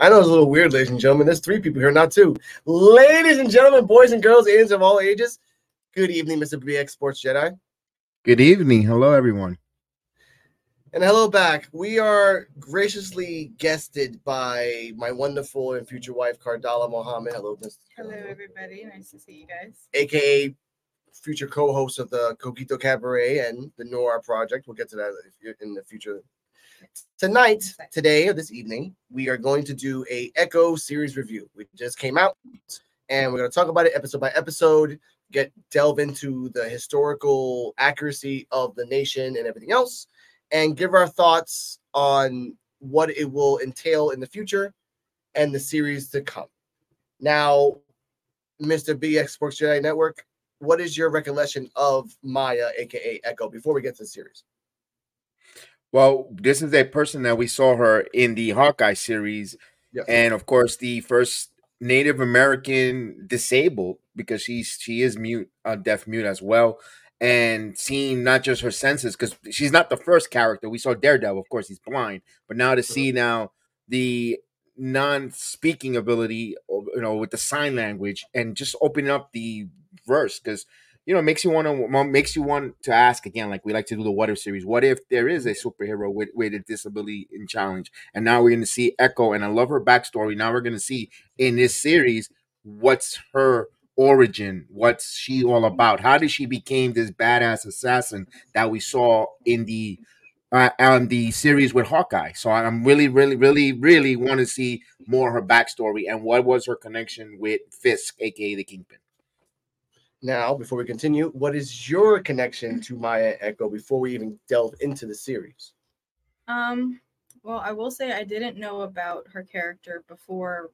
I know it's a little weird, ladies and gentlemen. There's three people here, not two. Ladies and gentlemen, boys and girls, aliens of all ages. Good evening, Mr. BX Sports Jedi. Good evening. Hello, everyone. And hello back. We are graciously guested by my wonderful and future wife, Cardala Mohammed. Hello, Mr. Hello, everybody. Nice to see you guys. AKA future co-host of the Coquito Cabaret and the Noir Project. We'll get to that in the future. Tonight, today, or this evening, we are going to do a Echo series review. We just came out, and we're going to talk about it episode by episode. Get delve into the historical accuracy of the nation and everything else, and give our thoughts on what it will entail in the future and the series to come. Now, Mr. BX Sports Jedi Network, what is your recollection of Maya, aka Echo, before we get to the series? Well, this is a person that we saw her in the Hawkeye series, Yes. and of course, the first Native American disabled because she's she is mute, uh, deaf mute as well, and seeing not just her senses because she's not the first character we saw. Daredevil, of course, he's blind, but now to see now the non-speaking ability, you know, with the sign language, and just opening up the verse because you know, makes you want to makes you want to ask again, like we like to do the What If series. What if there is a superhero with, with a disability in challenge? And now we're going to see Echo, and I love her backstory. Now we're going to see in this series what's her origin, what's she all about? How did she become this badass assassin that we saw in the uh, on the series with Hawkeye? So I'm really, really, really, really want to see more her backstory and what was her connection with Fisk, aka the Kingpin. Now, before we continue, what is your connection to Maya Echo before we even delve into the series? Um, well, I will say I didn't know about her character before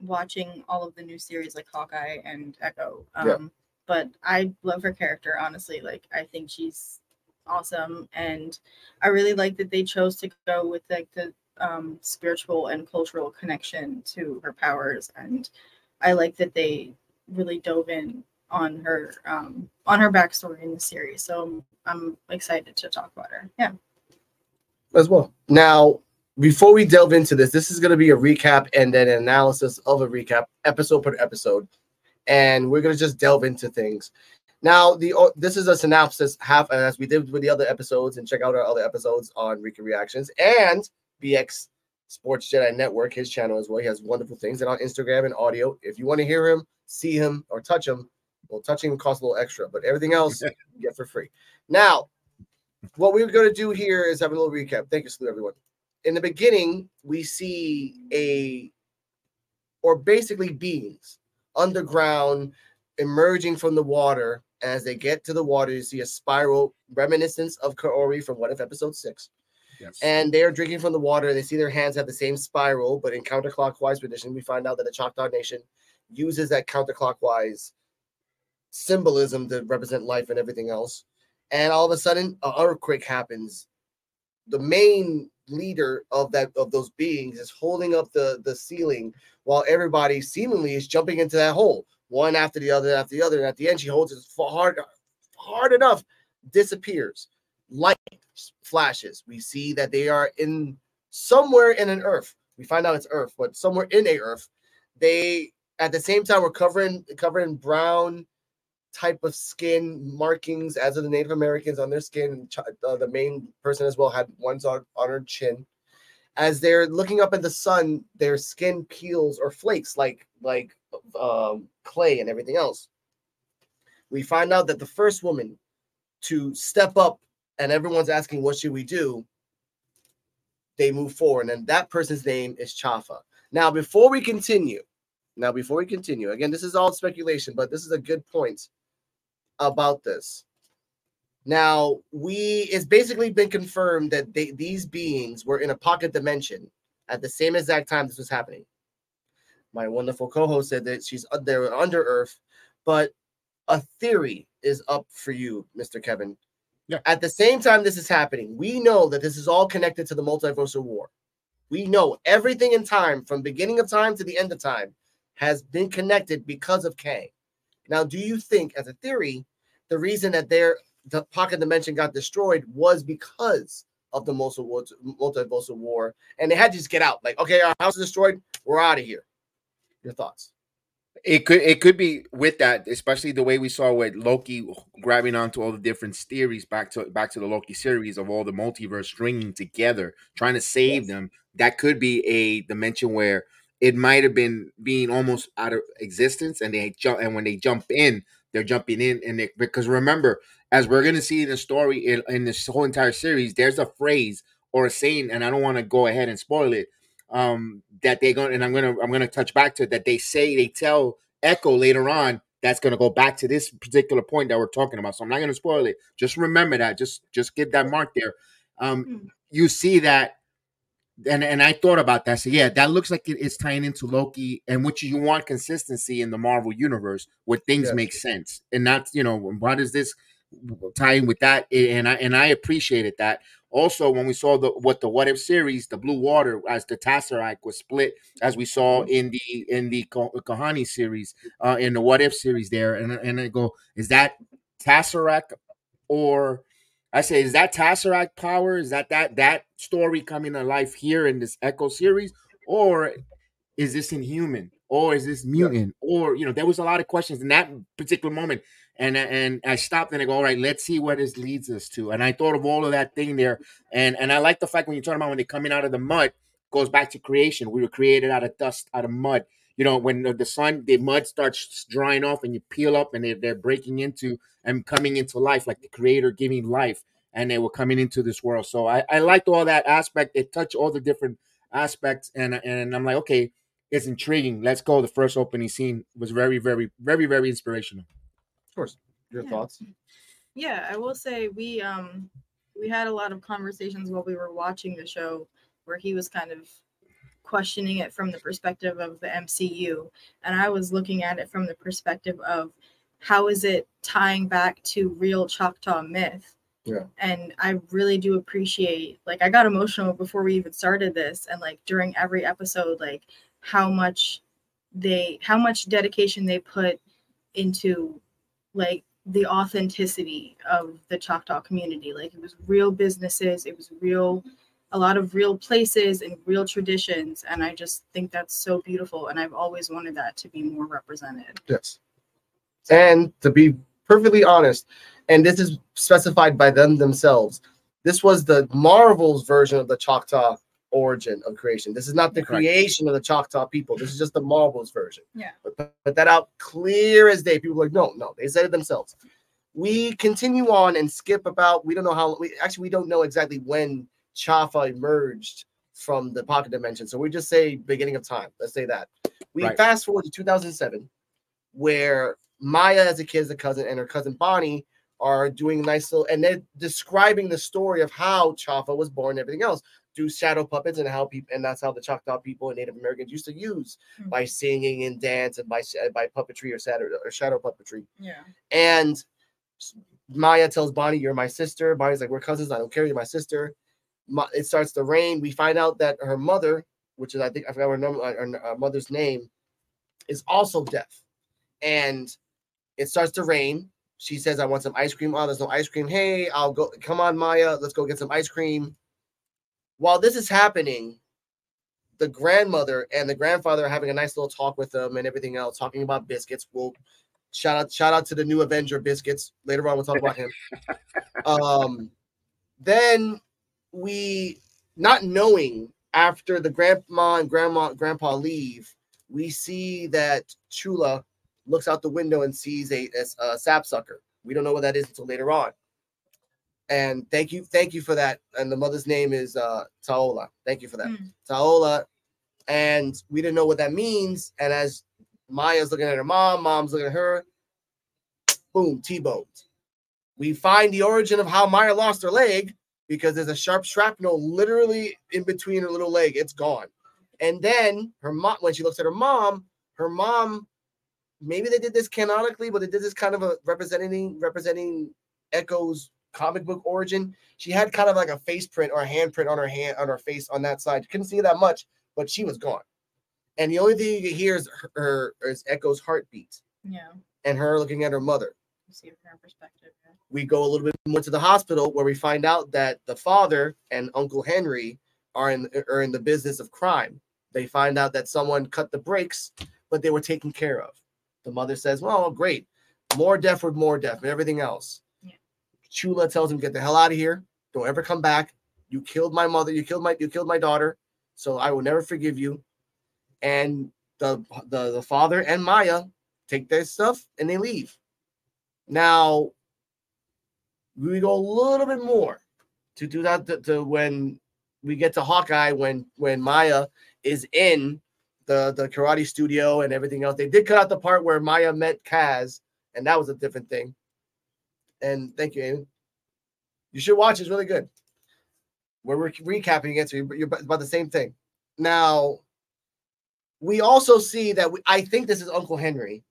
watching all of the new series like Hawkeye and Echo. Um, Yeah. but I love her character, honestly. Like I think she's awesome and I really like that they chose to go with like the um spiritual and cultural connection to her powers and I like that they really dove in on her um on her backstory in the series. So I'm excited to talk about her. Yeah. as well. Now, before we delve into this, this is going to be a recap and then an analysis of a recap, episode per episode, and we're going to just delve into things. Now, the oh, this is a synopsis, half as we did with the other episodes, and check out our other episodes on Rican Reactions and BX Sports Jedi Network, his channel as well. He has wonderful things, and on Instagram and audio. If you want to hear him, see him, or touch him, well, touching costs a little extra, but everything else you get for free. Now, what we're going to do here is have a little recap. Thank you, Slew, everyone. In the beginning, we see a, or basically beings underground emerging from the water. As they get to the water, you see a spiral reminiscence of Kahhori from What If Episode 6. Yes. And they're drinking from the water. They see their hands have the same spiral, but in counterclockwise position. We find out that the Choctaw Nation uses that counterclockwise symbolism to represent life and everything else. And all of a sudden, an earthquake happens. The main leader of that of those beings is holding up the the ceiling while everybody seemingly is jumping into that hole, one after the other after the other. And at the end, she holds it hard, hard enough, disappears. Light flashes. We see that they are in somewhere in an earth. We find out it's Earth, but somewhere in a Earth. They at the same time were covering covering brown type of skin markings as of the Native Americans on their skin. Uh, the main person as well had ones on, on her chin. As they're looking up at the sun, their skin peels or flakes like like um, clay and everything else. We find out that the first woman to step up, and everyone's asking, "What should we do?" They move forward, and that person's name is Chafa. Now, before we continue, now before we continue, again, this is all speculation, but this is a good point about this. Now, we it's basically been confirmed that they, these beings were in a pocket dimension at the same exact time this was happening. My wonderful co-host said that she's uh, there under Earth, but a theory is up for you, Mr. Kevin. Yeah. At the same time this is happening, we know that this is all connected to the multiversal war. We know everything in time, from beginning of time to the end of time, has been connected because of Kang. Now, do you think, as a theory, the reason that their the pocket dimension got destroyed was because of the multiversal war, and they had to just get out. Like, okay, our house is destroyed, we're out of here. Your thoughts? It could it could be with that, especially the way we saw with Loki grabbing onto all the different theories back to back to the Loki series of all the multiverse stringing together, trying to save yes. them. That could be a dimension where it might have been being almost out of existence, and they jump and when they jump in, they're jumping in and they, because remember as we're going to see in the story in, in, this whole entire series there's a phrase or a saying and i don't want to go ahead and spoil it um that they're going and i'm going to i'm going to touch back to it, that they say they tell echo later on that's going to go back to this particular point that we're talking about. So i'm not going to spoil it. Just remember that. Just just get that mark there. Um mm-hmm. you see that and and I thought about that. So yeah, that looks like it's tying into Loki, and which you want consistency in the Marvel universe, where things yes. make sense, and not you know why does this tie in with that? And I and I appreciated that. Also, when we saw the what the What If series, the Blue Water, as the Tesseract was split, as we saw mm-hmm. in the in the Kahhori series, uh, in the What If series, there, and and I go, is that Tesseract or I say, is that Tesseract power? Is that that that story coming to life here in this Echo series, or is this Inhuman, or is this mutant, or you know, there was a lot of questions in that particular moment, and and I stopped and I go, all right, let's see where this leads us to, and I thought of all of that thing there, and and I like the fact when you're talking about when they're coming out of the mud, goes back to creation. We were created out of dust, out of mud. You know, when the sun, the mud starts drying off, and you peel up, and they're, they're breaking into and coming into life, like the creator giving life, and they were coming into this world. So I, I liked all that aspect. It touched all the different aspects, and and I'm like, okay, it's intriguing. Let's go. The first opening scene was very, very, very, very inspirational. Of course, your yeah. thoughts? Yeah, I will say we um we had a lot of conversations while we were watching the show where he was kind of questioning it from the perspective of the MCU and I was looking at it from the perspective of how is it tying back to real Choctaw myth yeah. And I really do appreciate like I got emotional before we even started this and like during every episode like how much they how much dedication they put into like the authenticity of the Choctaw community. Like it was real businesses, it was real a lot of real places and real traditions and I just think that's so beautiful and I've always wanted that to be more represented. Yes. And to be perfectly honest, and this is specified by them themselves. This was the Marvel's version of the Choctaw origin of creation. This is not the creation of the Choctaw people. This is just the Marvel's version. Yeah. But put that out clear as day. People like, no, no, they said it themselves. We continue on and skip about, we don't know how, we actually, we don't know exactly when Chafa emerged from the pocket dimension. So we just say beginning of time. Let's say that. We right. fast forward to 2007, where Maya as a kid, as a cousin, and her cousin Bonnie are doing nice little, and they're describing the story of how Chafa was born and everything else through shadow puppets and how people, and that's how the Choctaw people and Native Americans used to use Mhm. by singing and dance and by by puppetry or shadow or shadow puppetry. Yeah. And Maya tells Bonnie, "You're my sister." Bonnie's like, "We're cousins. I don't care. You're my sister." It starts to rain. We find out that her mother, which is I think I forgot her, num- uh, her uh, mother's name, is also deaf. And it starts to rain. She says, "I want some ice cream." Oh, there's no ice cream. Hey, I'll go. Come on, Maya. Let's go get some ice cream. While this is happening, the grandmother and the grandfather are having a nice little talk with them and everything else, talking about biscuits. We'll shout out shout out to the new Avenger biscuits. Later on, we'll talk about him. Um, then we, not knowing after the grandma and grandma grandpa leave, we see that Chula looks out the window and sees a, a, a sapsucker. We don't know what that is until later on. And thank you, thank you for that. And the mother's name is uh Taloa. Thank you for that. Mm. Taloa. And we didn't know what that means. And as Maya's looking at her mom, mom's looking at her, boom, T-boned. We find the origin of how Maya lost her leg because there's a sharp shrapnel literally in between her little leg. It's gone. And then her mom, when she looks at her mom, her mom, maybe they did this canonically, but they did this kind of a representing representing Echo's comic book origin. She had kind of like a face print or a handprint on her hand on her face on that side. You couldn't see that much, but she was gone. And the only thing you can hear is her, her is Echo's heartbeat Yeah. and her looking at her mother See it from her perspective. Yeah. we go a little bit more to the hospital where we find out that the father and Uncle Henry are in are in the business of crime. They find out that someone cut the brakes, but they were taken care of. The mother says, "Well, great, more death with more death and everything else." Yeah. Chula tells him, "Get the hell out of here! Don't ever come back. You killed my mother. You killed my you killed my daughter. So I will never forgive you." And the the the father and Maya take their stuff and they leave. Now we go a little bit more to do that to, to when we get to Hawkeye when when Maya is in the the karate studio and everything else. They did cut out the part where Maya met Kaz, and that was a different thing. And thank you, Amy. You should watch. It's really good. Where We're recapping it, so you're, you're about the same thing. Now, we also see that we, I think this is Uncle Henry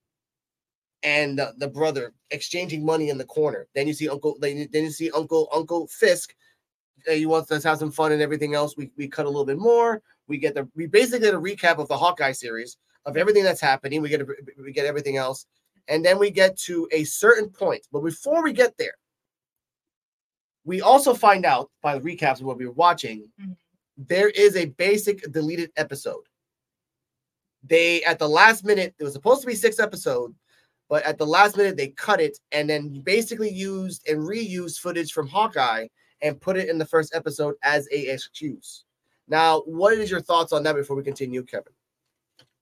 and the, the brother exchanging money in the corner. Then you see Uncle. Then you, then you see Uncle Uncle Fisk. Uh, he wants us to have some fun and everything else. We we cut a little bit more. We get the we basically get a recap of the Hawkeye series of everything that's happening. We get a, we get everything else, and then we get to a certain point. But before we get there, we also find out by the recaps of what we were watching, Mhm. there is a basic deleted episode. They at the last minute, it was supposed to be six episodes, but at the last minute they cut it and then basically used and reused footage from Hawkeye and put it in the first episode as a excuse. Now, what is your thoughts on that before we continue, Kevin?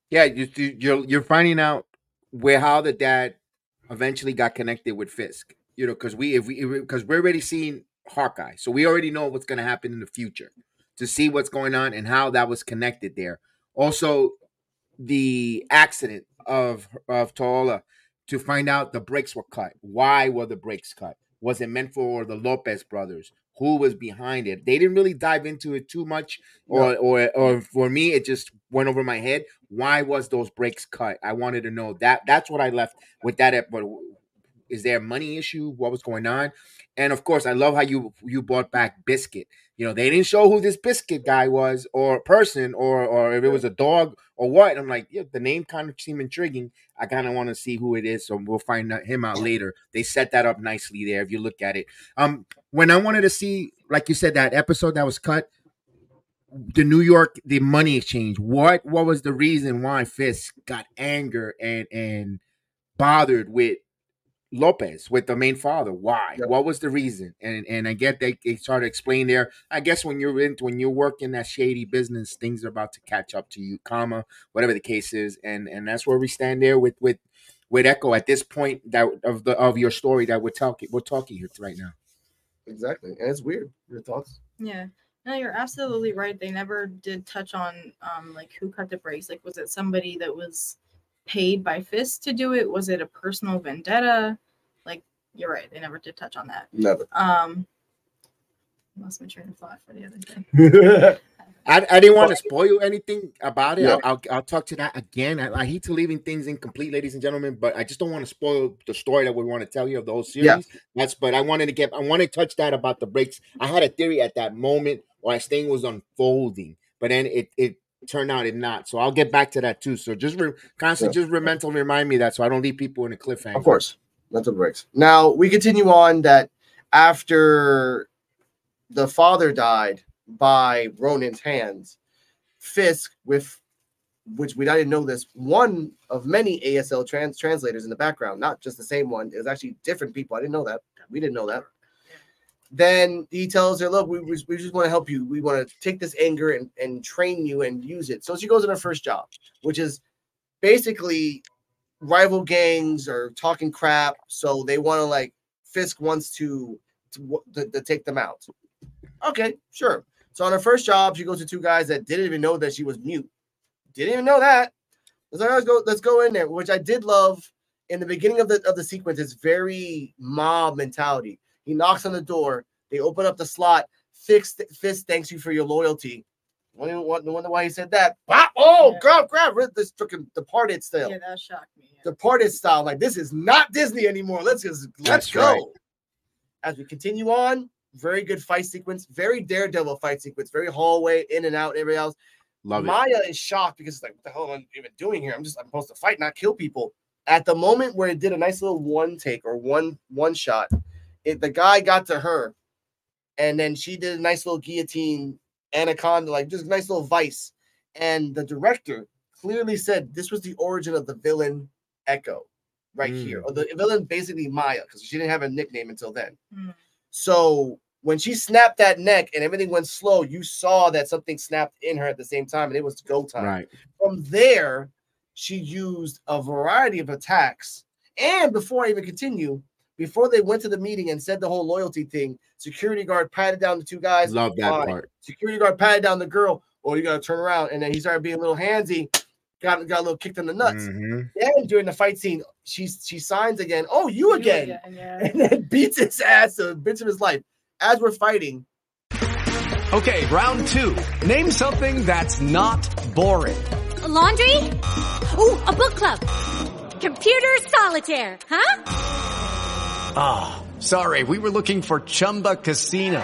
Yeah, you, you- you're you're finding out where how the dad eventually got connected with Fisk. You know, because we if we because we're already seeing Hawkeye, so we already know what's going to happen in the future to see what's going on and how that was connected there. Also, the accident of of Tola to find out the brakes were cut. Why were the brakes cut? Was it meant for the Lopez brothers? Who was behind it? They didn't really dive into it too much, or or or for me, it just went over my head. Why was those brakes cut? I wanted to know that. That's what I left with that. But is there a money issue? What was going on? And of course, I love how you you brought back Biscuit. You know, they didn't show who this Biscuit guy was, or person, or or if it was a dog or what. I'm like, yeah, the name kind of seemed intriguing. I kind of want to see who it is, so we'll find him out later. They set that up nicely there. If you look at it, um, when I wanted to see, like you said, that episode that was cut, the New York, the money exchange. What what was the reason why Fisk got anger and and bothered with Lopez, with the main father? Why? Yep. What was the reason? And and I get they, they started to explain there. I guess when you're in when you work in that shady business, things are about to catch up to you, comma, whatever the case is. And and that's where we stand there with with with Echo at this point that of the of your story that we're talking we're talking here right now. Exactly. And it's weird. Your thoughts? Yeah. No, you're absolutely right. They never did touch on um like who cut the brakes. Like was it somebody that was paid by Fisk to do it? Was it a personal vendetta? Like you're right, they never did touch on that. Never. Um, lost my train of thought for the other thing. I, I didn't want to spoil anything about it. Yeah. I'll, I'll I'll talk to that again. I, I hate to leaving things incomplete, ladies and gentlemen, but I just don't want to spoil the story that we want to tell you of the whole series. Yeah. That's but I wanted to get I want to touch that about the breaks. I had a theory at that moment while I thing was unfolding, but then it it turned out it not. So I'll get back to that too. So just re, constantly just re- mental remind me that so I don't leave people in a cliffhanger. Of course, mental breaks. Now we continue on that after the father died by Ronin's hands, Fisk, with which we I didn't know this, one of many ASL trans translators in the background, not just the same one. It was actually different people. I didn't know that. We didn't know that. Then he tells her, "Look, we, we, just want to help you. We want to take this anger and, and train you and use it." So she goes in her first job, which is basically rival gangs are talking crap, so they want to like Fisk wants to to, to to take them out. Okay, sure. So on her first job, she goes to two guys that didn't even know that she was mute. Didn't even know that. Let's, let's go. Let's go in there, which I did love in the beginning of the of the sequence. It's very mob mentality. He knocks on the door. They open up the slot. Fisk, Fisk thanks you for your loyalty. Wonder, wonder why he said that. Wow, Oh, Yeah. grab, grab, rip this freaking departed style yeah, that shocked me. Yeah. departed style. Like this is not Disney anymore. Let's just let's That's go. right. As we continue on, very good fight sequence, very daredevil fight sequence, very hallway in and out, and everything else. Love it. Maya is shocked because it's like, what the hell am I even doing here? I'm just I'm supposed to fight, not kill people. At the moment where it did a nice little one take or one one shot, it the guy got to her, and then she did a nice little guillotine anaconda, like just a nice little vice. And the director clearly said this was the origin of the villain Echo, right Mm. here. Or the villain basically Maya, because she didn't have a nickname until then. Mm. So when she snapped that neck and everything went slow, you saw that something snapped in her at the same time, and it was go time. Right. From there, she used a variety of attacks. And before I even continue, before they went to the meeting and said the whole loyalty thing, security guard patted down the two guys. Love that Fine. part. Security guard patted down the girl. Oh, you gotta turn around, and then he started being a little handsy. Got got a little kicked in the nuts. Mhm. Then during the fight scene, she she signs again. Oh, you again, yeah. and then beats his ass to bits of his life. As we're fighting, Okay, round two. Name something that's not boring. laundry? Ooh, a book club. Computer solitaire, huh? Ah, sorry, we were looking for Chumba Casino.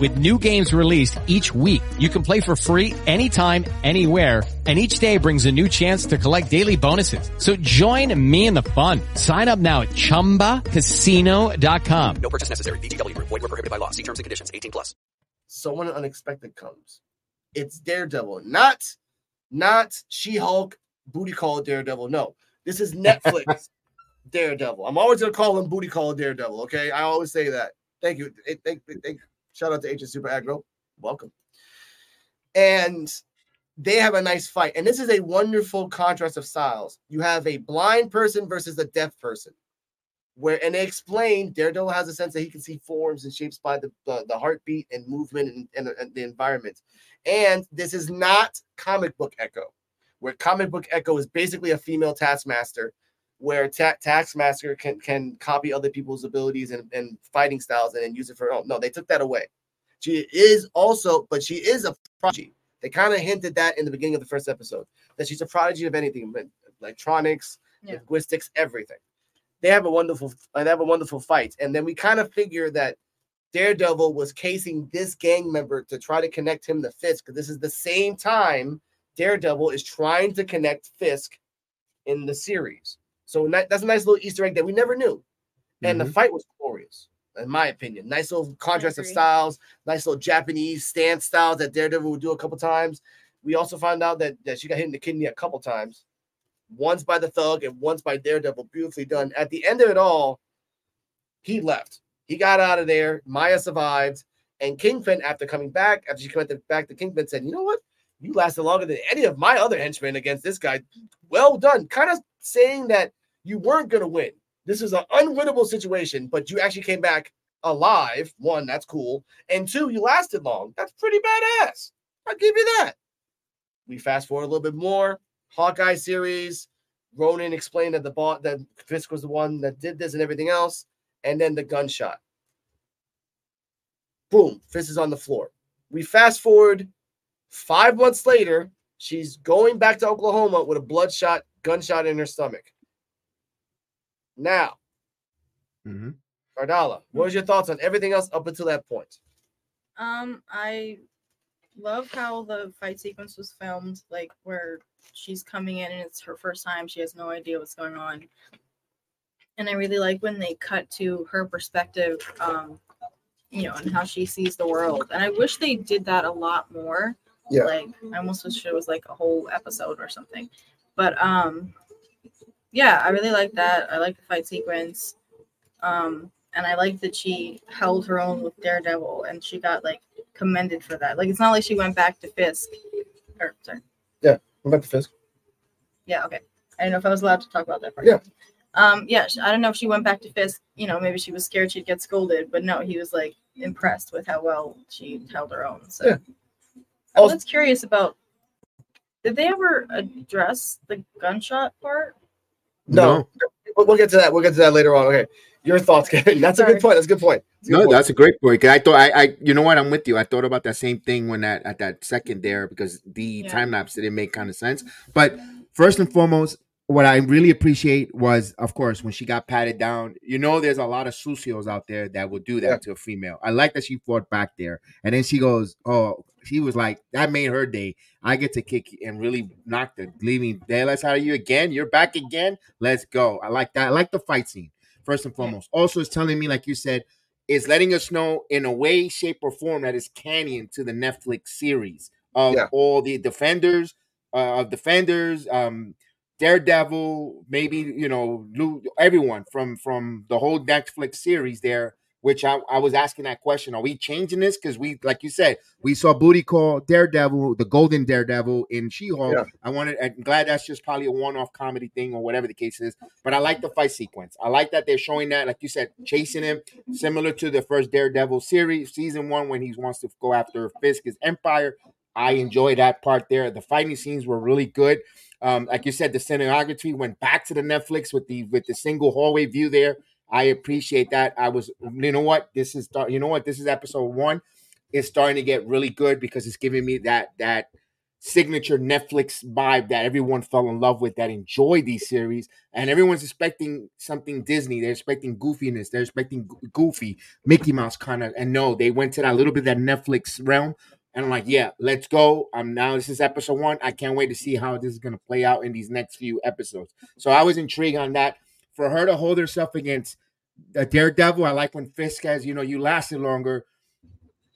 with new games released each week. You can play for free anytime, anywhere. And each day brings a new chance to collect daily bonuses. So join me in the fun. Sign up now at ChumbaCasino.com. No purchase necessary. VGW Group. Void where prohibited by law. See terms and conditions. 18 plus. someone unexpected comes. It's Daredevil, not not She-Hulk booty call Daredevil. No, this is Netflix Daredevil. I'm always gonna call him booty call Daredevil. Okay, I always say that. Thank you. Thank, thank, thank- shout out to Agent Super Aggro. Welcome. And they have a nice fight, and this is a wonderful contrast of styles. You have a blind person versus a deaf person where and they explain Daredevil has a sense that he can see forms and shapes by the the, the heartbeat and movement and, and, and the environment. And this is not comic book Echo, where comic book Echo is basically a female Taskmaster, where ta- Taskmaster can can copy other people's abilities and, and fighting styles and then use it for her own. No, they took that away. She is also, but she is a prodigy. They kind of hinted that in the beginning of the first episode that she's a prodigy of anything, electronics, Yeah. linguistics, everything they have a wonderful uh, they have a wonderful fight and then we kind of figure that daredevil was casing this gang member to try to connect him to fisk because this is the same time daredevil is trying to connect fisk in the series so that's a nice little easter egg that we never knew and the mm-hmm. fight was glorious in my opinion nice little contrast of styles nice little japanese stance styles that daredevil would do a couple times we also found out that, that she got hit in the kidney a couple times once by the thug and once by Daredevil. Beautifully done. At the end of it all, he left. He got out of there. Maya survived. And Kingpin, after coming back, after she came back to Kingpin, said, You know what? You lasted longer than any of my other henchmen against this guy. Well done. Kind of saying that you weren't going to win. This is an unwinnable situation, but you actually came back alive. One, that's cool. And two, you lasted long. That's pretty badass. I'll give you that. We fast forward a little bit more. Hawkeye series. Ronin explained that the bot that Fisk was the one that did this and everything else. And then the gunshot. Boom. Fisk is on the floor. We fast forward five months later. She's going back to Oklahoma with a bloodshot gunshot in her stomach. Now, Mm-hmm. Ardala, what was your thoughts on everything else up until that point? Um, I love how the fight sequence was filmed, like where she's coming in and it's her first time. She has no idea what's going on. And I really like when they cut to her perspective, um, you know, and how she sees the world. And I wish they did that a lot more. Yeah. Like I almost wish it was like a whole episode or something. But um yeah, I really like that. I like the fight sequence. Um and I like that she held her own with Daredevil and she got like commended for that. Like it's not like she went back to Fisk or sorry. Yeah, I'm back to Fisk. Yeah, okay. I don't know if I was allowed to talk about that part. Yeah. Um, yeah, I don't know if she went back to Fisk, you know, maybe she was scared she'd get scolded, but no, he was like impressed with how well she held her own. So Yeah. I was curious about did they ever address the gunshot part? No, We'll, we'll get to that. We'll get to that later on. Okay, your thoughts, Kevin? That's a good point. That's a good point. That's a good No, point. that's a great point. I thought I, I, you know what, I'm with you. I thought about that same thing when that at that second there because the Yeah. time lapse didn't make kind of sense. But first and foremost, what I really appreciate was, of course, when she got patted down. You know, there's a lot of sucios out there that would do that Yeah. to a female. I like that she fought back there, and then she goes, "Oh." She was like, that made her day. I get to kick and really knock the leaving daylights out of you again. You're back again. Let's go. I like that. I like the fight scene, first and foremost. Also, it's telling me, like you said, is letting us know in a way, shape, or form that is canon to the Netflix series of Yeah. all the defenders, uh, of defenders, um, Daredevil, maybe you know, everyone from from the whole Netflix series there. Which I, I was asking that question: Are we changing this? Because we, like you said, we saw Booty Call Daredevil, the Golden Daredevil in She-Hulk. Yeah. I wanted, I'm glad that's just probably a one-off comedy thing or whatever the case is. But I like the fight sequence. I like that they're showing that, like you said, chasing him, similar to the first Daredevil series, season one, when he wants to go after Fisk's Empire. I enjoy that part there. The fighting scenes were really good. Um, like you said, the cinematography went back to the Netflix with the with the single hallway view there. I appreciate that. I was, you know what, this is, you know what, this is episode one. It's starting to get really good because it's giving me that that signature Netflix vibe that everyone fell in love with, that enjoy these series, and everyone's expecting something Disney. They're expecting goofiness. They're expecting goofy Mickey Mouse kind of. And no, they went to that little bit that Netflix realm. And I'm like, yeah, let's go. I'm now this is episode one. I can't wait to see how this is gonna play out in these next few episodes. So I was intrigued on that. For her to hold herself against the Daredevil, I like when Fisk has, you know, you lasted longer.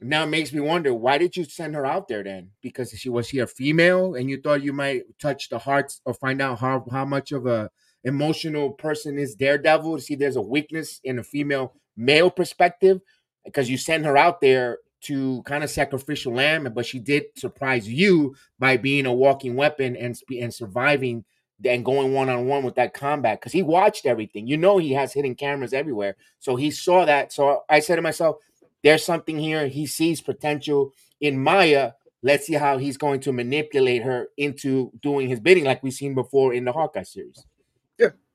Now it makes me wonder why did you send her out there then? Because she was she a female and you thought you might touch the hearts or find out how how much of a emotional person is Daredevil to see there's a weakness in a female male perspective because you send her out there to kind of sacrificial lamb, but she did surprise you by being a walking weapon and and surviving and going one on one with that combat because he watched everything. You know, he has hidden cameras everywhere, so he saw that. So I said to myself, "There's something here. He sees potential in Maya. Let's see how he's going to manipulate her into doing his bidding, like we've seen before in the Hawkeye series."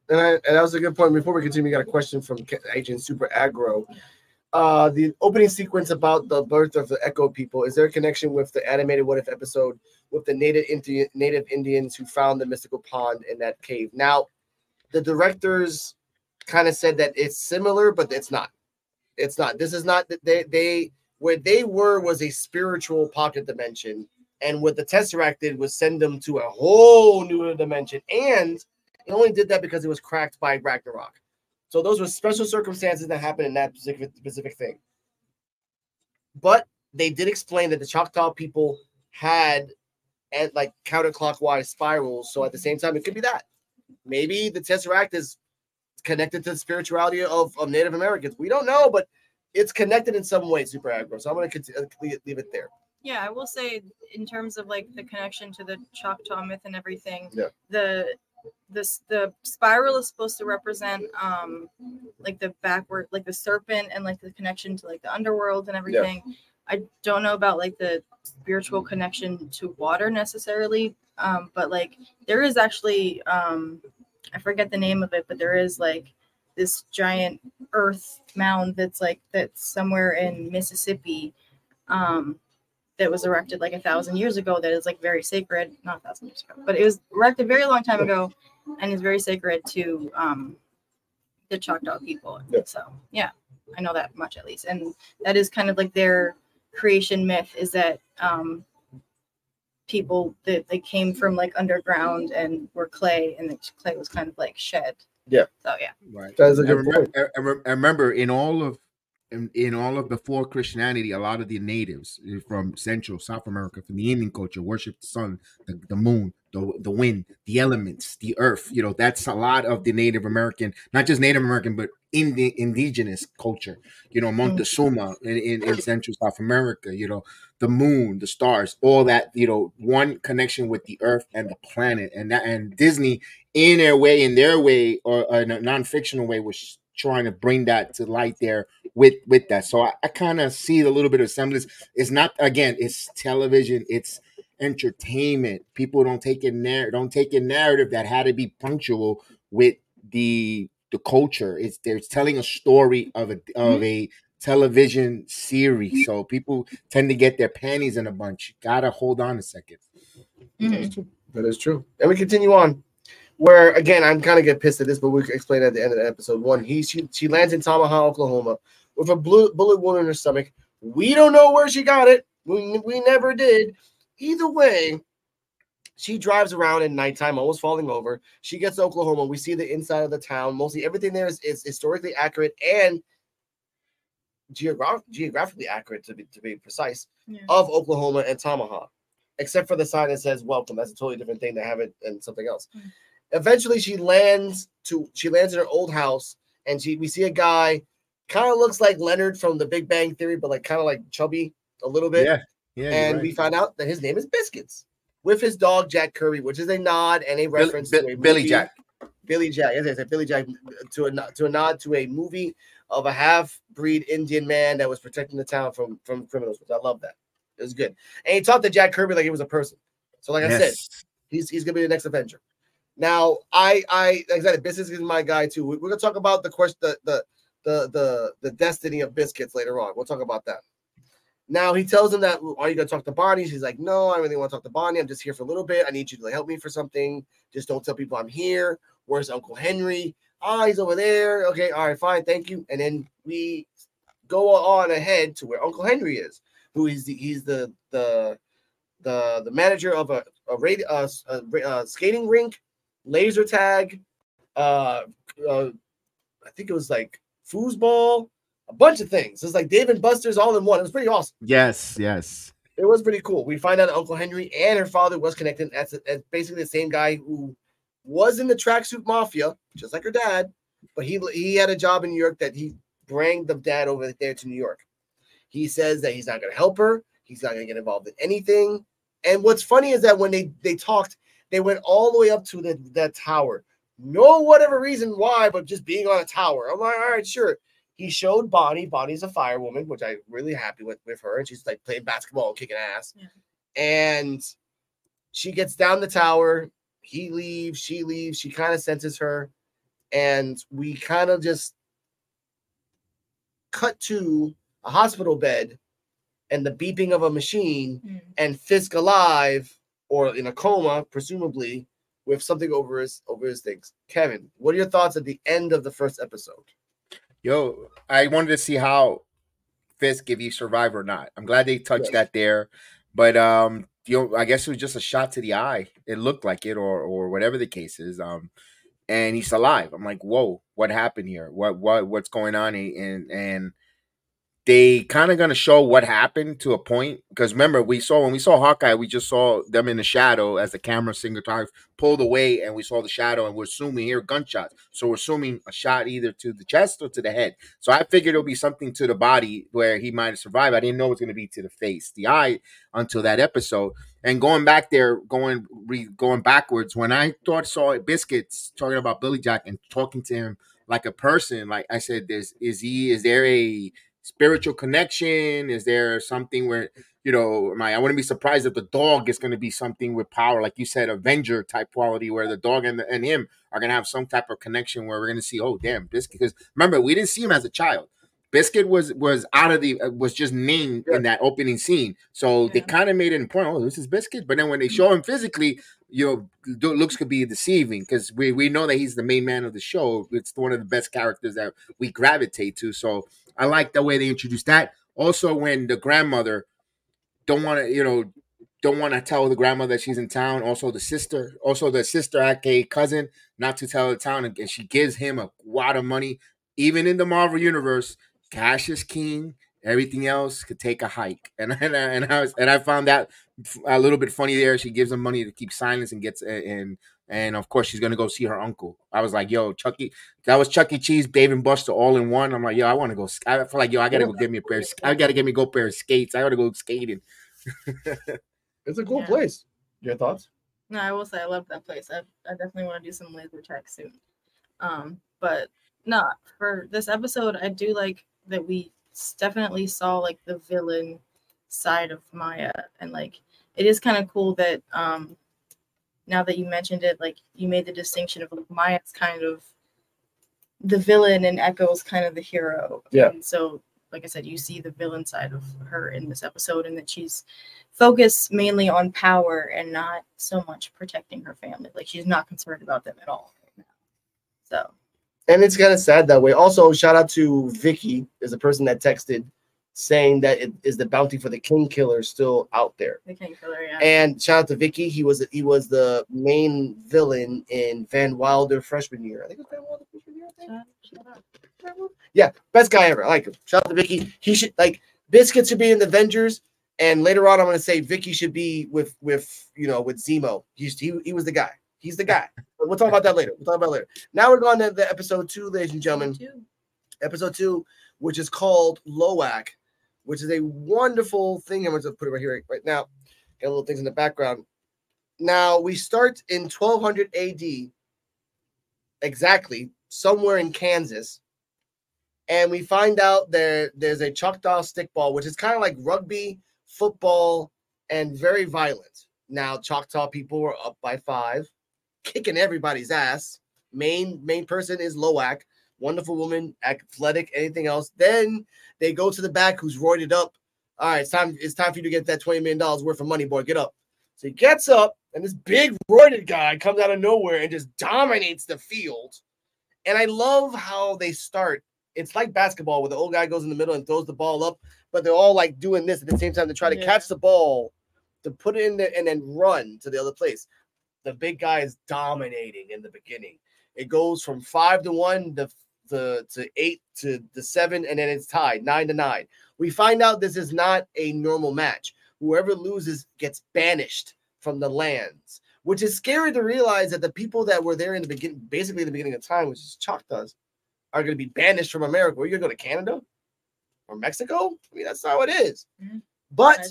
and, I, and that was a good point. Before we continue, we got a question from Agent Super Aggro. Uh, the opening sequence about the birth of the Echo people is there a connection with the animated What If episode with the native Indian native Indians who found the mystical pond in that cave? Now, the directors kind of said that it's similar, but it's not. It's not. This is not that they they where they were was a spiritual pocket dimension, and what the Tesseract did was send them to a whole new dimension, and it only did that because it was cracked by Ragnarok. So those were special circumstances that happened in that specific specific thing. But they did explain that the Choctaw people had and like counterclockwise spirals. So at the same time, it could be that. maybe the Tesseract is connected to the spirituality of, of Native Americans. We don't know, but it's connected in some way, Super Aggro. So I'm going uh, to leave it there. Yeah, I will say in terms of like the connection to the Choctaw myth and everything, Yeah. the this the spiral is supposed to represent um like the backward like the serpent and like the connection to like the underworld and everything. I don't know about like the spiritual connection to water necessarily, um, but like there is actually um I forget the name of it, but there is like this giant earth mound that's like that's somewhere in Mississippi um that was erected like a thousand years ago that is like very sacred not a thousand years ago but it was erected a very long time ago and is very sacred to um the choctaw people so yeah i know that much at least and that is kind of like their creation myth is that um people that they came from like underground and were clay and the clay was kind of like shed Yeah. so yeah Right. That is a I, good remember, point. I, I rem- I remember in all of in, in all of before Christianity, a lot of the natives eh, from Central South America, from the Indian culture, worship the sun, the, the moon, the the wind, the elements, the earth. You know, that's a lot of the Native American, not just Native American, but in the indigenous culture. You know, Montezuma in, in, in Central South America. You know, the moon, the stars, all that. You know, one connection with the earth and the planet, and that and Disney in their way, in their way, or in a non-fictional way, was trying to bring that to light there with with that. So I, I kind of see a little bit of semblance. It's not again, it's television, it's entertainment. People don't take a narr- don't take a narrative that had to be punctual with the the culture. It's they're telling a story of a of mm-hmm. a television series. So people tend to get their panties in a bunch. Gotta hold on a second. That mm-hmm. is true. And we continue on. Where again, I'm kind of get pissed at this, but we can explain at the end of the episode. One, he she, she lands in Tamaha, Oklahoma, with a blue, bullet wound in her stomach. We don't know where she got it. We, we never did. Either way, she drives around at nighttime, almost falling over. She gets to Oklahoma. We see the inside of the town. Mostly everything there is, is historically accurate and geograph- geographically accurate to be to be precise of Oklahoma and Tamaha, except for the sign that says "Welcome." That's a totally different thing to have it and something else. Mm. Eventually, she lands to she lands in her old house, and she we see a guy, kind of looks like Leonard from The Big Bang Theory, but like kind of like chubby a little bit. Yeah, yeah. and right. we find out that his name is Biscuits, with his dog Jack Kirby, which is a nod and a reference Bi- to a Billy movie- Jack. Billy Jack. Yes, yes, yes, Billy Jack to a to a nod to a movie of a half breed Indian man that was protecting the town from from criminals. Which I love that. It was good. And he talked to Jack Kirby like he was a person. So like I said, he's he's gonna be the next Avenger. Now I I like I said Biscuits is my guy too. We- We're gonna talk about the question the the the the the destiny of biscuits later on. We'll talk about that. Now he tells him that are you gonna talk to Bonnie? She's like, No, I really want to talk to Bonnie. I'm just here for a little bit. I need you to help me for something. Just don't tell people I'm here. Where's Uncle Henry? Ah, he's over there. Okay, all right, fine, thank you. And then we go on ahead to where Uncle Henry is, who is the he's the the the the manager of a a, radio, uh, a, ra- uh, skating rink, laser tag, uh, uh, I think it was like foosball, a bunch of things. It's like Dave and Buster's all in one. It was pretty awesome. Yes, yes. It was pretty cool. We find out that Uncle Henry and her father was connected as, as basically the same guy who was in the tracksuit mafia, just like her dad, but he he had a job in New York that he bring the dad over there to New York. He says that he's not going to help her. He's not going to get involved in anything. And what's funny is that when they they talked, they went all the way up to the that tower. No whatever reason why, but just being on a tower. I'm like, all right, sure. He showed Bonnie. Bonnie's a firewoman, which I'm really happy with with her, and she's like playing basketball and kicking ass. And she gets down the tower. He leaves. She leaves. She kind of senses her, and we kind of just cut to a hospital bed and the beeping of a machine mm. and Fisk alive or in a coma, presumably, with something over his over his things. Kevin, what are your thoughts at the end of the first episode? Yo, I wanted to see how Fisk if he survive or not. I'm glad they touched Yes. that there, but um, you know, I guess it was just a shot to the eye. It looked like it, or or whatever the case is. Um, and he's alive. I'm like, whoa, what happened here? What what what's going on? And and they kind of gonna show what happened to a point because remember we saw when we saw Hawkeye, we just saw them in the shadow as the camera cinematography pulled away, and we saw the shadow, and we're assuming here gunshots. So we're assuming a shot either to the chest or to the head. So I figured it'll be something to the body where he might have survived. I didn't know it was gonna be to the face, the eye, until that episode. And going back there, going re, going backwards, when I thought saw Biscuits talking about Billy Jack and talking to him like a person, like I said, there's is he is there a spiritual connection? Is there something where you know, my I wouldn't be surprised if the dog is going to be something with power, like you said, Avenger type quality, where the dog and the, and him are going to have some type of connection where we're going to see, oh damn, Biscuit. Because remember, we didn't see him as a child. Biscuit was was out of the uh, was just named in that opening scene, so they kind of made it important. Oh, this is Biscuit, but then when they show him physically, you know, looks could be deceiving because we we know that he's the main man of the show. It's one of the best characters that we gravitate to. So I like the way they introduced that. Also, when the grandmother don't want to, you know, don't want to tell the grandmother that she's in town. Also, the sister, also the sister, aka cousin, not to tell the town, and she gives him a lot of money. Even in the Marvel universe, cash is king. Everything else could take a hike, and and, I- and I was, and I found that a little bit funny there. She gives him money to keep silence and gets and and of course she's gonna go see her uncle. I was like, yo, Chucky, that was Chuck E. Cheese, Dave and Buster all in one. I'm like, yo, I want to go. I feel like yo, I gotta go get me a pair. Of, I gotta get me a go pair of skates. I gotta go skating. It's a cool Yeah. place. Your thoughts? No, I will say I love that place. I, I definitely want to do some laser tag soon. Um, but no, for this episode, I do like that we definitely saw like the villain side of Maya, and like it is kind of cool that um now that you mentioned it, like you made the distinction of like Maya's kind of the villain and Echo's kind of the hero. Yeah. And so, like I said, you see the villain side of her in this episode, and that she's focused mainly on power and not so much protecting her family. Like she's not concerned about them at all right now. So and it's kind of sad that way. Also, shout out to Vicky, is the person that texted saying that it is the bounty for the king killer still out there. the King Killer, yeah. And shout out to Vicky. He was he was the main villain in Van Wilder freshman year. I think it was Van Wilder freshman year. I think. Yeah, best guy ever. I like him. Shout out to Vicky. He should like Biscuit should be in the Avengers, and later on I'm gonna say Vicky should be with with you know with Zemo. He's, he he was the guy. He's the guy. But we'll talk about that later. We'll talk about it later. Now we're going to the episode two, ladies and gentlemen. Episode two, which is called Lowak, which is a wonderful thing. I'm going to put it right here right, now. Got little things in the background. Now we start in 1200 AD, exactly somewhere in Kansas, and we find out there there's a Choctaw stickball, which is kind of like rugby, football, and very violent. Now Choctaw people were up by five, kicking everybody's ass. Main main person is Lowak, wonderful woman, athletic, anything else. Then they go to the back, who's roided up. All right, it's time. It's time for you to get that twenty million dollars worth of money, boy. Get up. So he gets up, and this big roided guy comes out of nowhere and just dominates the field. And I love how they start. It's like basketball where the old guy goes in the middle and throws the ball up, but they're all like doing this at the same time to try to Yeah. catch the ball, to put it in there and then run to the other place. The big guy is dominating in the beginning. It goes from five to one to, to, to eight to the seven, and then it's tied nine to nine. We find out this is not a normal match. Whoever loses gets banished from the lands, which is scary to realize that the people that were there in the beginning, basically in the beginning of time, which is Choctaws, are going to be banished from America. Are you going to go to Canada or Mexico? I mean, that's not what it is. Mhm. But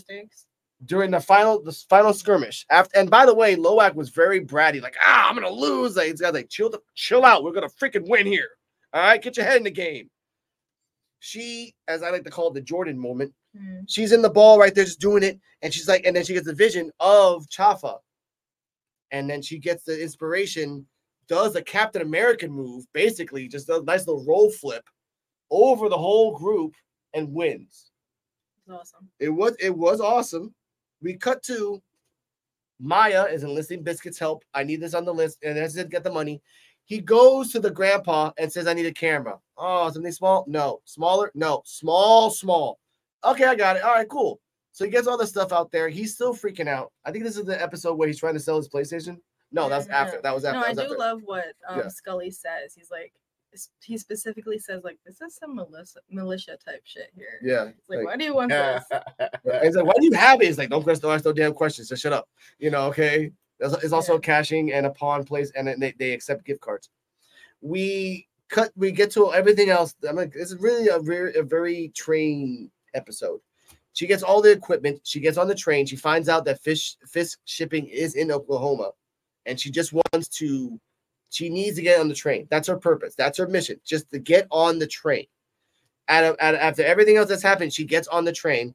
during the final the final skirmish. After and by the way, Lowak was very bratty, like ah, I'm gonna lose. Like, he's got like chill the chill out. We're gonna freaking win here. All right, get your head in the game. She, as I like to call it, the Jordan moment. Mhm. She's in the ball right there, just doing it, and she's like, and then she gets the vision of Chafa, and then she gets the inspiration, does a Captain American move, basically just a nice little roll flip over the whole group and wins awesome. it was it was awesome. We cut to Maya is enlisting Biscuit's help. I need this on the list, and as he get the money, he goes to the grandpa and says, "I need a camera." Oh, something small? No, smaller? No, small, small. Okay, I got it. All right, cool. So he gets all the stuff out there. He's still freaking out. I think this is the episode where he's trying to sell his PlayStation. No, that's Yeah, after. That was after. No, I do after. love what um, Yeah. Skully says. He's like, he specifically says like this is some militia militia type shit here. Yeah. It's like, why do you want this? He's like, why do you have it? He's like, don't don't ask no damn questions. Just shut up. You know, okay. It's also cashing and a pawn place, and then they, they accept gift cards. We cut. We get to everything else. I'm like, it's really a very a very train episode. She gets all the equipment. She gets on the train. She finds out that fish fish shipping is in Oklahoma, and she just wants to. She needs to get on the train. That's her purpose. That's her mission. Just to get on the train. Out of, out of- after everything else that's happened, she gets on the train.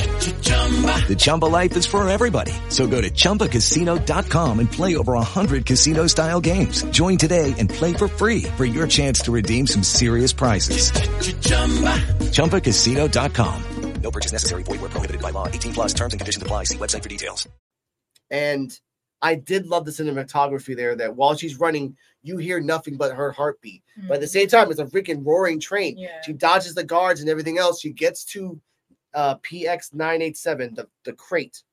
The Chumba life is for everybody. So go to ChumbaCasino.com and play over 100 casino style games. Join today and play for free for your chance to redeem some serious prizes. ChumbaCasino.com. No purchase necessary. Void where prohibited by law. 18 plus terms and conditions apply. See website for details. And I did love the cinematography there that while she's running, you hear nothing but her heartbeat. But at the hmm. same time, it's a freaking roaring train. Yeah. She dodges the guards and everything else. She gets to uh, PX 987, the, the crate,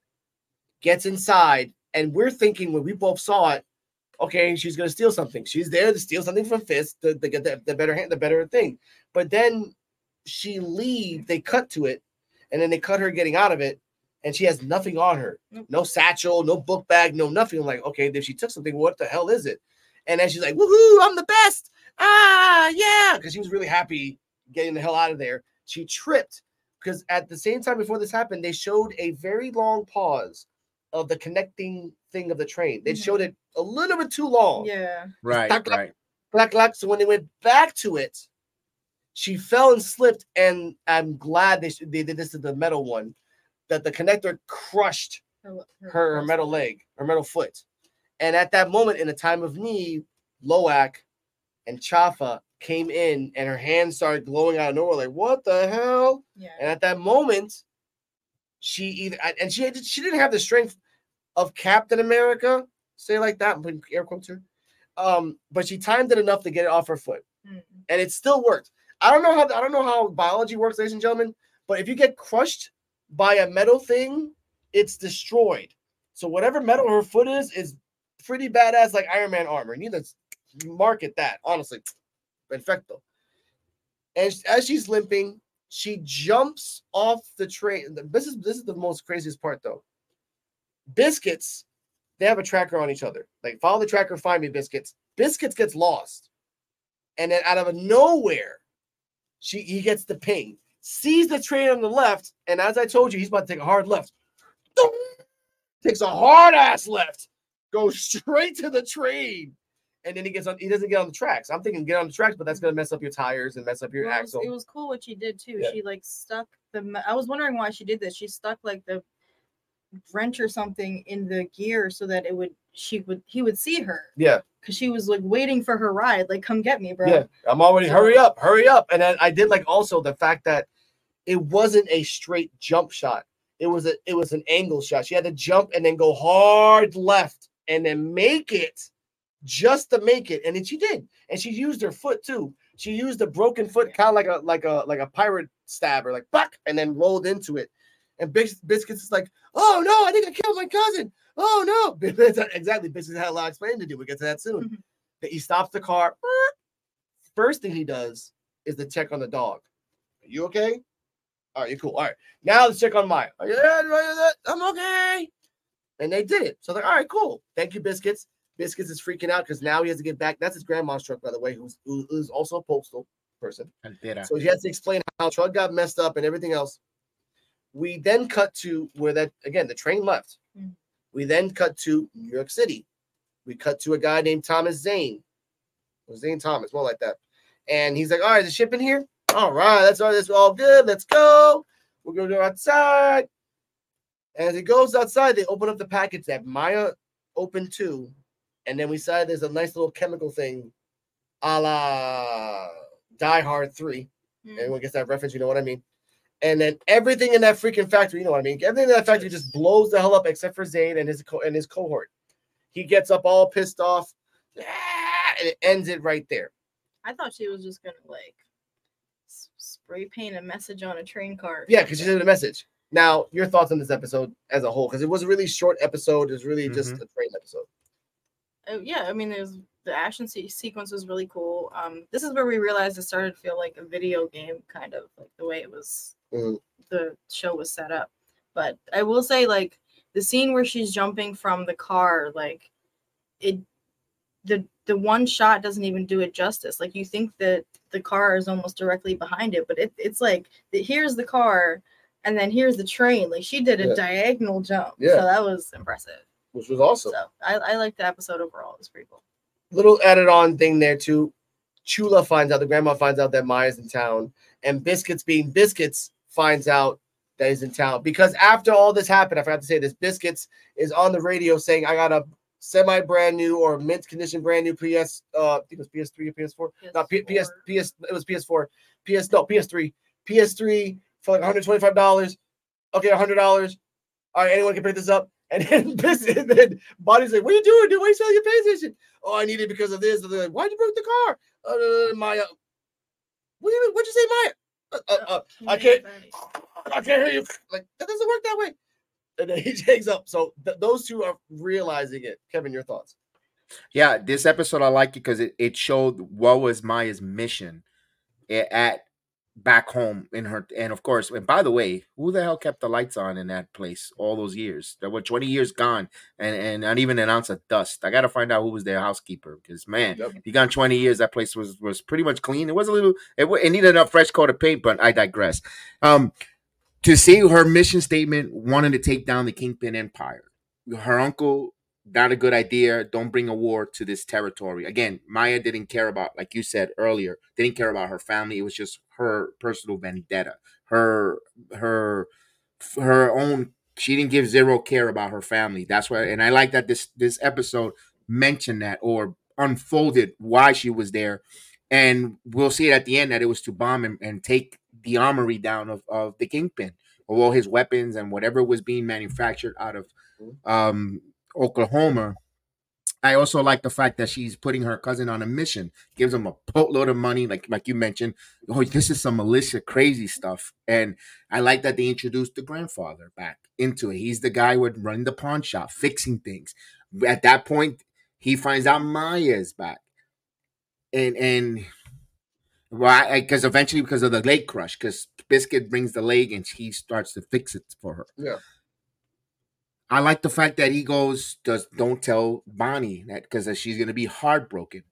gets inside. And we're thinking when we both saw it, okay, she's going to steal something. She's there to steal something from Fisk to, to get the, the better hand, the better thing. But then she leaves, they cut to it, and then they cut her getting out of it, and she has nothing on her. No satchel, no book bag, no nothing. I'm like, okay, if she took something, what the hell is it? And then she's like, woohoo, I'm the best. Ah, yeah. Because she was really happy getting the hell out of there. She tripped because at the same time before this happened, they showed a very long pause of the connecting thing of the train. They showed mm-hmm. it a little bit too long. Yeah. Right, Clack, clack, right. clack, clack. So when they went back to it, she fell and slipped. And I'm glad they, they did this to the metal one, that the connector crushed her, her metal leg, her metal foot. And at that moment, in a time of need, Lowak and Chafa came in and her hands started glowing out of nowhere, like, what the hell? Yeah. And at that moment, she either and she she didn't have the strength of Captain America, say like that, I'm putting air quotes here. Um, but she timed it enough to get it off her foot, and it still worked. I don't know how I don't know how biology works, ladies and gentlemen, but if you get crushed by a metal thing, it's destroyed. So whatever metal her foot is is pretty badass, like Iron Man armor. You need to market that, honestly. Perfecto. And as she's limping, she jumps off the train. This is this is the most craziest part though. Biscuits, they have a tracker on each other. Like follow the tracker, find me, biscuits. Biscuits gets lost. And then out of nowhere, she he gets the ping, sees the train on the left, and as I told you, he's about to take a hard left. Takes a hard ass left, goes straight to the train, and then he gets on. He doesn't get on the tracks. I'm thinking get on the tracks, but that's gonna mess up your tires and mess up your Well, axle. it was cool what she did too. Yeah. She like stuck the. I was wondering why she did this. She stuck like the wrench or something in the gear so that it would she would he would see her yeah, because she was like waiting for her ride. Like, come get me, bro. yeah. I'm already hurry up, hurry up. And then I did like also the fact that it wasn't a straight jump shot. It was a it was an angle shot. She had to jump and then go hard left and then make it just to make it. And then she did. And she used her foot too. She used a broken foot, kind of like a like a like a pirate stabber, like buck, and then rolled into it. And Bis- Biscuits is like, oh no, I think I killed my cousin. Oh no. Exactly. Biscuits had a lot of explaining to do. We'll get to that soon. Mm-hmm. But He stops the car. First thing he does is to check on the dog. Are you okay? All right, you cool. All right. Now let's check on Maya. Are you there? Are you there? I'm okay. And they did it. So they're like, all right, cool. Thank you, Biscuits. Biscuits is freaking out because now he has to get back. That's his grandma's truck, by the way, who's who's also a postal person. So he has to explain how truck got messed up and everything else. We then cut to where that again the train left. Mm. We then cut to New York City. We cut to a guy named Thomas Zane. Or Zane Thomas, more like that. And he's like, All right, is the ship in here? All right, that's all. That's all good. Let's go. We're gonna go outside. And As it goes outside, they open up the package that Maya opened too, and then we saw there's a nice little chemical thing, a la Die Hard Three. Everyone gets that reference, you know what I mean? And then everything in that freaking factory, you know what I mean? Everything in that factory just blows the hell up except for Zane and his co- and his cohort. He gets up all pissed off, "Ah," and it ends it right there. I thought she was just gonna like spray paint a message on a train car. Yeah, because she something. did a message. Now, your thoughts on this episode as a whole? Because it was a really short episode. It was really just Mhm. a train episode. Oh, yeah, I mean, there's the action se- sequence was really cool. Um, this is where we realized it started to feel like a video game, kind of like the way it was Mhm. the show was set up. But I will say, like the scene where she's jumping from the car, like it, the the one shot doesn't even do it justice. Like you think that the car is almost directly behind it, but it, it's like the, here's the car, and then here's the train. Like she did a Yeah. diagonal jump. Yeah. so that was impressive. Which was awesome. So I, I like the episode overall. It was pretty cool. Little added on thing there too. Chula finds out, the grandma finds out that Maya's in town, and Biscuits, being Biscuits, finds out that he's in town. Because after all this happened, I forgot to say this Biscuits is on the radio saying, I got a semi brand new or mint condition brand new PS, uh, I think it was PS3 or PS4. Not P- PS, PS, it was PS4. PS, no, PS3. PS3 for like $125. Okay, $100. All right, anyone can pick this up. And then, this, and then Bonnie's like, "What are you doing, dude? Why are you selling your PlayStation?" Oh, I need it because of this. And they're like, Why'd you break the car? Uh, Maya. What do you mean? What'd you say, Maya? Uh, uh, uh, I can't. I can't hear you. Like that doesn't work that way. And then he hangs up. So th- those two are realizing it. Kevin, your thoughts? Yeah, this episode I like it because it, it showed what was Maya's mission at back home in her and of course and by the way who the hell kept the lights on in that place all those years? There were 20 years gone and and not even an ounce of dust. I gotta find out who was their housekeeper because man you gone 20 years that place was was pretty much clean. It was a little it, it needed a fresh coat of paint but i digress. Um to see her mission statement wanting to take down the kingpin empire her uncle not a good idea don't bring a war to this territory. Again maya didn't care about like you said earlier didn't care about her family. It was just her personal vendetta her her her own she didn't give zero care about her family. That's why and i like that this this episode mentioned that or unfolded why she was there. And we'll see it at the end that it was to bomb and, and take the armory down of, of the kingpin of all his weapons and whatever was being manufactured out of um oklahoma I also like the fact that she's putting her cousin on a mission, gives him a boatload of money, like like you mentioned. Oh, this is some militia crazy stuff, and I like that they introduced the grandfather back into it. He's the guy who would run the pawn shop, fixing things. At that point, he finds out Maya is back, and and why? Because eventually, because of the leg crush, because Biscuit brings the leg and he starts to fix it for her. Yeah. I like the fact that he goes, does don't tell Bonnie that because she's gonna be heartbroken.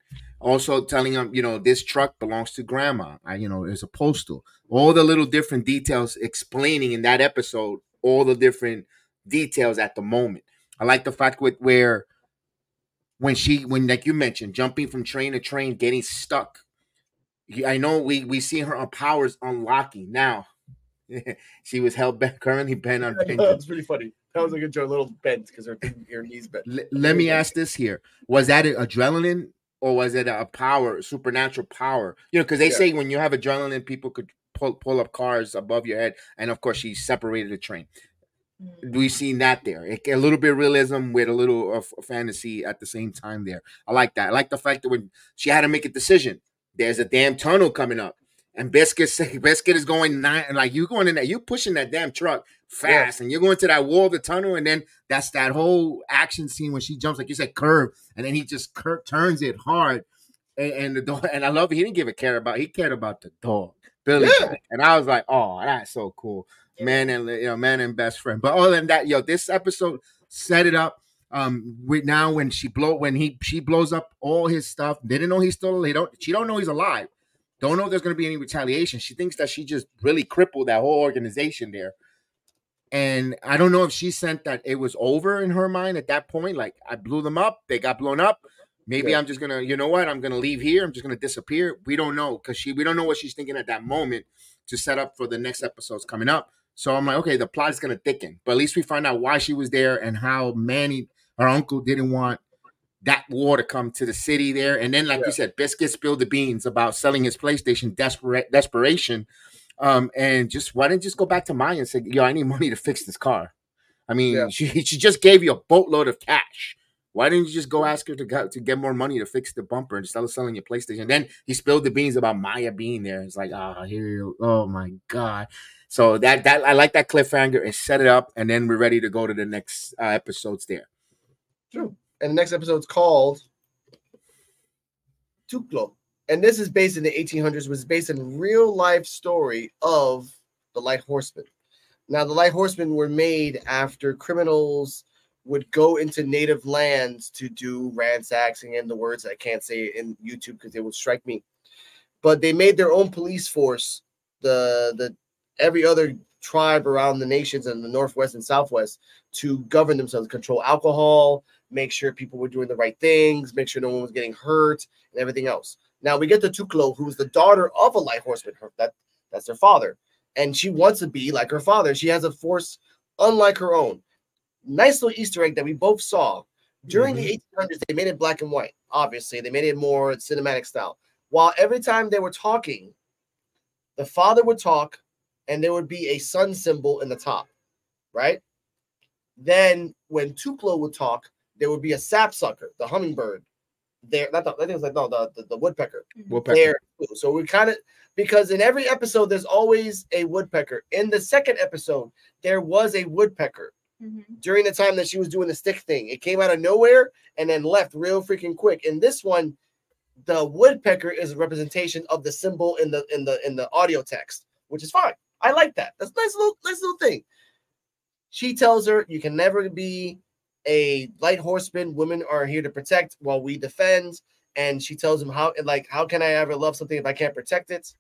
Also telling him, you know, this truck belongs to grandma. I, you know, there's a postal. All the little different details explaining in that episode, all the different details at the moment. I like the fact with where when she when like you mentioned, jumping from train to train, getting stuck. I know we we see her on powers unlocking now. she was held back currently bent on That penguin. was pretty funny. That was like a joke, little bent because her thing- her knees bent. L- let me ask this here: Was that adrenaline, or was it a power, supernatural power? You know, because they Yeah. say when you have adrenaline, people could pull pull up cars above your head, and of course, she separated the train. Mm. We've seen that there. A little bit of realism with a little of fantasy at the same time. There, I like that. I like the fact that when she had to make a decision, there's a damn tunnel coming up, and Biscuit say- Biscuit is going nine, and like you going in there, you pushing that damn truck fast, and you're going to that wall of the tunnel, and then that's that whole action scene when she jumps, like you said, curve, and then he just cur- turns it hard, and, and the dog, and I love it. He didn't give a care about. He cared about the dog, Billy, Yeah. And I was like, oh, that's so cool, man, and you know, man and best friend. But other than that, yo, this episode set it up. Um, with now when she blow when he she blows up all his stuff, they didn't know he's still. They don't. She don't know he's alive. Don't know if there's going to be any retaliation. She thinks that she just really crippled that whole organization there. And I don't know if she sent that it was over in her mind at that point. Like I blew them up, they got blown up, Maybe Yeah. I'm just gonna, you know what? I'm gonna leave here. I'm just gonna disappear. We don't know because she, we don't know what she's thinking at that moment to set up for the next episodes coming up. So I'm like, okay, the plot is gonna thicken, but at least we find out why she was there and how Manny, her uncle, didn't want that war to come to the city there. And then, like you said, Biscuit spilled the beans about selling his PlayStation, desperate desperation. Um, and just why didn't you just go back to Maya and say, yo, I need money to fix this car. I mean, she she just gave you a boatload of cash. Why didn't you just go ask her to go, to get more money to fix the bumper instead of selling your PlayStation? And then he spilled the beans about Maya being there. It's like, ah, here, you- oh my god. So that that I like that cliffhanger and set it up, and then we're ready to go to the next uh, episodes there. True. And the next episode's called Tuklo. And this is based in the 1800s, was based in real life story of the Light Horsemen. Now, the Light Horsemen were made after criminals would go into native lands to do ransacking and the words I can't say in YouTube because they would strike me. But they made their own police force. The the every other tribe around the nations in the northwest and southwest to govern themselves, control alcohol, make sure people were doing the right things, make sure no one was getting hurt, and everything else. Now we get to Tuklo, who's the daughter of a light horseman. Her, that that's their father, and she wants to be like her father. She has a force unlike her own. Nice little Easter egg that we both saw during the mm-hmm. 1800s. They made it black and white. Obviously, they made it more cinematic style. While every time they were talking, the father would talk, and there would be a sun symbol in the top, right? Then when Tuklo would talk, there would be a sapsucker, the hummingbird. There, not the, I think it was like no, the, the, the woodpecker. Mm-hmm. Woodpecker. There, so we kind of because in every episode there's always a woodpecker. In the second episode, there was a woodpecker mm-hmm. during the time that she was doing the stick thing. It came out of nowhere and then left real freaking quick. In this one, the woodpecker is a representation of the symbol in the in the in the audio text, which is fine. I like that. That's a nice little nice little thing. She tells her you can never be a light horseman. Women are here to protect while we defend. And she tells him how like how can I ever love something if I can't protect it?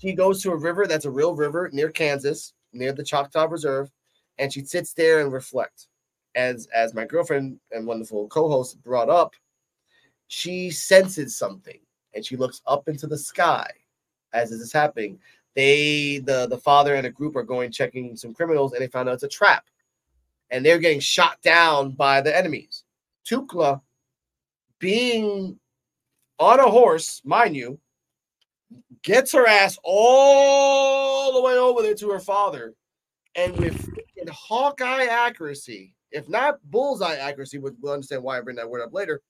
She goes to a river that's a real river near Kansas, near the Choctaw Reserve, and she sits there and reflects. As as my girlfriend and wonderful co-host brought up, she senses something and she looks up into the sky as this is happening. They the the father and a group are going checking some criminals and they found out it's a trap. And they're getting shot down by the enemies. Tuklo being on a horse, mind you, gets her ass all the way over there to her father, and with Hawkeye accuracy, if not bullseye accuracy, which we'll understand why I bring that word up later,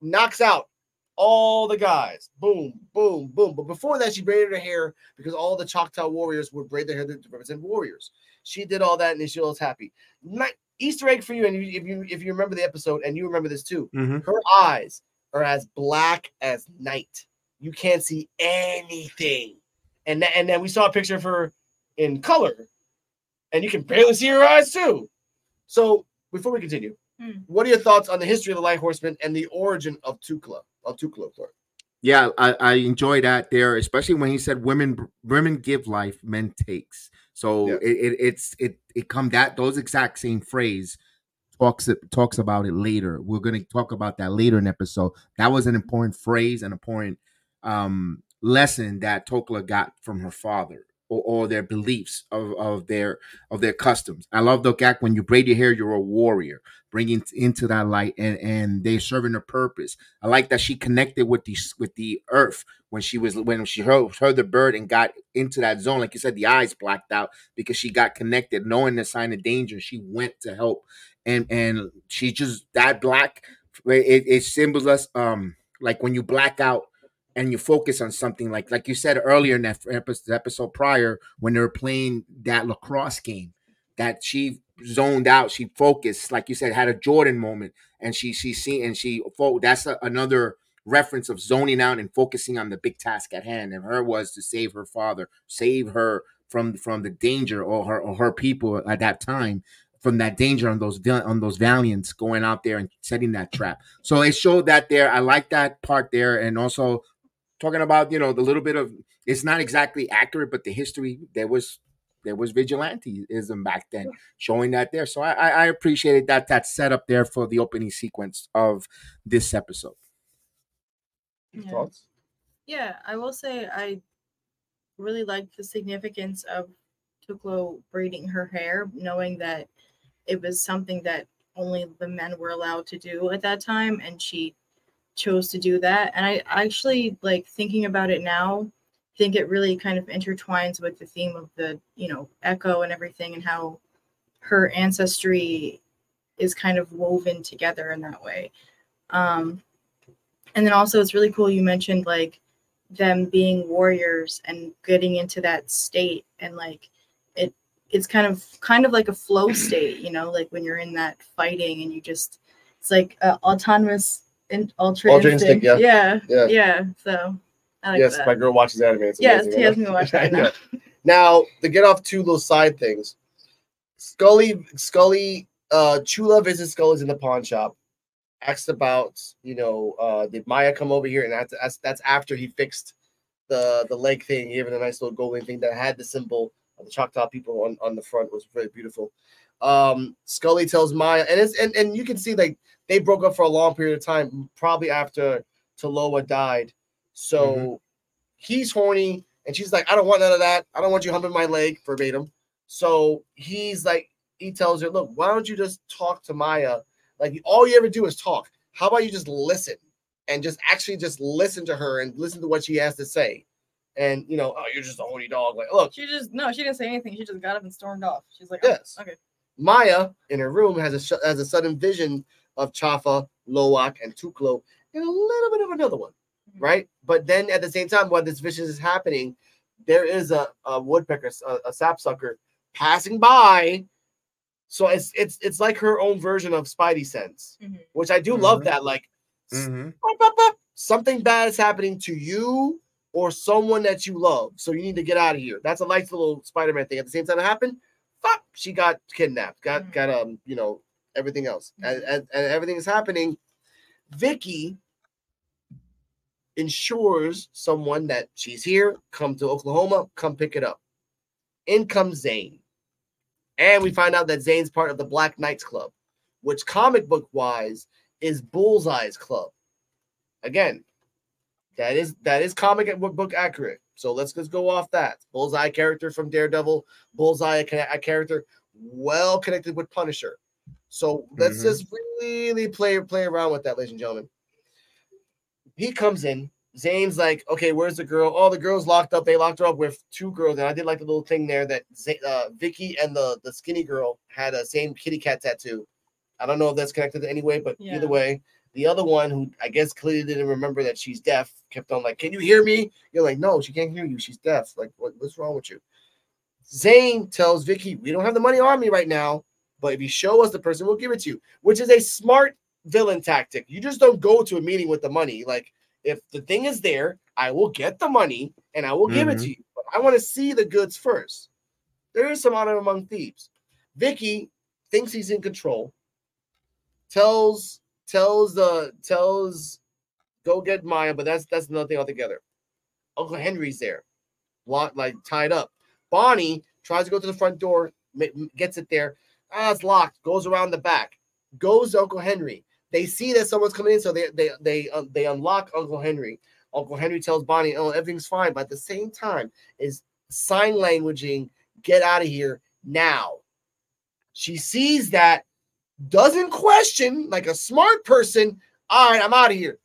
knocks out all the guys. Boom, boom, boom. But before that, she braided her hair because all the Choctaw warriors would braid their hair to represent warriors. She did all that, and she was happy. Ni- Easter egg for you, and you- if you if you remember the episode, and you remember this too, Mhm. her eyes are as black as night. You can't see anything. And th- and then we saw a picture of her in color, and you can barely see her eyes too. So before we continue, Hmm. what are your thoughts on the history of the Light Horseman and the origin of Tuklo? Of Tuklo, sorry. Yeah, I, I enjoy that there, especially when he said women women give life, men takes. So Yeah. it, it it's it it come that those exact same phrase talks it talks about it later. We're gonna talk about that later in episode. That was an important phrase and important um lesson that Tuklo got from her father or, or their beliefs of, of their of their customs. I love the fact when you braid your hair, you're a warrior, bringing into that light, and and they serving a purpose. I like that she connected with the with the earth when she was when she heard, heard the bird and got into that zone. Like you said, the eyes blacked out because she got connected, knowing the sign of danger. She went to help, and and she just that black. It, it symbolizes um like when you black out and you focus on something like like you said earlier in that episode, prior when they were playing that lacrosse game that she zoned out she focused like you said had a jordan moment and she she seen and she that's a, another reference of zoning out and focusing on the big task at hand and her was to save her father save her from from the danger or her or her people at that time from that danger on those on those valiants going out there and setting that trap. So it showed that there i like that part there and also talking about you know the little bit of it's not exactly accurate but the history there was there was vigilanteism back then, showing that there. So I, I, I appreciated that that setup there for the opening sequence of this episode. Yeah. Thoughts? Yeah, I will say I really liked the significance of Tuklo braiding her hair, knowing that it was something that only the men were allowed to do at that time, and she chose to do that. And I actually like thinking about it now, think it really kind of intertwines with the theme of the, you know, echo and everything and how her ancestry is kind of woven together in that way. Um, and then also it's really cool you mentioned like them being warriors and getting into that state and like it it's kind of kind of like a flow state you know like when you're in that fighting and you just it's like uh, autonomous and Ultra instinct, instinct, yeah Yeah. yeah so I like yes, that. my girl watches anime. It's Yes, amazing, he has me watch that now. Now to get off two little side things, Skully, Skully, uh, Chula visits Skully's in the pawn shop, asks about, you know, uh, did Maya come over here? And that's that's, that's after he fixed the the leg thing, he gave it a nice little golden thing that had the symbol the Choctaw people on on the front. Was very beautiful. Um, Skully tells Maya, and it's and and you can see like they broke up for a long period of time, probably after Taloa died. So he's horny, and she's like, I don't want none of that. I don't want you humping my leg verbatim. So he's like, he tells her, Look, why don't you just talk to Maya? Like, all you ever do is talk. How about you just listen and just actually just listen to her and listen to what she has to say? And you know, oh, you're just a horny dog. Like, look, she just no she didn't say anything she just got up and stormed off she's like Yes. oh, okay Maya in her room has a sh- has a sudden vision of Chafa, Lowak, and Tuklo, and a little bit of another one, mm-hmm. right? But then at the same time, while this vision is happening, there is a, a woodpecker, a, a sapsucker passing by. So it's it's it's like her own version of Spidey sense, mm-hmm. which I do love. Mm-hmm. That like Mhm. something bad is happening to you or someone that you love, so you need to get out of here. That's a nice little Spider-Man thing. At the same time, it happened. Fuck, she got kidnapped. Got got um, you know, everything else, and, and, and everything is happening. Vicky ensures someone that she's here. Come to Oklahoma. Come pick it up. In comes Zane, and we find out that Zane's part of the Black Knights Club, which comic book wise is Bullseye's club. Again, that is that is comic book accurate. So let's just go off that. Bullseye character from Daredevil, Bullseye a, a character well connected with Punisher. So let's Mhm. just really play play around with that, ladies and gentlemen. He comes in. Zane's like, okay, where's the girl? Oh, the girl's locked up. They locked her up with two girls, and I did like the little thing there that Z- uh, Vicky and the the skinny girl had a same kitty cat tattoo. I don't know if that's connected in any way, but Yeah. either way, the other one who I guess clearly didn't remember that she's deaf kept on like, "Can you hear me?" You're like, "No, she can't hear you. She's deaf. Like, what, what's wrong with you?" Zane tells Vicky, "We don't have the money on me right now, but if you show us the person, we'll give it to you." Which is a smart villain tactic. You just don't go to a meeting with the money. Like, if the thing is there, I will get the money and I will give it to mm-hmm. you. But I want to see the goods first. There is some honor among thieves. Vicky thinks he's in control. Tells tells the tells go get Maya, but that's that's another thing altogether. Uncle Henry's there, locked like tied up. Bonnie tries to go to the front door, gets it there. Ah, it's locked. Goes around the back. Goes to Uncle Henry. They see that someone's coming in, so they they they um, they unlock Uncle Henry. Uncle Henry tells Bonnie, "Oh, everything's fine," but at the same time is sign languaging. Get out of here now. She sees that, doesn't question like a smart person. All right, I'm out of here,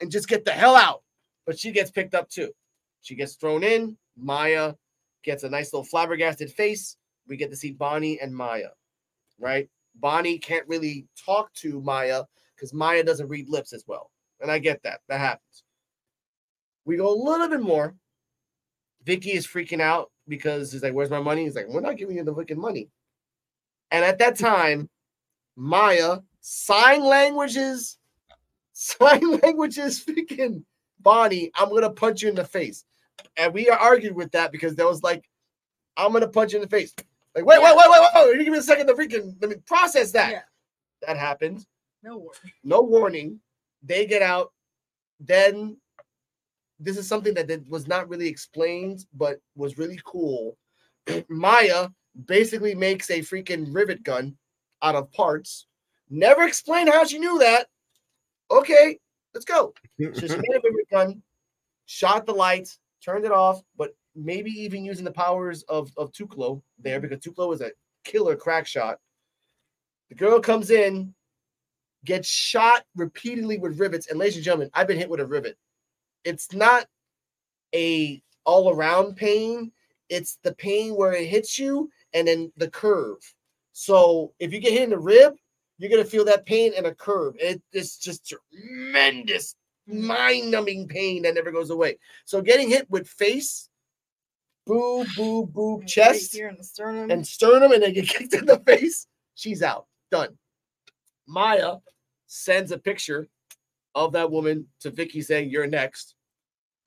and just get the hell out. But she gets picked up too. She gets thrown in. Maya gets a nice little flabbergasted face. We get to see Bonnie and Maya, right? Bonnie can't really talk to Maya because Maya doesn't read lips as well. And I get that. That happens. We go a little bit more. Vicky is freaking out because he's like, Where's my money? He's like, We're not giving you the wicked money. And at that time, Maya sign languages, sign languages freaking Bonnie, I'm gonna punch you in the face. And we argued with that because there was like, I'm gonna punch you in the face. Like, wait, wait, wait, wait, wait, wait. Give me a second to freaking let me process that. Yeah. That happened. no warning. No warning. They get out. Then this is something that, that was not really explained, but was really cool. Maya basically makes a freaking rivet gun out of parts. Never explained how she knew that. Okay, let's go. So she made a rivet gun, shot the lights, turned it off, but maybe even using the powers of, of Tuklo there because Tuklo is a killer crack shot. The girl comes in, gets shot repeatedly with rivets, and ladies and gentlemen, I've been hit with a rivet. It's not a all around pain. It's the pain where it hits you and then the curve. So if you get hit in the rib, you're gonna feel that pain and a curve. It is just tremendous, mind-numbing pain that never goes away. So getting hit with face, boob, boob, boob, Right chest, here in the sternum. and sternum, and then get kicked in the face, she's out. Done. Maya sends a picture of that woman to Vicky saying, You're next.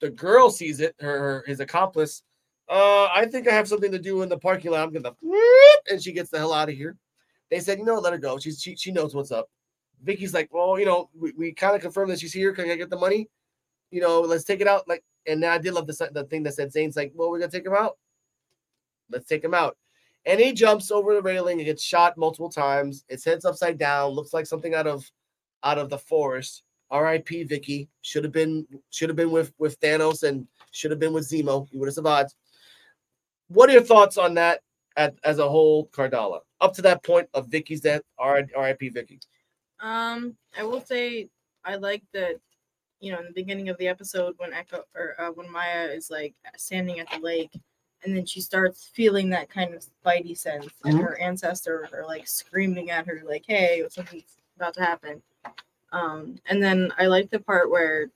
The girl sees it, her, her his accomplice. Uh, I think I have something to do in the parking lot. I'm gonna and she gets the hell out of here. They said, you know, let her go. She's she, she knows what's up. Vicky's like, well, you know, we, we kind of confirmed that she's here. Can I get the money? You know, let's take it out. Like, and I did love the the thing that said Zane's like, well, we're gonna take him out. Let's take him out. And he jumps over the railing and gets shot multiple times. His head's upside down, looks like something out of out of the forest. R.I.P. Vicky. Should have been should have been with with Thanos and should have been with Zemo. He would have survived. What are your thoughts on that at, as a whole, Cardala? Up to that point of Vicky's death, R- R.I.P. Vicky. Um, I will say I like that. You know, in the beginning of the episode, when Echo or uh, when Maya is like standing at the lake, and then she starts feeling that kind of spidey sense, and Mhm. her ancestors are like screaming at her, like, "Hey, something's about to happen." Um, and then I like the part where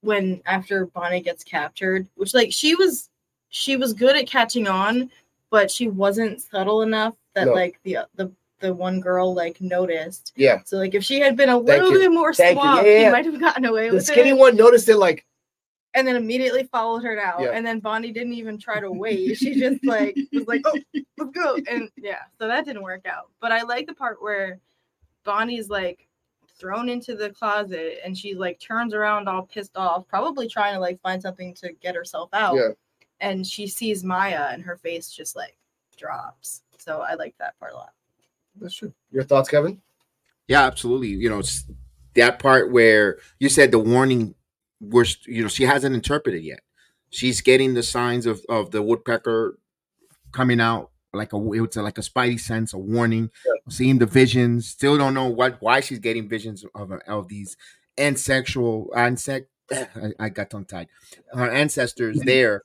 when after Bonnie gets captured, which like she was she was good at catching on, but she wasn't subtle enough that No. like the uh, the the one girl like noticed. Yeah. So like if she had been a Thank little you. bit more Thank suave, Yeah, yeah. she might have gotten away The with skinny it. one noticed it like, And then immediately followed her out. Yeah. And then Bonnie didn't even try to wait. She just like was like, oh, let's go. And yeah, so that didn't work out. But I like the part where Bonnie's like thrown into the closet and she like turns around all pissed off, probably trying to like find something to get herself out. Yeah. And she sees Maya and her face just like drops. So I like that part a lot. That's true. Your thoughts, Kevin? Yeah, absolutely. You know, it's that part where you said the warning was, you know, she hasn't interpreted yet. She's getting the signs of of the woodpecker coming out like a it's a, like a spidey sense, a warning, seeing the visions. Still don't know what why she's getting visions of of these ancestral insect. I, I got tongue tied. Her ancestors there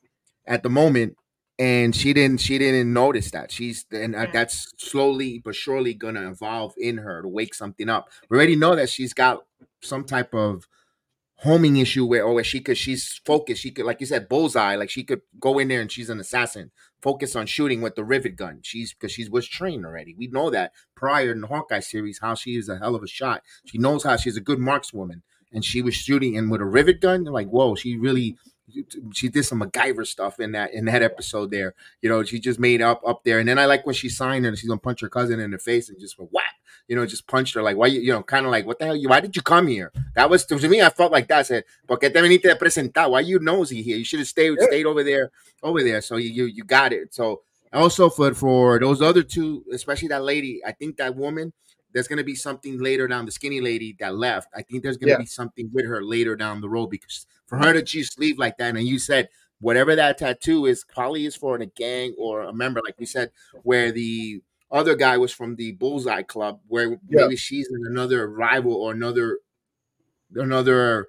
at the moment and she didn't she didn't notice that. She's and uh, that's slowly but surely gonna evolve in her to wake something up. We already know that she's got some type of homing issue where or where she could she's focused. She could like you said bullseye like she could go in there and she's an assassin. Focus on shooting with the rivet gun. She's because she was trained already. We know that prior in the hawkeye series how she is a hell of a shot. She knows how she's a good markswoman and she was shooting and with a rivet gun like whoa she really she did some MacGyver stuff in that in that episode there. You know, she just made up up there. And then I like when she signed her and she's gonna punch her cousin in the face and just went whap. You know, just punched her like why you you know, kind of like what the hell you why did you come here? That was to me, I felt like that. I said, ¿Por qué te viniste a presentar? Why you nosy here? You should have stayed stayed over there, over there. So you you, you got it. So also for for those other two, especially that lady, I think that woman, there's gonna be something later down the skinny lady that left. I think there's gonna Yeah. be something with her later down the road because for her to just leave like that, and you said whatever that tattoo is, probably is for in a gang or a member, like we said, where the other guy was from the Bullseye Club, where Yeah. maybe she's in another rival or another another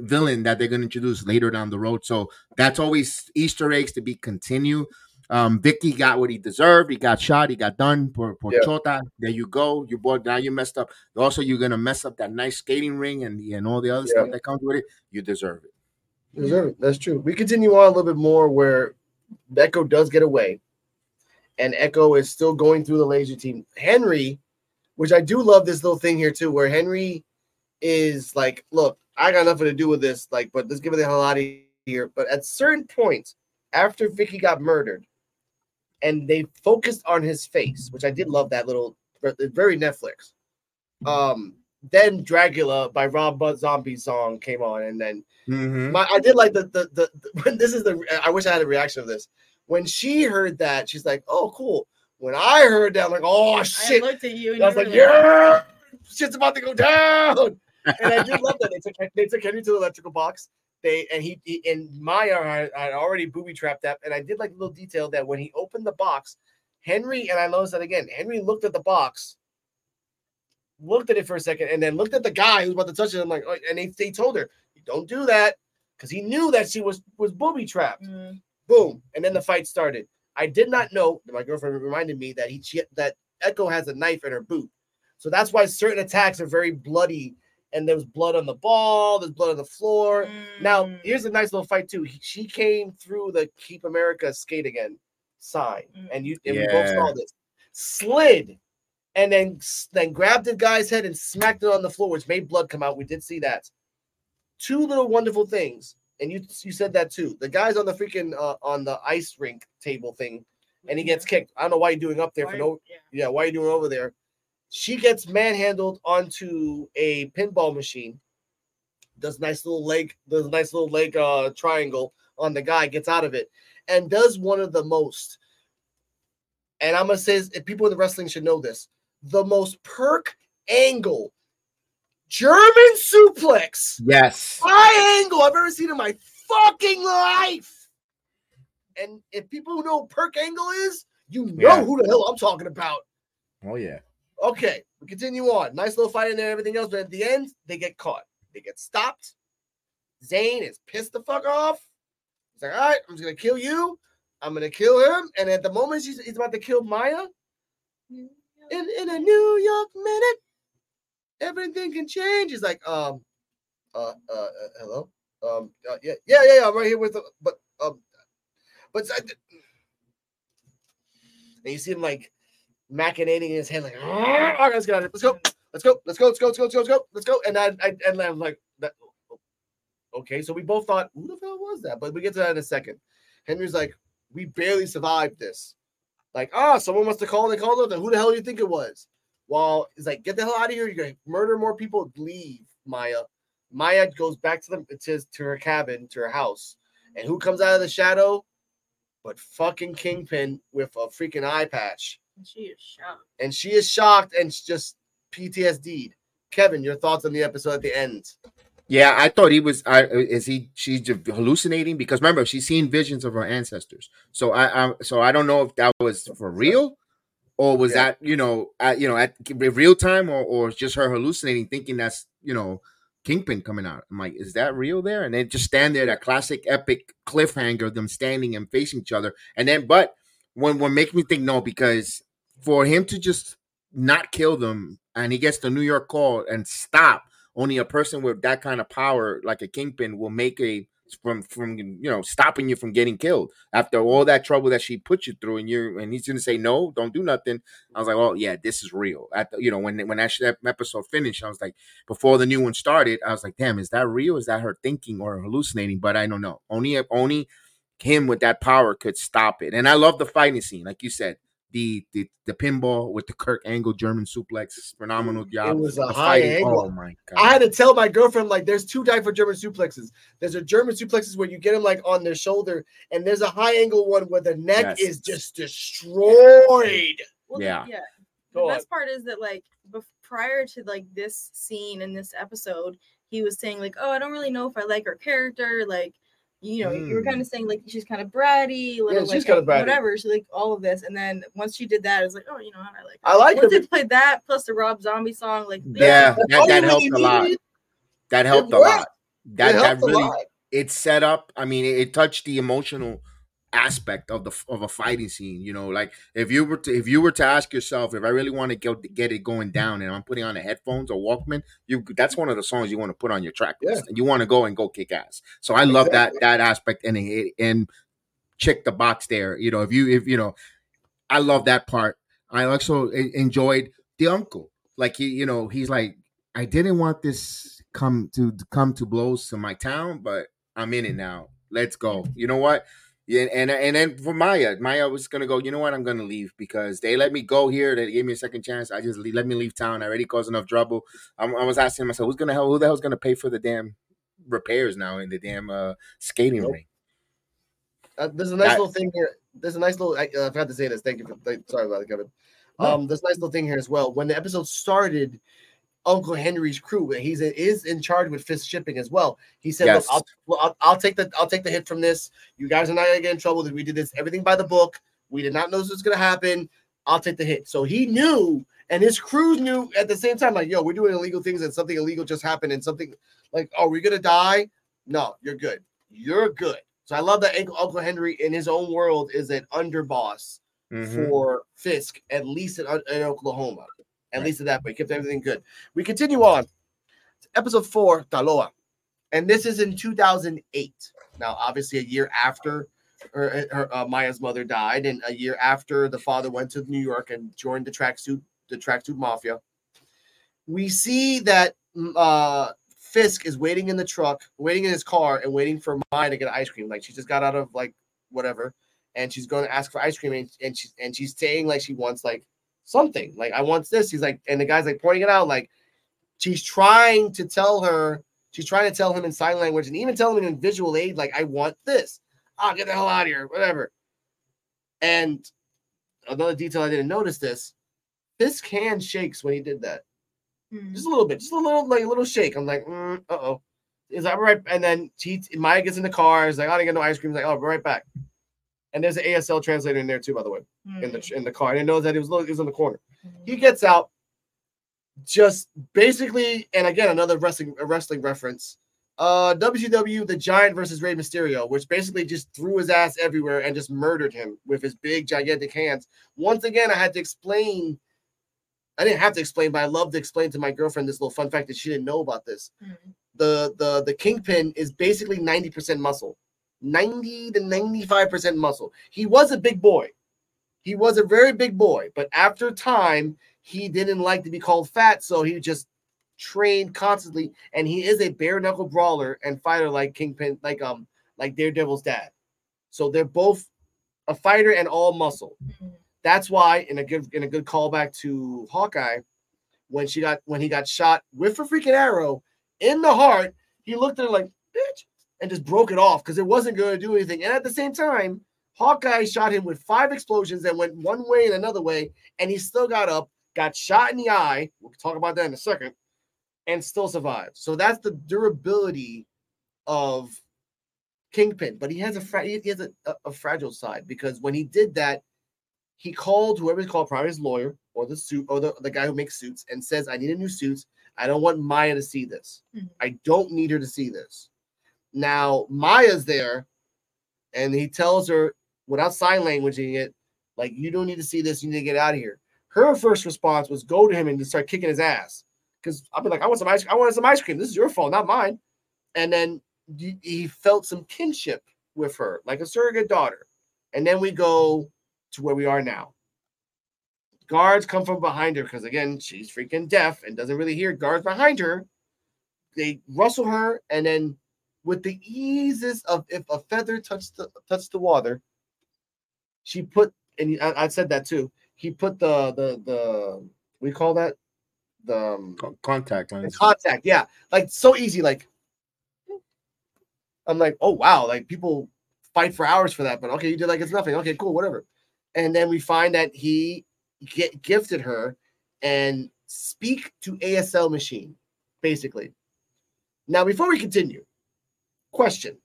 villain that they're going to introduce later down the road. So that's always Easter eggs to be continue. Um, Vicky got what he deserved. He got shot. He got done for, for Yeah. Chota. There you go. You bought now you messed up. Also, you're gonna mess up that nice skating ring and and all the other Yeah. stuff that comes with it. You deserve it. Deserve it. That's true. We continue on a little bit more where Echo does get away, and Echo is still going through the laser team. Henry, which I do love this little thing here too, where Henry is like, "Look, I got nothing to do with this. Like, but let's give it the hell out of here." But at certain points, after Vicky got murdered, and they focused on his face, which I did love that little, very Netflix. Um, then Dragula by Rob Bud Zombie song came on, and then Mm-hmm. my, I did like the, the the the when this is the I wish I had a reaction of this When she heard that, she's like, "Oh, cool." When I heard that, I'm like, "Oh shit!" I looked at you and I was like, were "Yeah, shit's about to go down." And I did love that they took they took Henry to the electrical box. They and he, he and Maya had, had already booby trapped that, and I did like a little detail that when he opened the box, Henry and I noticed that again. Henry looked at the box, looked at it for a second, and then looked at the guy who was about to touch it. I'm like, oh, and they, they told her, "Don't do that," because he knew that she was was booby trapped. Mm. Boom, and then the fight started. I did not know. My girlfriend reminded me that he that Echo has a knife in her boot, so that's why certain attacks are very bloody. And there was blood on the ball. There's blood on the floor. Now mm. here's a nice little fight too. He- She came through the "Keep America Skate Again" sign, mm. and you and we both saw this. Slid, and then then grabbed the guy's head and smacked it on the floor, which made blood come out. We did see that. Two little wonderful things, and you you said that too. The guy's on the freaking uh, on the ice rink table thing, and he gets mm-hmm. kicked. I don't know why you're doing up there for no. Yeah, why are you doing over there? She gets manhandled onto a pinball machine. Does nice little leg, does a nice little leg uh triangle on the guy, gets out of it, and does one of the most. And I'm gonna say people in the wrestling should know this, the most Kurt Angle German suplex Yes. high angle I've ever seen in my fucking life. And if people who know what Kurt Angle is, you know Yeah. who the hell I'm talking about. Oh yeah. Okay, we continue on. Nice little fight in there, everything else, but at the end, they get caught. They get stopped. Zane is pissed the fuck off. He's like, all right, I'm just gonna kill you. I'm gonna kill him. And at the moment she's, he's about to kill Maya, in, in a New York minute, everything can change. He's like, um, uh, uh, uh hello, um, uh, yeah, yeah, yeah, yeah, I'm right here with, the, but, um, but, I- and you see him like machinating in his head, like, all right, let's get out of here. Let's go, let's go, let's go, let's go, let's go, let's go, let's go, let's go. And I, I, and I'm like, that, okay, so we both thought, who the hell was that? But we get to that in a second. Henry's like, we barely survived this. Like, ah, someone must have called. They called us. Who the hell do you think it was? While he's like, get the hell out of here. You're gonna murder more people. Leave, Maya. Maya goes back to the to, to her cabin, to her house. And who comes out of the shadow? But fucking Kingpin with a freaking eye patch. And She is shocked. And she is shocked and just PTSD'd. Kevin, your thoughts on the episode at the end? Yeah, I thought he was. I uh, is he? She's just hallucinating because remember she's seen visions of her ancestors. So I, I so I don't know if that was for real, or was that you know at you know at real time, or or just her hallucinating, thinking that's you know Kingpin coming out. I'm like, is that real there? And then just stand there, that classic epic cliffhanger, them standing and facing each other, and then but when what makes me think no because for him to just not kill them and he gets the New York call and stop only a person with that kind of power like a kingpin will make a from from you know stopping you from getting killed. After all that trouble that she put you through and you're and he's gonna say no don't do nothing. I was like oh yeah this is real. At you know when when that episode finished i was like before the new one started i was like damn is that real? Is that her thinking or hallucinating? But i don't know. Only only him with that power could stop it. And i love the fighting scene like you said the the, the pinball with the Kurt Angle German suplex, phenomenal job. It was a The high fighting- angle. Oh my god! I had to tell my girlfriend like there's two type of German suplexes. There's a German suplexes where you get them like on their shoulder, and there's a high angle one where the neck Yes. is just destroyed. Well, Yeah. yeah. The Go on. best part is that like bef- prior to like this scene in this episode, he was saying like, "Oh, I don't really know if I like her character." Like, you know, you were kind of saying like she's kind of bratty, little, Mm. she's like, kinda bratty. whatever. She like all of this, and then once she did that, I was like, "Oh, you know, I like." I like her. Once they played that plus the Rob Zombie song, like Yeah, That's that, all that helped a lot. That helped a lot. That It that helped a really lot. it set up. I mean, it, it touched the emotional aspect of the of a fighting scene. You know, like if you were to if you were to ask yourself if I really want to get get it going mm-hmm. down, and I'm putting on the headphones or Walkman, you that's one of the songs you want to put on your track list, and you want to go and go kick ass. So I love Exactly. that that aspect, and it, and check the box there. You know, if you if you know, I love that part. I also enjoyed the uncle. Like he, you know, he's like, I didn't want this come to to come to blows to my town, but I'm in it now. Let's go. You know what? Yeah, and and then for Maya, Maya was gonna go. You know what? I'm gonna leave because they let me go here. They gave me a second chance. I just le- let me leave town. I already caused enough trouble. I'm, I was asking myself, who's gonna help? Who the hell's gonna pay for the damn repairs now in the damn uh, skating Nope. ring? Uh, there's a nice That- little thing here. there's a nice little. I, uh, I forgot to say this. Thank you. For, sorry about it, Kevin. Um, there's a nice little thing here as well. When the episode started, Uncle Henry's crew, he's is in charge with Fisk shipping as well. He said, Yes. "Look, I'll, I'll, I'll take the I'll take the hit from this. You guys are not gonna get in trouble. That we did this everything by the book. We did not know this was gonna happen. I'll take the hit." So he knew, and his crew knew at the same time. Like, yo, we're doing illegal things, and something illegal just happened, and something like, "Are we gonna die?" No, you're good. You're good. So I love that Uncle Uncle Henry in his own world is an underboss Mhm. for Fisk, at least in, in Oklahoma. At least at that point, kept everything good. We continue on. Episode four, Taloa. And this is in 2008. Now, obviously, a year after her, her uh, Maya's mother died, and a year after the father went to New York and joined the tracksuit, the tracksuit mafia. We see that mm, uh, Fisk is waiting in the truck, waiting in his car, and waiting for Maya to get ice cream. Like she just got out of like whatever, and she's going to ask for ice cream, and, and she's and she's saying like she wants like something, like I want this. He's like, and the guy's like pointing it out, like she's trying to tell her, she's trying to tell him in sign language, and even tell him in visual aid, like I want this. Ah, get the hell out of here, whatever. And another detail I didn't notice this: this hand shakes when he did that just a little bit, just a little like a little shake. I'm like, mm, uh oh. Is that right? And then she, Maya gets in the car. He's like, oh, I didn't get no ice cream. He's like, oh, I'll be right back. And there's an ASL translator in there too, by the way, in the mm. in the car. I didn't know that he was he was in the corner. Mm. He gets out, just basically, and again another wrestling wrestling reference. Uh, WCW the Giant versus Rey Mysterio, which basically just threw his ass everywhere and just murdered him with his big gigantic hands. Once again, I had to explain I didn't have to explain, but I love to explain to my girlfriend this little fun fact that she didn't know about this. Mm. The the the kingpin is basically 90% muscle. 90 to 95% muscle. He was a big boy. He was a very big boy, but after time, he didn't like to be called fat, so he just trained constantly. And he is a bare knuckle brawler and fighter like Kingpin, like um, like Daredevil's dad. So they're both a fighter and all muscle. That's why, in a good in a good callback to Hawkeye, when she got when he got shot with a freaking arrow in the heart, he looked at her like bitch and just broke it off because it wasn't going to do anything. And at the same time, Hawkeye shot him with five explosions that went one way and another way, and he still got up, got shot in the eye. We'll talk about that in a second, and still survived. So that's the durability of Kingpin. But he has a fra- he has a, a, a fragile side because when he did that, he called whoever he called, probably his lawyer or the suit or the, the guy who makes suits, and says, "I need a new suit. I don't want Maya to see this. Mm-hmm. I don't need her to see this." Now Maya's there, and he tells her without sign languaging it, like, "You don't need to see this. You need to get out of here." Her first response was go to him and just start kicking his ass because I'll be like, "I want some ice. I want some ice cream. This is your fault, not mine." And then he- he felt some kinship with her, like a surrogate daughter. And then we go to where we are now. Guards come from behind her because again, she's freaking deaf and doesn't really hear guards behind her. They rustle her, and then with the eases of if a feather touched the touched the water, she put and I, I said that too. He put the the the we call that the um, contact lens. contact, yeah, like so easy. Like I'm like, oh wow, like people fight for hours for that, but okay, you did like it's nothing. Okay, cool, whatever. And then we find that he get gifted her and speak to ASL machine, basically. Now, before we continue, question: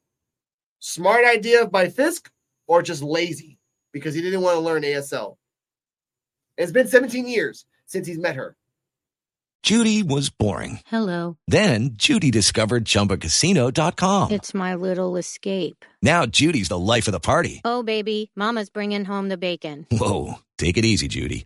Smart idea by Fisk or just lazy because he didn't want to learn ASL? It's been 17 years since he's met her. Judy was boring. Hello. Then Judy discovered ChumbaCasino.com. It's my little escape. Now Judy's the life of the party. Oh, baby, Mama's bringing home the bacon. Whoa, take it easy, Judy.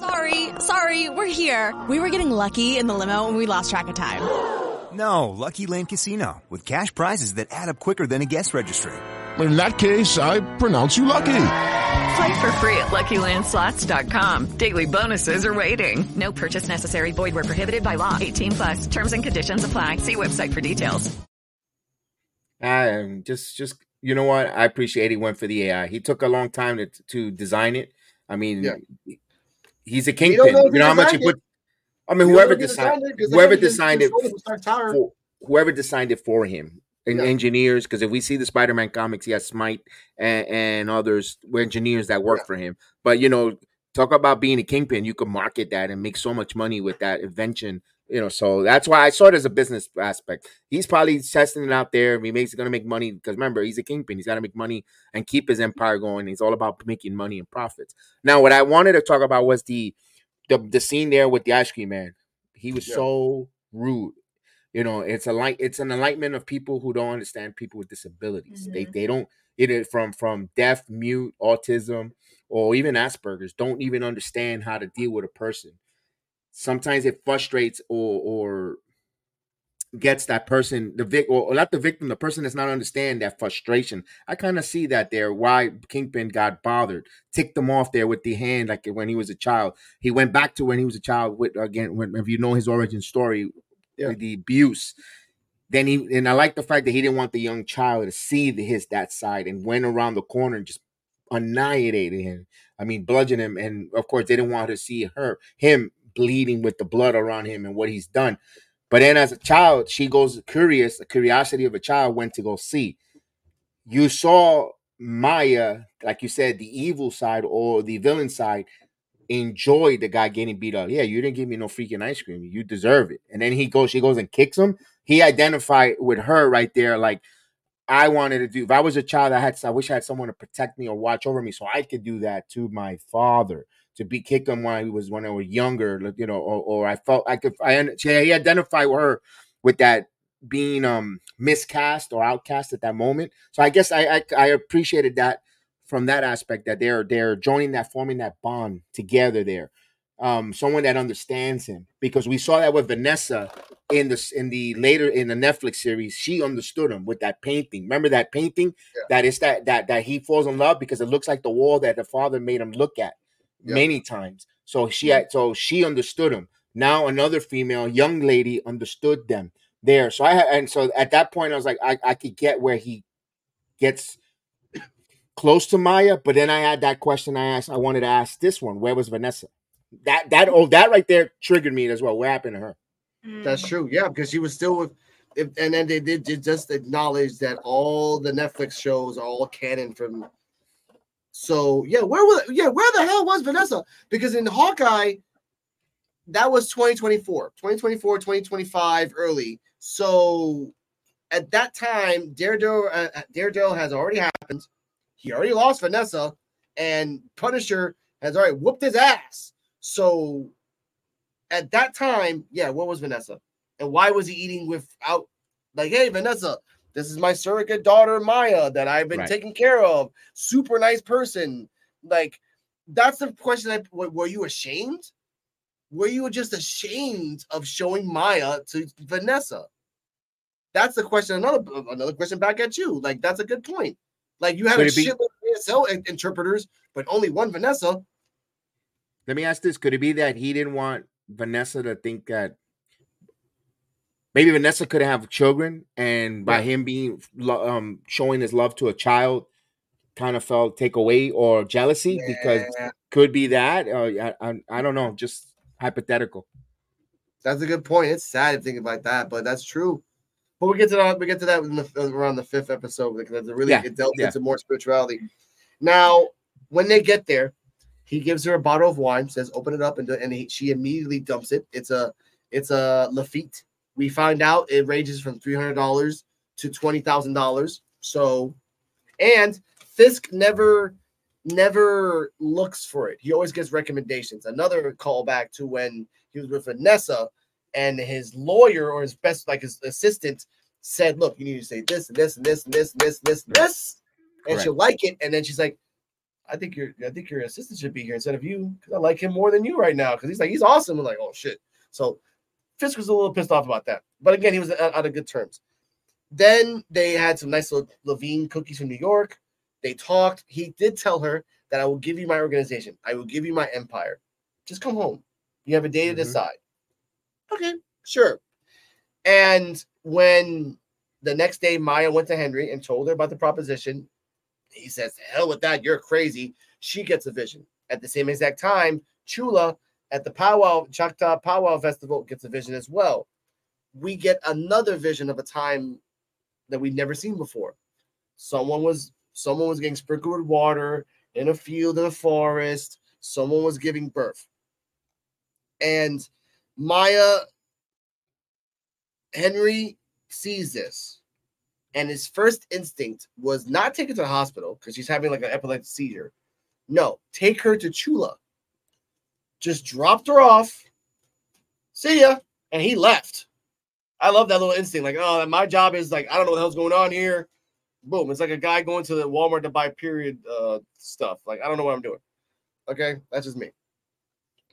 Sorry, sorry, we're here. We were getting lucky in the limo and we lost track of time. No, Lucky Land Casino, with cash prizes that add up quicker than a guest registry. In that case, I pronounce you lucky. Play for free at LuckyLandSlots.com. Daily bonuses are waiting. No purchase necessary. Void where prohibited by law. 18 plus. Terms and conditions apply. See website for details. I um, just, just you know what? I appreciate he went for the AI. He took a long time to to design it. I mean, Yeah. He's a kingpin. don't know You know how much he put. I mean, whoever designed, designed whoever designed it, showed it with Stark Tower. for, whoever designed it for him, and engineers. Because if we see the Spider-Man comics, he has Smythe and, and others were engineers that work for him. But you know, talk about being a kingpin. You can market that and make so much money with that invention. You know, so that's why I saw it as a business aspect. He's probably testing it out there. He makes going to make money because remember, he's a kingpin. He's got to make money and keep his empire going. He's all about making money and profits. Now, what I wanted to talk about was the the, the scene there with the ice cream man. He was Yeah. so rude. You know, it's a light. It's an enlightenment of people who don't understand people with disabilities. They mm-hmm. they don't either from from deaf, mute, autism, or even Asperger's don't even understand how to deal with a person. Sometimes it frustrates or or gets that person the vic or not the victim the person that's not understand that frustration. I kind of see that there why kingpin got bothered ticked them off there with the hand like when he was a child. He went back to when he was a child with again when if you know his origin story with the abuse. Then he and i like the fact that he didn't want the young child to see the, his that side and went around the corner and just annihilated him. I mean bludgeoned him and of course they didn't want her to see her him bleeding with the blood around him and what he's done but then as a child, she goes curious, the curiosity of a child went to go see. You saw Maya, like you said, the evil side or the villain side, enjoy the guy getting beat up. Yeah, you didn't give me no freaking ice cream. You deserve it. And then he goes, she goes and kicks him. He identified with her right there, like I wanted to do. If I was a child, I had I wish I had someone to protect me or watch over me so I could do that to my father. To be kicked him when I was when I was younger, you know, or, or I felt I could I he identified with her with that being um miscast or outcast at that moment. So I guess I I, I appreciated that from that aspect that they're they're joining that forming that bond together there. Um, someone that understands him because we saw that with Vanessa in the in the later in the Netflix series. She understood him with that painting. Remember that painting that is that that that he falls in love because it looks like the wall that the father made him look at many times. So she had so she understood him. Now another female young lady understood them there. So I and so at that point I was like I, I could get where he gets close to Maya, but then I had that question I asked I wanted to ask this one. Where was Vanessa? That that oh that right there triggered me as well. What happened to her? That's mm. true. Yeah, because she was still with, if, and then they did just acknowledge that all the Netflix shows are all canon from. So yeah, where was yeah where the hell was Vanessa? Because in Hawkeye, that was 2024, 2024, 2025 early. So at that time, Daredevil, uh, uh, Daredevil has already happened. He already lost Vanessa, and Punisher has already whooped his ass. So at that time, yeah, what was Vanessa? And why was he eating without like, hey, Vanessa, this is my surrogate daughter Maya that I've been Right. taking care of. Super nice person. Like, that's the question. I, were you ashamed? Were you just ashamed of showing Maya to Vanessa? That's the question. Another another question back at you. Like, that's a good point. Like, you had Could a it be- shitload of ASL in- interpreters, but only one Vanessa. Let me ask this: Could it be that he didn't want Vanessa to think that maybe Vanessa could have children, and by him being um showing his love to a child, kind of felt take away or jealousy because could be that. Uh, I, I I don't know, just hypothetical. That's a good point. It's sad to think about that, but that's true. But we get to that. We get to that in the, around the fifth episode because it really Yeah, it delves yeah. into more spirituality. Now, when they get there, he gives her a bottle of wine, says, "Open it up," and and he, she immediately dumps it. It's a it's a Lafite. We find out it ranges from three hundred dollars to twenty thousand dollars. So, and Fisk never never looks for it. He always gets recommendations. Another callback to when he was with Vanessa and his lawyer or his best like his assistant said, "Look, you need to say this and this and this and this and this and this and this," and she'll like it. And then she's like, "I think your I think your assistant should be here instead of you because I like him more than you right now because he's like he's awesome." I'm like, "Oh shit!" So Fisk was a little pissed off about that, but again, he was of good terms. Then they had some nice little Levain cookies from New York. They talked. He did tell her that I will give you my organization. I will give you my empire. Just come home. You have a day to Mhm. decide. Okay, sure. And when the next day Maya went to Henry and told her about the proposition, he says, Hell with that, you're crazy. She gets a vision. At the same exact time, Chula at the powwow, Choctaw Powwow Festival gets a vision as well. We get another vision of a time that we've never seen before. Someone was someone was getting sprinkled with water in a field in a forest. Someone was giving birth. And Maya Henry sees this, and his first instinct was not take her to the hospital because she's having like an epileptic seizure. No, take her to Chula. Just dropped her off. See ya. And he left. I love that little instinct. Like, oh, my job is like, I don't know what the hell's going on here. Boom. It's like a guy going to the Walmart to buy period uh stuff. Like, I don't know what I'm doing. Okay, that's just me.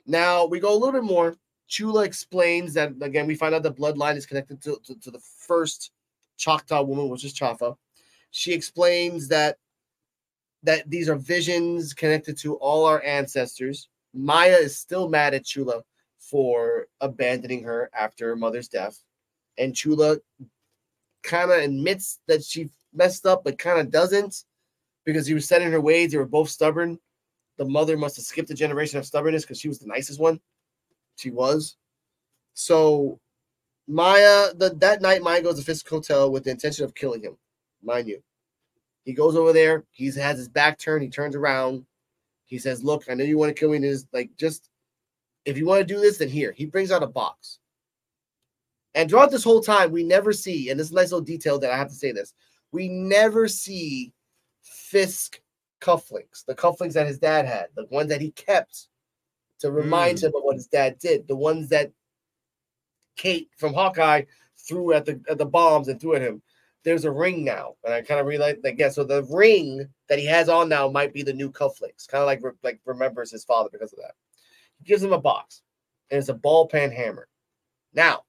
Now we go a little bit more. Chula explains that again, we find out the bloodline is connected to, to, to the first Choctaw woman, which is Chafa. She explains that that these are visions connected to all our ancestors. Maya is still mad at Chula for abandoning her after her mother's death. And Chula kind of admits that she messed up, but kind of doesn't because he was set in her ways. They were both stubborn. The mother must have skipped a generation of stubbornness because she was the nicest one. She was. So Maya, the, that night, Maya goes to Fisk Hotel with the intention of killing him, mind you. He goes over there. He has his back turned. He turns around. He says, "Look, I know you want to kill me. This like just if you want to do this, then here." He brings out a box. And throughout this whole time, we never see, and this is a nice little detail that I have to say this: we never see Fisk cufflinks, the cufflinks that his dad had, the ones that he kept to remind Mm. him of what his dad did, the ones that Kate from Hawkeye threw at the at the bombs and threw at him. There's a ring now, and I kind of realized that. Yeah, so the ring that he has on now might be the new cufflinks, kind of like re- like remembers his father because of that. He gives him a box, and it's a ball peen hammer. Now,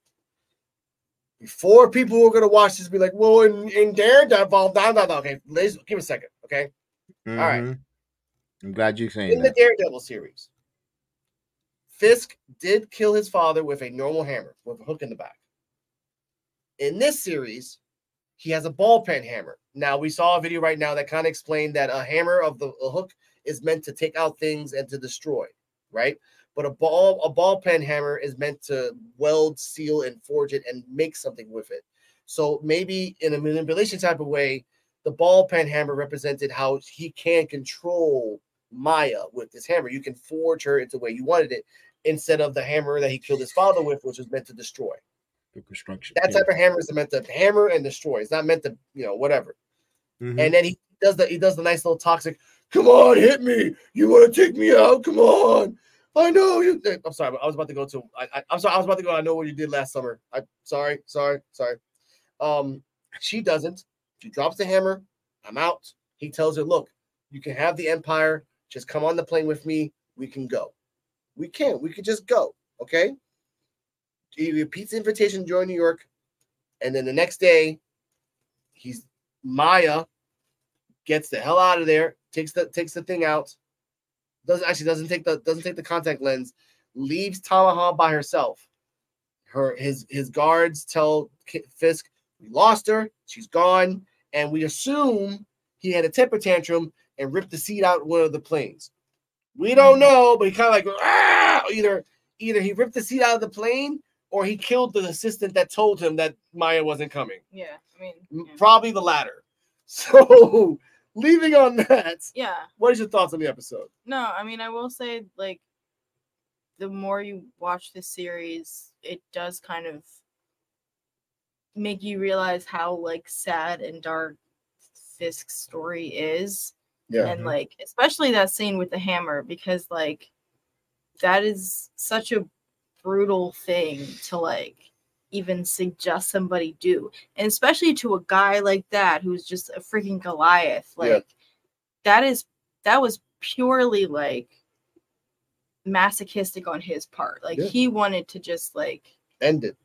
before people who are gonna watch this be like, "Well, in, in Daredevil, no, no, no." Okay, give me a second, okay? All right. Mhm. I'm glad you're saying in the. Daredevil series, Fisk did kill his father with a normal hammer with a hook in the back. In this series, he has a ball peen hammer. Now we saw a video right now that kind of explained that a hammer of the hook is meant to take out things and to destroy, right? But a ball a ball peen hammer is meant to weld, seal, and forge it and make something with it. So maybe in a manipulation type of way, the ball peen hammer represented how he can control Maya with this hammer. You can forge her into the way you wanted it instead of the hammer that he killed his father with, which was meant to destroy. The construction. That yeah. type of hammer is meant to hammer and destroy. It's not meant to, you know, whatever. Mhm. And then he does the he does the nice little toxic. Come on, hit me. You want to take me out? Come on. I know you. I'm sorry. I was about to go to. I, I, I'm sorry. I was about to go. I know what you did last summer. I sorry, sorry, sorry. Um, she doesn't. She drops the hammer. I'm out. He tells her, "Look, you can have the empire. Just come on the plane with me. We can go. We can. We could just go. Okay." He repeats the invitation to join New York, and then the next day, he's Maya gets the hell out of there, takes the takes the thing out, doesn't actually doesn't take the doesn't take the contact lens, leaves Tamaha by herself. Her his his guards tell Fisk we lost her, she's gone, and we assume he had a temper tantrum and ripped the seat out of one of the planes. We don't know, but he kind of like "Ah!" either either he ripped the seat out of the plane or he killed the assistant that told him that Maya wasn't coming. Yeah, I mean, M- Probably the latter. So, leaving on that, yeah. what is your thoughts on the episode? No, I mean, I will say, like, the more you watch this series, it does kind of make you realize how like sad and dark Fisk's story is. Yeah. And like, especially that scene with the hammer, because like that is such a brutal thing to like even suggest somebody do. And especially to a guy like that who's just a freaking Goliath. Like Yeah. that is that was purely like masochistic on his part. Like Yeah. he wanted to just like End it.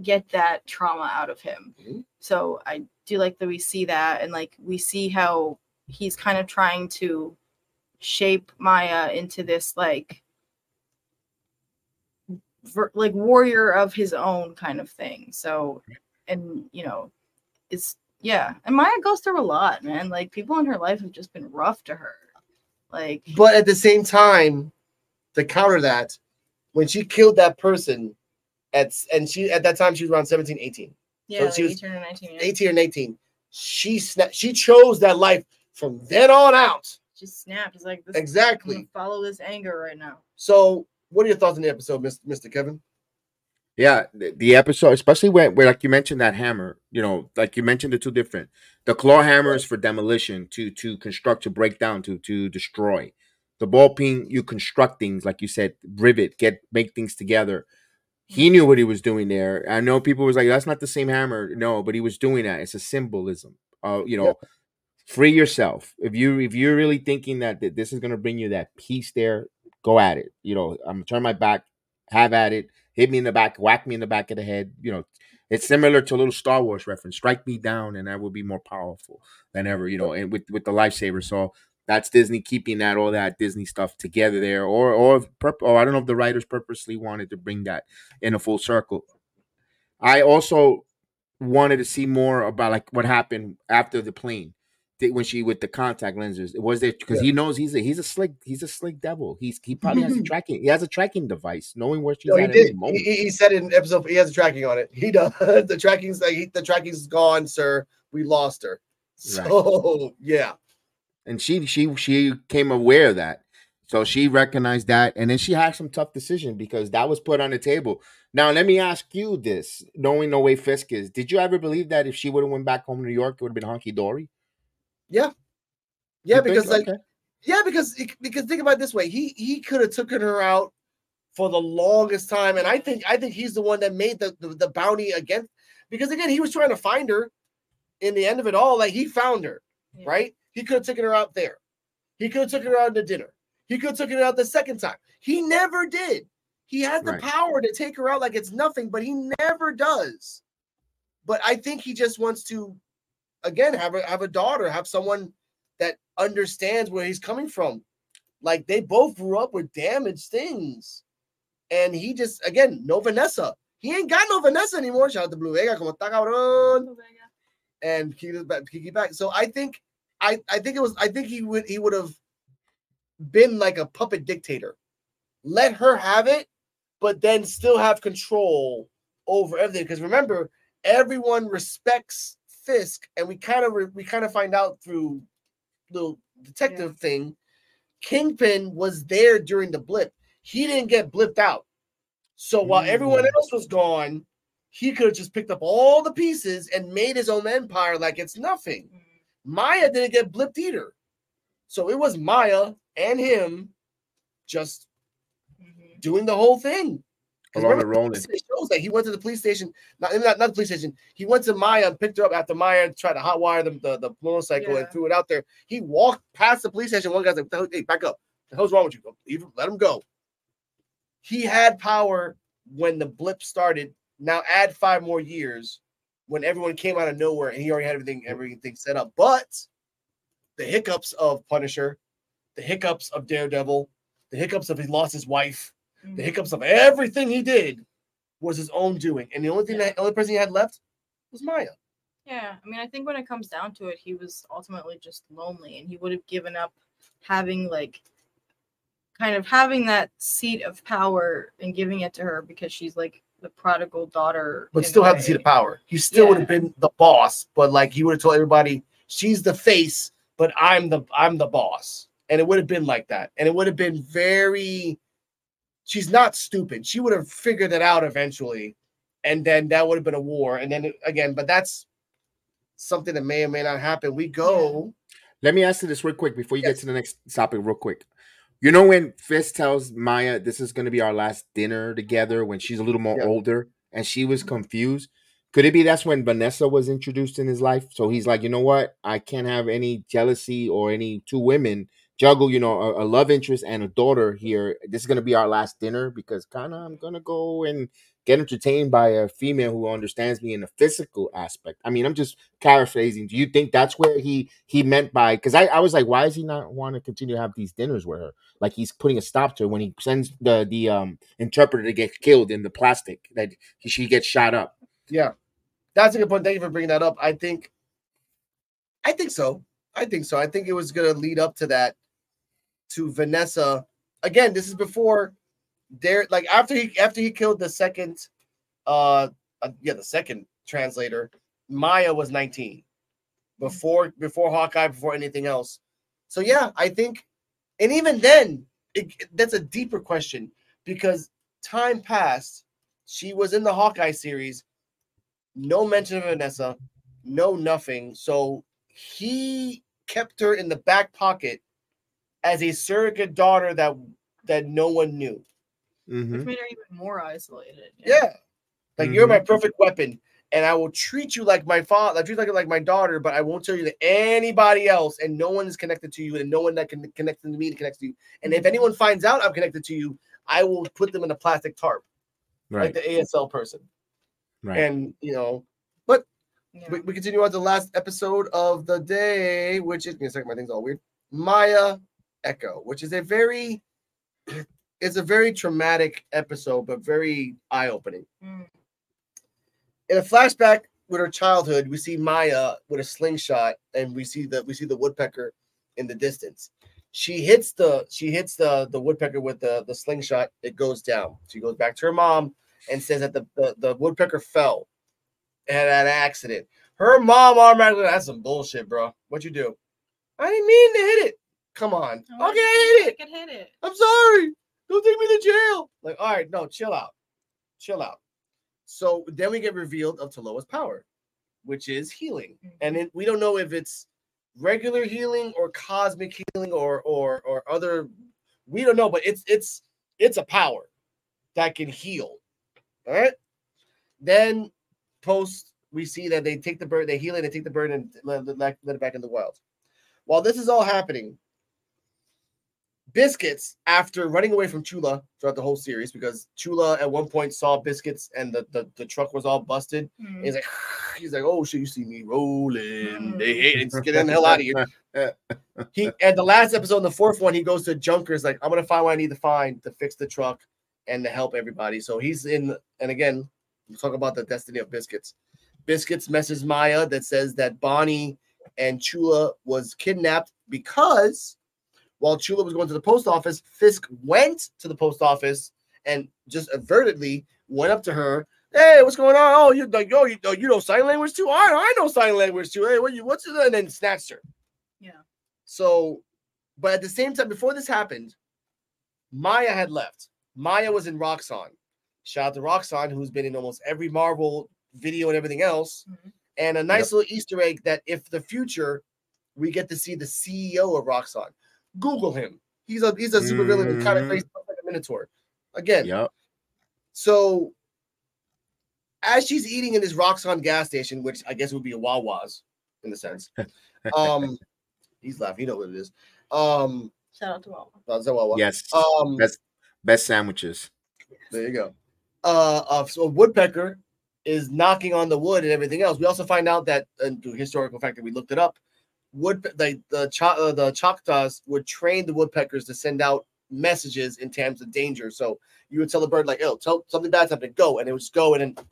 get that trauma out of him. Mhm. So I do like that we see that and like we see how he's kind of trying to shape Maya into this like like warrior of his own kind of thing. So and you know, it's yeah. And Maya goes through a lot, man. Like people in her life have just been rough to her. Like But at the same time, to counter that, when she killed that person at and she at that time she was around 17, 18. yeah, she like was 18 or 19 years. 18 or 19. She sna- she chose that life from then on out. Just snapped. It's like this, Exactly. Follow this anger right now. So, what are your thoughts on the episode, Mr. Kevin? Yeah, the, the episode, especially when, where like you mentioned that hammer, you know, like you mentioned the two different. The claw hammer is for demolition, to to construct, to break down, to to destroy. The ball peen, you construct things, like you said, rivet, get make things together. He knew what he was doing there. I know people was like, "That's not the same hammer." No, but he was doing that. It's a symbolism. Uh, you know, free yourself. If you if you're really thinking that, that this is gonna bring you that peace, there, go at it. You know, I'm gonna turn my back, have at it, hit me in the back, whack me in the back of the head. You know, it's similar to a little Star Wars reference. Strike me down, and I will be more powerful than ever. You know, and with with the lightsaber. So that's Disney keeping that all that Disney stuff together there, or or or oh, I don't know if the writers purposely wanted to bring that in a full circle. I also wanted to see more about like what happened after the plane when she with the contact lenses. Was there because he knows he's a he's a slick he's a slick devil. He's he probably has a tracking he has a tracking device, knowing where she's No, he at at any did. moment. He, he- said in episode he has a tracking on it. He does. the tracking's like he, the tracking's gone, sir. We lost her. Right. So yeah. and she she she came aware of that so she recognized that and then she had some tough decision because that was put on the table now let me ask you this knowing the way fisk is did you ever believe that if she would have went back home to new york it would have been honky-dory Yeah. Yeah, You think? because like Okay. yeah, because because think about it this way. He he could have taken her out for the longest time. And I think I think he's the one that made the, the, the bounty against because again, he was trying to find her in the end of it all. Like he found her, right? He could have taken her out there. He could have taken her out to dinner. He could have taken her out the second time. He never did. He has the Right. power to take her out like it's nothing, but he never does. But I think he just wants to again have a have a daughter, have someone that understands where he's coming from. Like they both grew up with damaged things. And he just again, no Vanessa. He ain't got no Vanessa anymore. Shout out to Blue Vega, como está cabrón. And Kiki back, Kiki back. So I think I I think it was I think he would he would have been like a puppet dictator. Let her have it, but then still have control over everything. Because remember, everyone respects Fisk, and we kind of we kind of find out through little detective thing. Kingpin was there during the blip. He didn't get blipped out. So while everyone mm. else was gone, he could have just picked up all the pieces and made his own empire like it's nothing. Mm-hmm. Maya didn't get blipped either. So it was Maya and him just mm-hmm. doing the whole thing. 'Cause Along the remember, rolling. it shows that he went to the police station, not, not, not the police station. He went to Maya and picked her up after Maya tried to hotwire the, the, the motorcycle and threw it out there. He walked past the police station. One guy's like, hell- "Hey, back up! What the hell's wrong with you? Leave, let him go." He had power when the blip started. Now add five more years when everyone came out of nowhere and he already had everything everything set up. But the hiccups of Punisher, the hiccups of Daredevil, the hiccups of he lost his wife, the hiccups of everything he did was his own doing. And the only thing that only person he had left was Maya. Yeah, I mean, I think when it comes down to it, he was ultimately just lonely, and he would have given up having like kind of having that seat of power and giving it to her because she's like the prodigal daughter. But still a have to see the power. He still would have been the boss, but like he would have told everybody, she's the face, but I'm the I'm the boss. And it would have been like that. And it would have been very she's not stupid. She would have figured it out eventually. And then that would have been a war. And then again, but that's something that may or may not happen. We go Let me ask you this real quick before you get to the next topic, real quick. You know when Fisk tells Maya this is going to be our last dinner together when she's a little more older and she was confused? Could it be that's when Vanessa was introduced in his life? So he's like, you know what? I can't have any jealousy or any two women juggle, you know, a, a love interest and a daughter here. This is going to be our last dinner because kind of I'm going to go and get entertained by a female who understands me in a physical aspect. I mean, I'm just paraphrasing. Do you think that's where he he meant by? Because I, I was like, why does he not want to continue to have these dinners with her? Like he's putting a stop to it when he sends the the um interpreter to get killed in the plastic that he, she gets shot up. Yeah, that's a good point. Thank you for bringing that up. I think, I think so. I think so. I think it was going to lead up to that, to Vanessa. Again, this is before there, like after he after he killed the second, uh, uh yeah, the second translator. Maya was nineteen before before Hawkeye, before anything else. So yeah, I think, and even then, it, that's a deeper question because time passed. She was in the Hawkeye series no mention of Vanessa, no nothing. So he kept her in the back pocket as a surrogate daughter that that no one knew. Mm-hmm. Which made her even more isolated. Yeah. Like you're my Mhm. perfect weapon, and I will treat you like my father, I treat you like, like my daughter, but I won't tell you to anybody else, and no one is connected to you, and no one that can connect to me connects to you. And if anyone finds out I'm connected to you, I will put them in a plastic tarp, Right. like the ASL person. Right. And you know, but we, we continue on to the last episode of the day, which is give me a second, my thing's all weird. Maya Echo, which is a very it's a very traumatic episode, but very eye-opening. Mm. In a flashback with her childhood, we see Maya with a slingshot, and we see the we see the woodpecker in the distance. She hits the she hits the the woodpecker with the the slingshot. It goes down. She goes back to her mom and says that the the, the woodpecker fell and had an accident. Her mom automatically that's some bullshit, bro. What you do? I didn't mean to hit it. Come on. Okay, I hit it. I could hit it. I'm sorry. Don't take me to jail. Like, all right, no, chill out. Chill out. So then we get revealed of Taloa's power, which is healing. Mm-hmm. And it, we don't know if it's regular healing or cosmic healing or or or other we don't know, but it's it's it's a power that can heal. All right. Then post we see that they take the bird, they heal it, they take the bird and let, let, let it back in the wild. While this is all happening, Biscuits, after running away from Chula throughout the whole series, because Chula at one point saw Biscuits and the, the, the truck was all busted. Mm. He's like, he's like, oh shit, you see me rolling. They hate it. Just get the hell out of here. he at the last episode, the fourth one, he goes to Junkers, like, I'm gonna find what I need to find to fix the truck and to help everybody. So he's in, and again, we'll talk about the destiny of Biscuits. Biscuits messages Maya that says that Bonnie and Chula was kidnapped because while Chula was going to the post office, Fisk went to the post office and just avertedly went up to her. Hey, what's going on? Oh, you like, oh, you, oh, you know sign language too? I, I know sign language too. Hey, what you what's it? And then snatched her. Yeah. So, but at the same time, before this happened, Maya had left. Maya was in Roxxon. Shout out to Roxxon, who's been in almost every Marvel video and everything else. Mm-hmm. And a nice little Easter egg that if the future we get to see the CEO of Roxxon. Google him. He's a he's a super villain who kind of face like a Minotaur. Again. Yep. So as she's eating in this Roxxon gas station, which I guess would be a Wawa's in the sense. Um he's laughing, you know what it is. Um Shout out to Wawa. Wawa? Yes. Um best best sandwiches. There you go. Uh, uh so Woodpecker is knocking on the wood and everything else. We also find out that, and the historical fact that we looked it up, wood like the Ch- uh, the Choctaws would train the woodpeckers to send out messages in times of danger. So you would tell the bird like, "Oh, tell something bad's happening, go," and it would just go, and then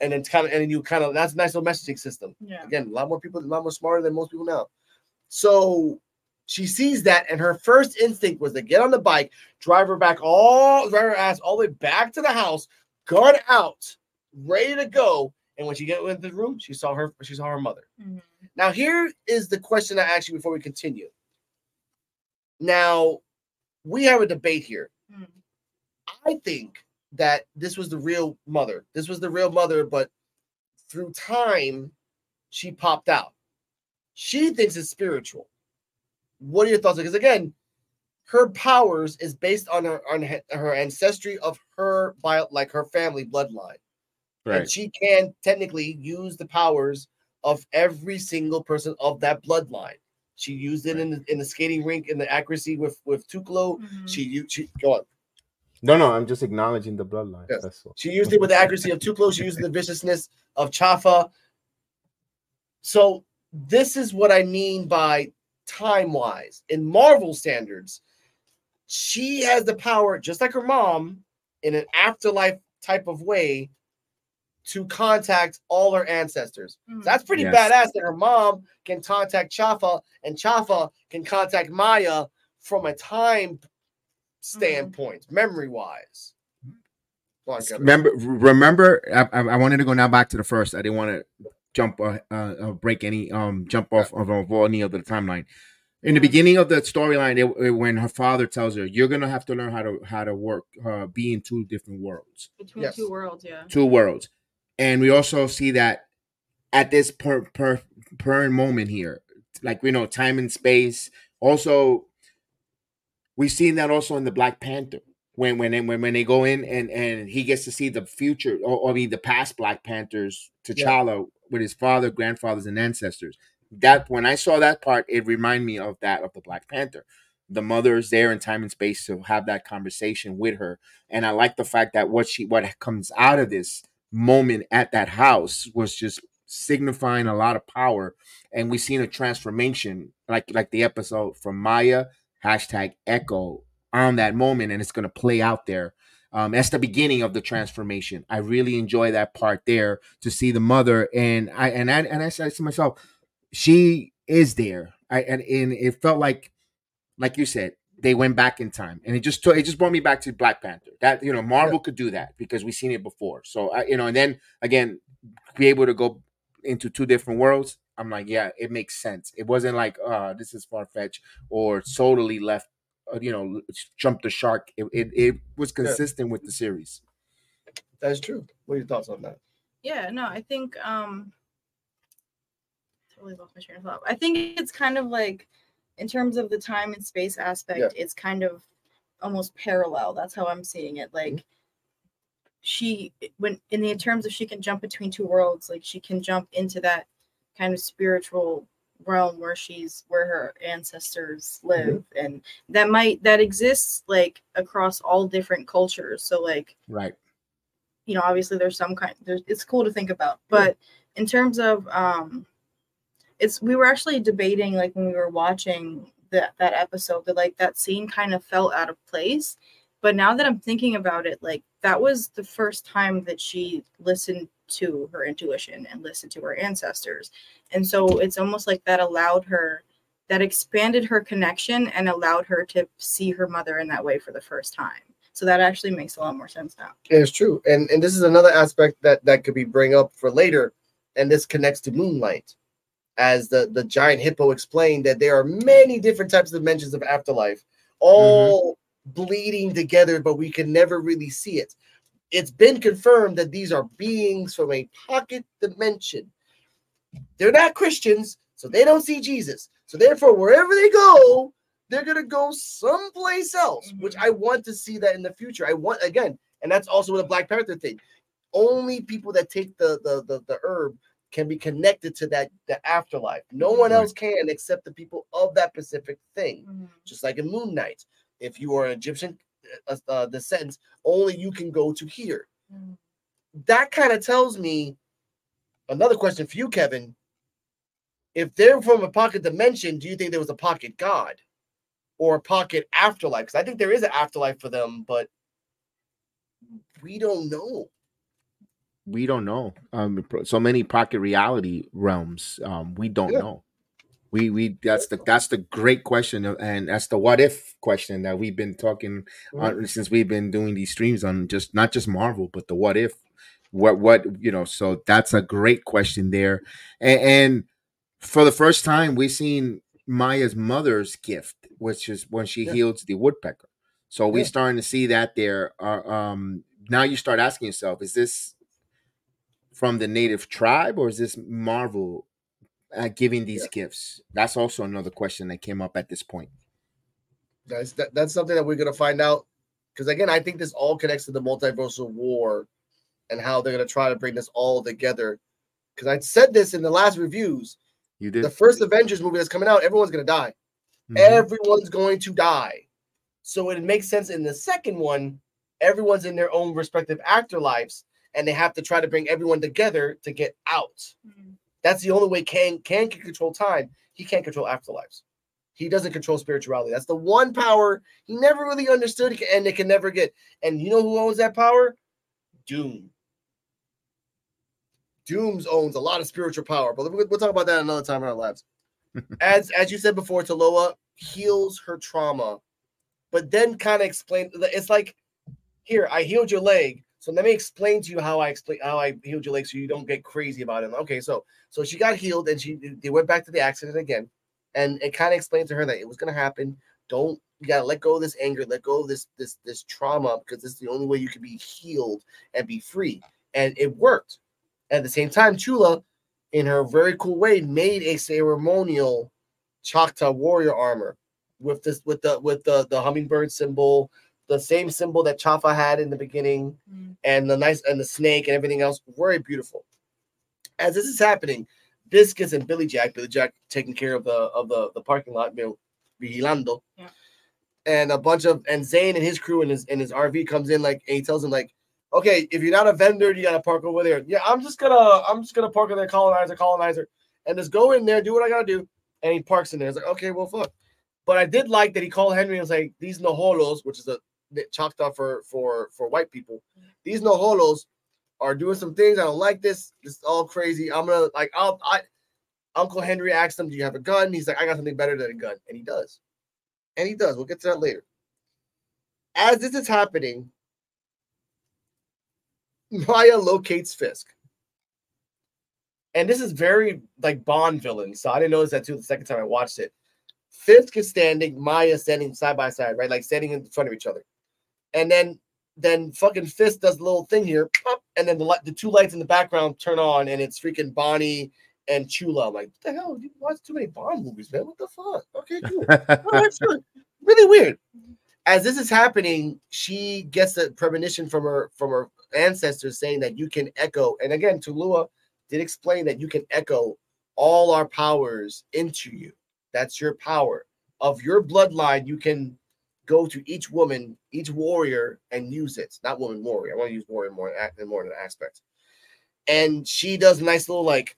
and then kind of and then you kind of that's a nice little messaging system. Yeah. Again, a lot more people, a lot more smarter than most people now. So she sees that, and her first instinct was to get on the bike, drive her back all, drive her ass all the way back to the house, gun out, ready to go. And when she get into the room, she saw her, she saw her mother. Now, here is the question I ask you before we continue. Now, we have a debate here. Hmm. I think that this was the real mother. This was the real mother, but through time, she popped out. She thinks it's spiritual. What are your thoughts? Because again, her powers is based on her on her ancestry of her like her family bloodline. Right. And she can technically use the powers of every single person of that bloodline. She used it in the, in the skating rink in the accuracy with with Tuklo. Mm-hmm. She used she go on. No, no, I'm just acknowledging the bloodline. Yes. That's all. She used it with the accuracy of Tuklo. She used the viciousness of Chafa. So this is what I mean by time wise. In Marvel standards, she has the power, just like her mom, in an afterlife type of way, to contact all her ancestors. So that's pretty Yes. badass that her mom can contact Chafa and Chafa can contact Maya from a time standpoint, memory wise. Remember, remember. I, I I wanted to go now back to the first. I didn't want to jump, uh, uh, uh, break any, um, jump off of, of any of the timeline. In the beginning of the storyline, it- it- when her father tells her, "You're gonna have to learn how to how to work, uh, be in two different worlds." Between two worlds, yeah. two worlds. And we also see that at this per per per moment here, like we know time and space. Also, we've seen that also in the Black Panther when when when when they go in and and he gets to see the future or, or I mean the past Black Panthers, T'Challa with his father, grandfathers, and ancestors. That when I saw that part, it reminded me of that of the Black Panther. The mother is there in time and space to have that conversation with her, and I like the fact that what she what comes out of this moment at that house was just signifying a lot of power, and we've seen a transformation, like like the episode from Maya hashtag Echo on that moment, and it's going to play out there. Um, that's the beginning of the transformation. I really enjoy that part there to see the mother, and I and I and I said to myself, she is there. I and, and it felt like, like you said, they went back in time, and it just took, it just brought me back to Black Panther. That you know, Marvel could do that because we've seen it before. So I, you know, and then again, be able to go into two different worlds. I'm like, yeah, it makes sense. It wasn't like, uh, this is far fetched or totally left, uh, you know, jumped the shark. It, it, it was Yeah. consistent with the series. That is true. What are your thoughts on that? Yeah, no, I think um totally lost my train of thought. I think it's kind of like in terms of the time and space aspect, Yeah. it's kind of almost parallel. That's how I'm seeing it. Like she when in the terms of she can jump between two worlds, like she can jump into that kind of spiritual realm where she's where her ancestors live and that might that exists like across all different cultures so like Right. you know obviously there's some kind there's it's cool to think about but in terms of um it's we were actually debating like when we were watching that that episode that like that scene kind of felt out of place. But now that i'm thinking about it like that was the first time that she listened to her intuition and listened to her ancestors. And so it's almost like that allowed her that expanded her connection and allowed her to see her mother in that way for the first time. So that actually makes a lot more sense now. It's true, and and this is another aspect that that could be bring up for later, and this connects to Moon Knight, as the the giant hippo explained that there are many different types of dimensions of afterlife, all bleeding together, but we can never really see it. It's been confirmed that these are beings from a pocket dimension. They're not Christians, so they don't see Jesus. So therefore, wherever they go, they're gonna go someplace else, which mm-hmm. I want to see that in the future. I want again, and that's also with the Black Panther thing. Only people that take the the the, the herb can be connected to that the afterlife. No one else can except the people of that specific thing. Just like in Moon Knight, if you are an Egyptian uh, uh, descent, only you can go to here. That kind of tells me another question for you, Kevin. If they're from a pocket dimension, do you think there was a pocket god or a pocket afterlife? Because I think there is an afterlife for them, but we don't know. We don't know. Um, so many pocket reality realms. Um, we don't Yeah. know. We we that's the that's the great question, and that's the what if question that we've been talking on since we've been doing these streams on just not just Marvel, but the what if, what what you know. So that's a great question there, and, and for the first time, we've seen Maya's mother's gift, which is when she Yeah. heals the woodpecker. So we're starting to see that there. Uh, um, now you start asking yourself, is this from the native tribe or is this Marvel uh, giving these gifts? That's also another question that came up at this point. That's that, that's something that we're gonna find out. Because again, I think this all connects to the multiversal war and how they're gonna try to bring this all together. Because I said this in the last reviews. You did The first Avengers movie that's coming out, everyone's gonna die. Mhm. Everyone's going to die. So it makes sense in the second one everyone's in their own respective afterlives, and they have to try to bring everyone together to get out. That's the only way Kang can can control time. He can't control afterlives. He doesn't control spirituality. That's the one power he never really understood and they can never get. And you know who owns that power? Doom. Dooms owns a lot of spiritual power, but we'll, we'll talk about that another time in our lives. as as you said before, Taloa heals her trauma, but then kind of explain. It's like, here I healed your leg, so let me explain to you how I explain how I healed your leg, so you don't get crazy about it. Okay, so so she got healed, and she they went back to the accident again, and it kind of explained to her that it was to happen. Don't you gotta let go of this anger, let go of this this this trauma, because this is the only way you can be healed and be free. And it worked. At the same time, Chula, in her very cool way, made a ceremonial Choctaw warrior armor with this with the with the the hummingbird symbol, the same symbol that Chafa had in the beginning, mm. and the nice and the snake and everything else. Very beautiful. As this is happening, Biscuits and Billy Jack, Billy Jack taking care of the of the the parking lot, vigilando, and a bunch of and Zane and his crew and his and his RV comes in like and he tells him like, okay, if you're not a vendor, you gotta park over there. Yeah, I'm just gonna I'm just gonna park in there, colonizer, colonizer, and just go in there, do what I gotta do. And he parks in there. It's like, okay, well, fuck. But I did like that he called Henry and was like, these noholos, which is a Choctaw for for for white people, these noholos are doing some things. I don't like this. This is all crazy. I'm gonna like I'll I Uncle Henry asked him, Do you have a gun? He's like, I got something better than a gun. And he does. And he does. We'll get to that later. As this is happening, Maya locates Fisk. And this is very like Bond villain. So I didn't notice that too the second time I watched it. Fisk is standing, Maya standing side by side, right? Like standing in front of each other. And then then fucking Fisk does the little thing here, pop, and then the the two lights in the background turn on, and it's freaking Bonnie and Chula. I'm like, what the hell? You watch too many Bond movies, man. What the fuck? Okay, cool. Oh. Really weird. As this is happening, she gets a premonition from her from her ancestors saying that you can echo. And again, Taloa did explain that you can echo all our powers into you. That's your power of your bloodline. You can go to each woman, each warrior, and use it. Not woman warrior. I want to use warrior more in more in an aspect. And she does a nice little like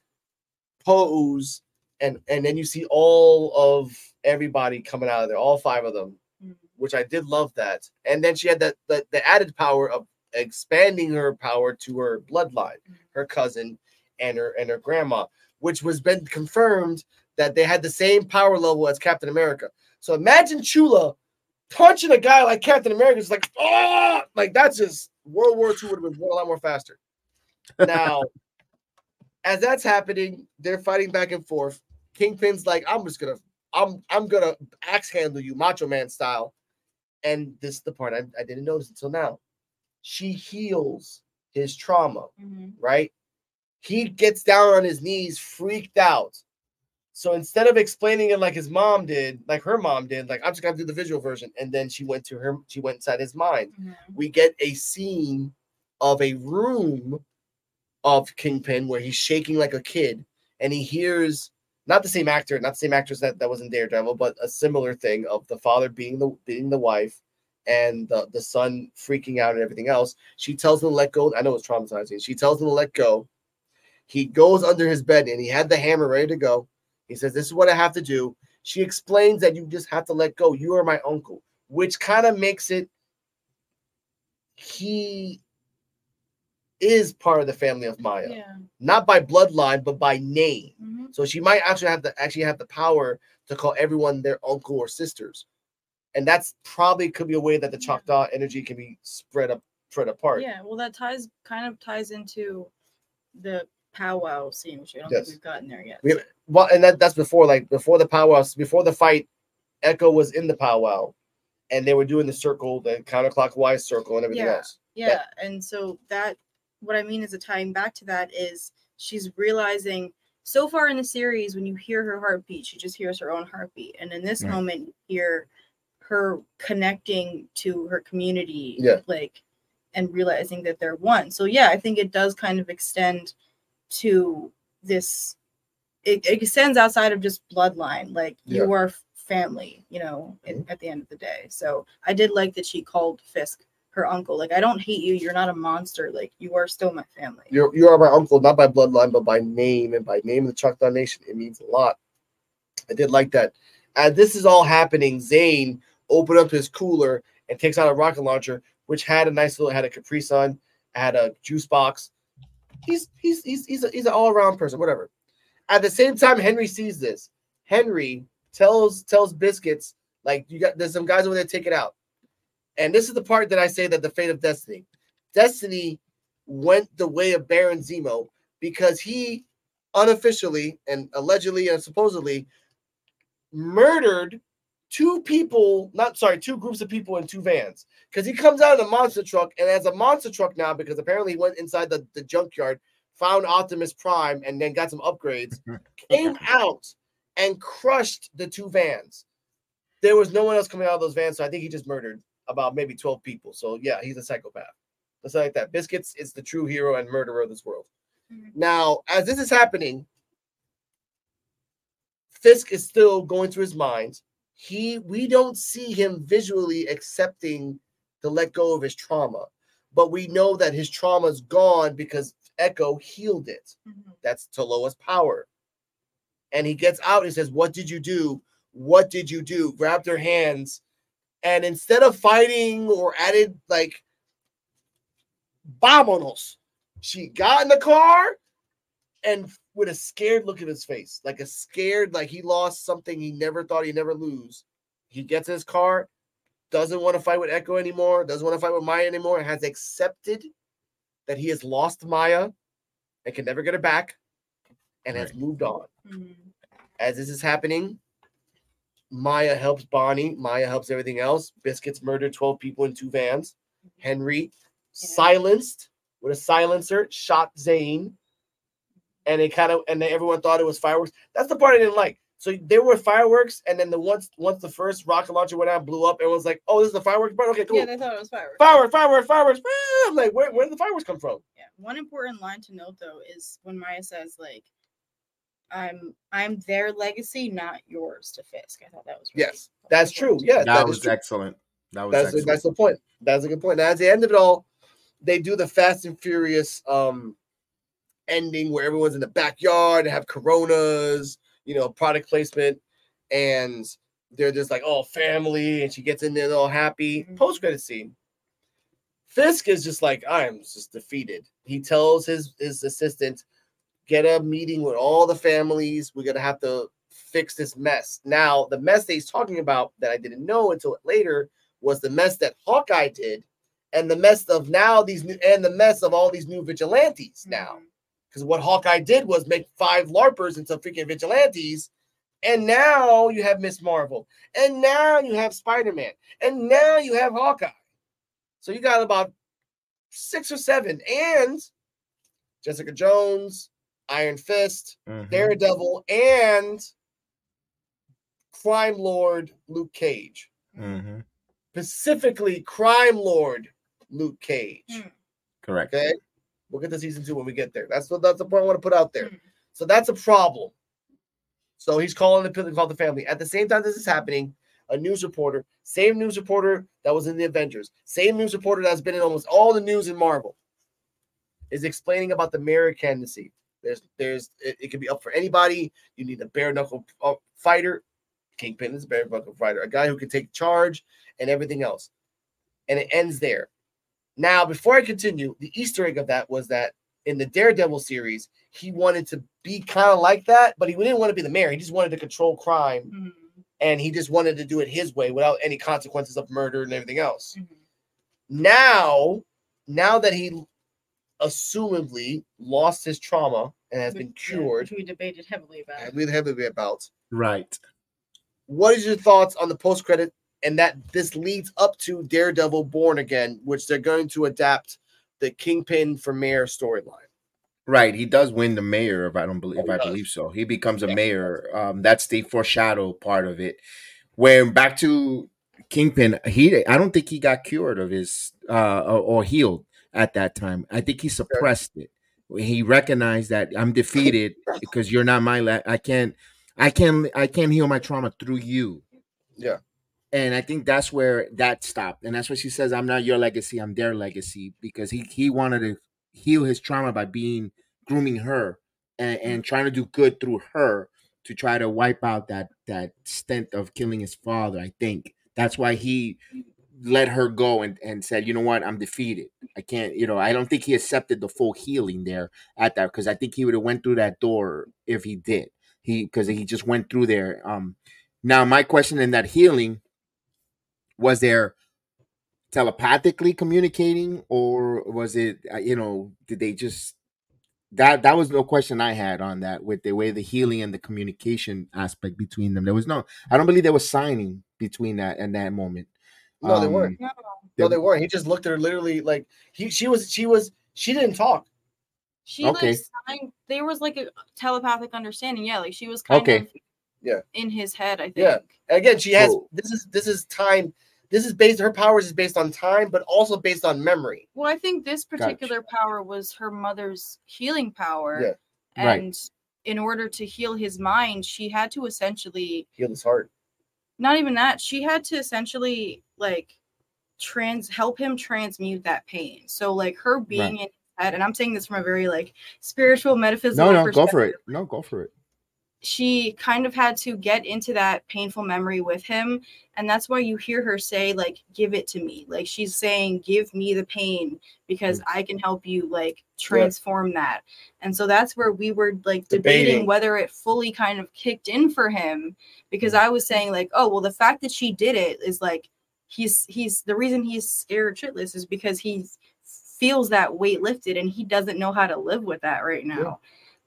pose, and and then you see all of everybody coming out of there, all five of them, mm-hmm. which I did love that. And then she had that the, the added power of expanding her power to her bloodline, mm-hmm. her cousin, and her and her grandma, which was been confirmed that they had the same power level as Captain America. So imagine Chula punching a guy like Captain America is like, oh, like that's just World War II would have been a lot more faster. Now, as that's happening, they're fighting back and forth. Kingpin's like, I'm just gonna, I'm, I'm gonna axe handle you, Macho Man style. And this is the part I, I didn't notice until now. She heals his trauma, mm-hmm. right? He gets down on his knees, freaked out. So instead of explaining it like his mom did, like her mom did, like I'm just gonna do the visual version, and then she went to her, she went inside his mind. Mm-hmm. We get a scene of a room of Kingpin where he's shaking like a kid, and he hears not the same actor, not the same actress that, that was in Daredevil, but a similar thing of the father being the being the wife and the, the son freaking out and everything else. She tells him to let go. I know it's traumatizing. She tells him to let go. He goes under his bed and he had the hammer ready to go. He says, This is what I have to do. She explains that you just have to let go. You are my uncle, which kind of makes it he is part of the family of Maya. Yeah. Not by bloodline, but by name. Mm-hmm. So she might actually have the actually have the power to call everyone their uncle or sisters. And that's probably could be a way that the Choctaw energy can be spread up spread apart. Yeah, well, that ties kind of ties into the powwow scene, which I don't Yes. think we've gotten there yet. We, well, and that, that's before like before the powwows, before the fight, Echo was in the powwow, and they were doing the circle, the counterclockwise circle, and everything yeah, else. Yeah, and so that what I mean is a tying back to that is she's realizing so far in the series when you hear her heartbeat, she just hears her own heartbeat, and in this Right. moment you hear her connecting to her community, Yeah. like and realizing that they're one. So yeah, I think it does kind of extend to this. It, it extends outside of just bloodline, like you are family, you know, in, mm-hmm. at the end of the day. So I did like that she called Fisk her uncle. Like I don't hate you. You're not a monster. Like you are still my family. You're you are my uncle, not by bloodline, but by name and by name of the Choctaw Nation. It means a lot. I did like that. As this is all happening, Zane opened up his cooler and takes out a rocket launcher, which had a nice little had a Capri Sun, had a juice box. He's he's he's he's, a, he's an all around person, whatever. At the same time, Henry sees this. Henry tells tells Biscuits like you got there's some guys over there take it out. And this is the part that I say that the fate of Destiny. Destiny went the way of Baron Zemo because he unofficially and allegedly and supposedly murdered two people, not sorry, two groups of people in two vans. Because he comes out in a monster truck and has a monster truck now, because apparently he went inside the, the junkyard, found Optimus Prime, and then got some upgrades, came out and crushed the two vans. There was no one else coming out of those vans, so I think he just murdered about maybe 12 people. So yeah, he's a psychopath. Let's say like that. Biscuits is the true hero and murderer of this world. Mm-hmm. Now, as this is happening, Fisk is still going through his mind. He we don't see him visually accepting to let go of his trauma, but we know that his trauma's gone because Echo healed it. Mm-hmm. That's Taloa's power. And he gets out and says, What did you do? What did you do? Grabbed her hands. And instead of fighting or added like vámonos, she got in the car and with a scared look in his face, like a scared, like he lost something he never thought he'd never lose. He gets in his car, doesn't want to fight with Echo anymore, doesn't want to fight with Maya anymore, has accepted that he has lost Maya and can never get her back and has moved on. Mm-hmm. As this is happening, Maya helps Bonnie, Maya helps everything else. Biscuits murdered 12 people in two vans. Mm-hmm. Henry silenced with a silencer, shot Zane and it kind of and then everyone thought it was fireworks. That's the part I didn't like. So there were fireworks, and then the once once the first rocket launcher went out, blew up, everyone's like, "Oh, this is the fireworks!" But okay, cool. Yeah, they thought it was fireworks. Fireworks, fireworks, fireworks. Ah, I'm like, where where did the fireworks come from? Yeah. One important line to note though is when Maya says like, "I'm I'm their legacy, not yours." To Fisk, I thought that was really Yes, that's true. Yeah, that, that was true. excellent. That was That's excellent. that's the point. That's a good point. Now, at the end of it all, they do the Fast and Furious um ending where everyone's in the backyard and have Coronas, you know, product placement, and they're just like all family, and she gets in there all happy. Mm-hmm. Post credit scene. Fisk is just like I am just defeated. He tells his his assistant, get a meeting with all the families. We're gonna have to fix this mess. Now, the mess that he's talking about that I didn't know until later was the mess that Hawkeye did, and the mess of now these new and the mess of all these new vigilantes now. Mm-hmm. Because what Hawkeye did was make five LARPers into freaking vigilantes. And now you have Miss Marvel. And now you have Spider-Man. And now you have Hawkeye. So you got about six or seven. And Jessica Jones, Iron Fist, Daredevil, and Crime Lord Luke Cage. Mhm. Specifically, Crime Lord Luke Cage. Correct. Okay. We'll get to season two when we get there. That's what that's the point I want to put out there. So that's a problem. So he's calling the call the family. At the same time this is happening, a news reporter, same news reporter that was in the Avengers, same news reporter that's been in almost all the news in Marvel, is explaining about the mayor candidacy. There's, there's, it, it can be up for anybody. You need a bare knuckle uh, fighter. Kingpin is a bare knuckle fighter, a guy who can take charge and everything else. And it ends there. Now, before I continue, the Easter egg of that was that in the Daredevil series, he wanted to be kind of like that, but he didn't want to be the mayor. He just wanted to control crime, mm-hmm. and he just wanted to do it his way without any consequences of murder and everything else. Mm-hmm. Now, now that he assumably lost his trauma and has been Yeah, cured, which we debated heavily about. and we heavily about. Right. What is your thoughts on the post credit and that this leads up to Daredevil Born Again, which they're going to adapt the Kingpin for Mayor storyline? Right. He does win the mayor, if I don't believe, if I believe so. He becomes a mayor. Um, that's the foreshadow part of it. When back to Kingpin, he I don't think he got cured of his uh or, or healed at that time. I think he suppressed it. He recognized that I'm defeated because you're not my la- I can't I can't I can't heal my trauma through you. Yeah. And I think that's where that stopped. And that's why she says, "I'm not your legacy, I'm their legacy," because he he wanted to heal his trauma by being grooming her and, and trying to do good through her to try to wipe out that that stint of killing his father. I think that's why he let her go and, and said, you know what, I'm defeated. I can't, you know, I don't think he accepted the full healing there at that because I think he would have went through that door if he did. He because he just went through there. Um now my question in that healing was there telepathically communicating or was it uh, you know did they just that that was no question I had on that with the way the healing and the communication aspect between them. There was no I don't believe there was signing between that and that moment. No, they Um, weren't. No, they weren't. He just looked at her literally like he she was she was she didn't talk. She Okay. like signed, there was like a telepathic understanding. Yeah, like she was kind Okay. of Yeah. in his head. I think. Yeah. Again, she has So- this is this is time. This is based her powers is based on time, but also based on memory. Well, I think this Gotcha. particular power was her mother's healing power. Yeah. Right. And in order to heal his mind, she had to essentially Heal his heart. not even that, she had to essentially like trans help him transmute that pain. So like her being Right. in his head, and I'm saying this from a very like spiritual metaphysical No, no, go for it. No, go for it. She kind of had to get into that painful memory with him and that's why you hear her say like give it to me. Like she's saying give me the pain because mm. i can help you like transform that. And so that's where we were like debating, Debating. whether it fully kind of kicked in for him because mm. i was saying like oh well the fact that she did it is like he's he's the reason he's scared shitless is because he feels that weight lifted and he doesn't know how to live with that right now.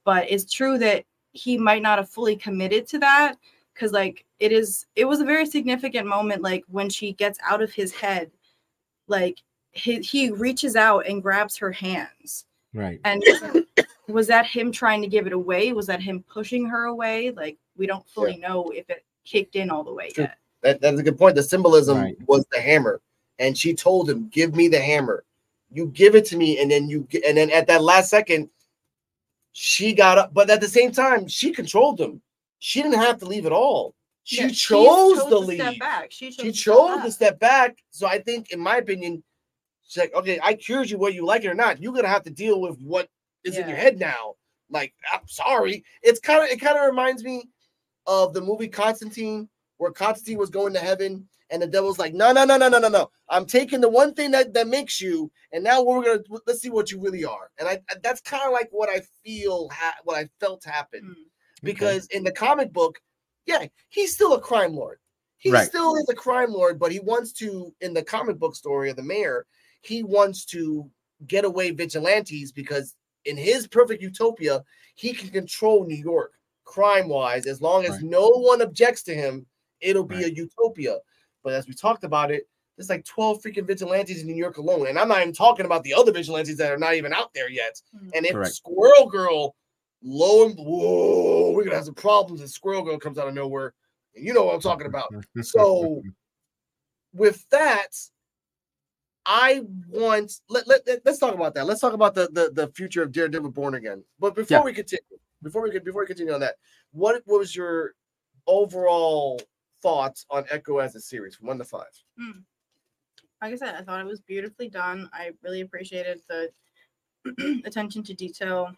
But it's true that he might not have fully committed to that because like it is it was a very significant moment like when she gets out of his head like he, he reaches out and grabs her hands Right. and was that him trying to give it away was that him pushing her away like we don't fully know if it kicked in all the way yet That, that's a good point. The symbolism Right. was the hammer, and she told him, "Give me the hammer. You give it to me, and then you get." And then at that last second, she got up. But at the same time, she controlled him. She didn't have to leave at all. She Yeah, chose, chose to leave. step back. She chose She to step back. to step back. So I think, in my opinion, she's like, "Okay, I cured you, whether you like it or not. You're gonna have to deal with what is in your head now." Like, I'm sorry. It's kind of it kind of reminds me of the movie Constantine, where Constantine was going to heaven, and the devil's like, no, no, no, no, no, no, no. I'm taking the one thing that, that makes you, and now we're gonna let's see what you really are. And I that's kind of like what I feel, ha- what I felt happen, hmm. because in the comic book, yeah, he's still a crime lord. He Right. still is a crime lord, but he wants to, in the comic book story of the mayor, he wants to get away vigilantes because in his perfect utopia, he can control New York crime wise as long as Right. no one objects to him. It'll be a utopia. But as we talked about it, there's like 12 freaking vigilantes in New York alone. And I'm not even talking about the other vigilantes that are not even out there yet. Mm-hmm. And if Correct. Squirrel Girl, lo and whoa, we're gonna have some problems if Squirrel Girl comes out of nowhere. And you know what I'm talking about. So with that, I want let, let, let us talk about that. Let's talk about the, the the future of Daredevil Born Again. But before Yeah. we continue, before we could before we continue on that, what was your overall thoughts on Echo as a series one to five? Mm. Like I said, I thought it was beautifully done. I really appreciated the attention to detail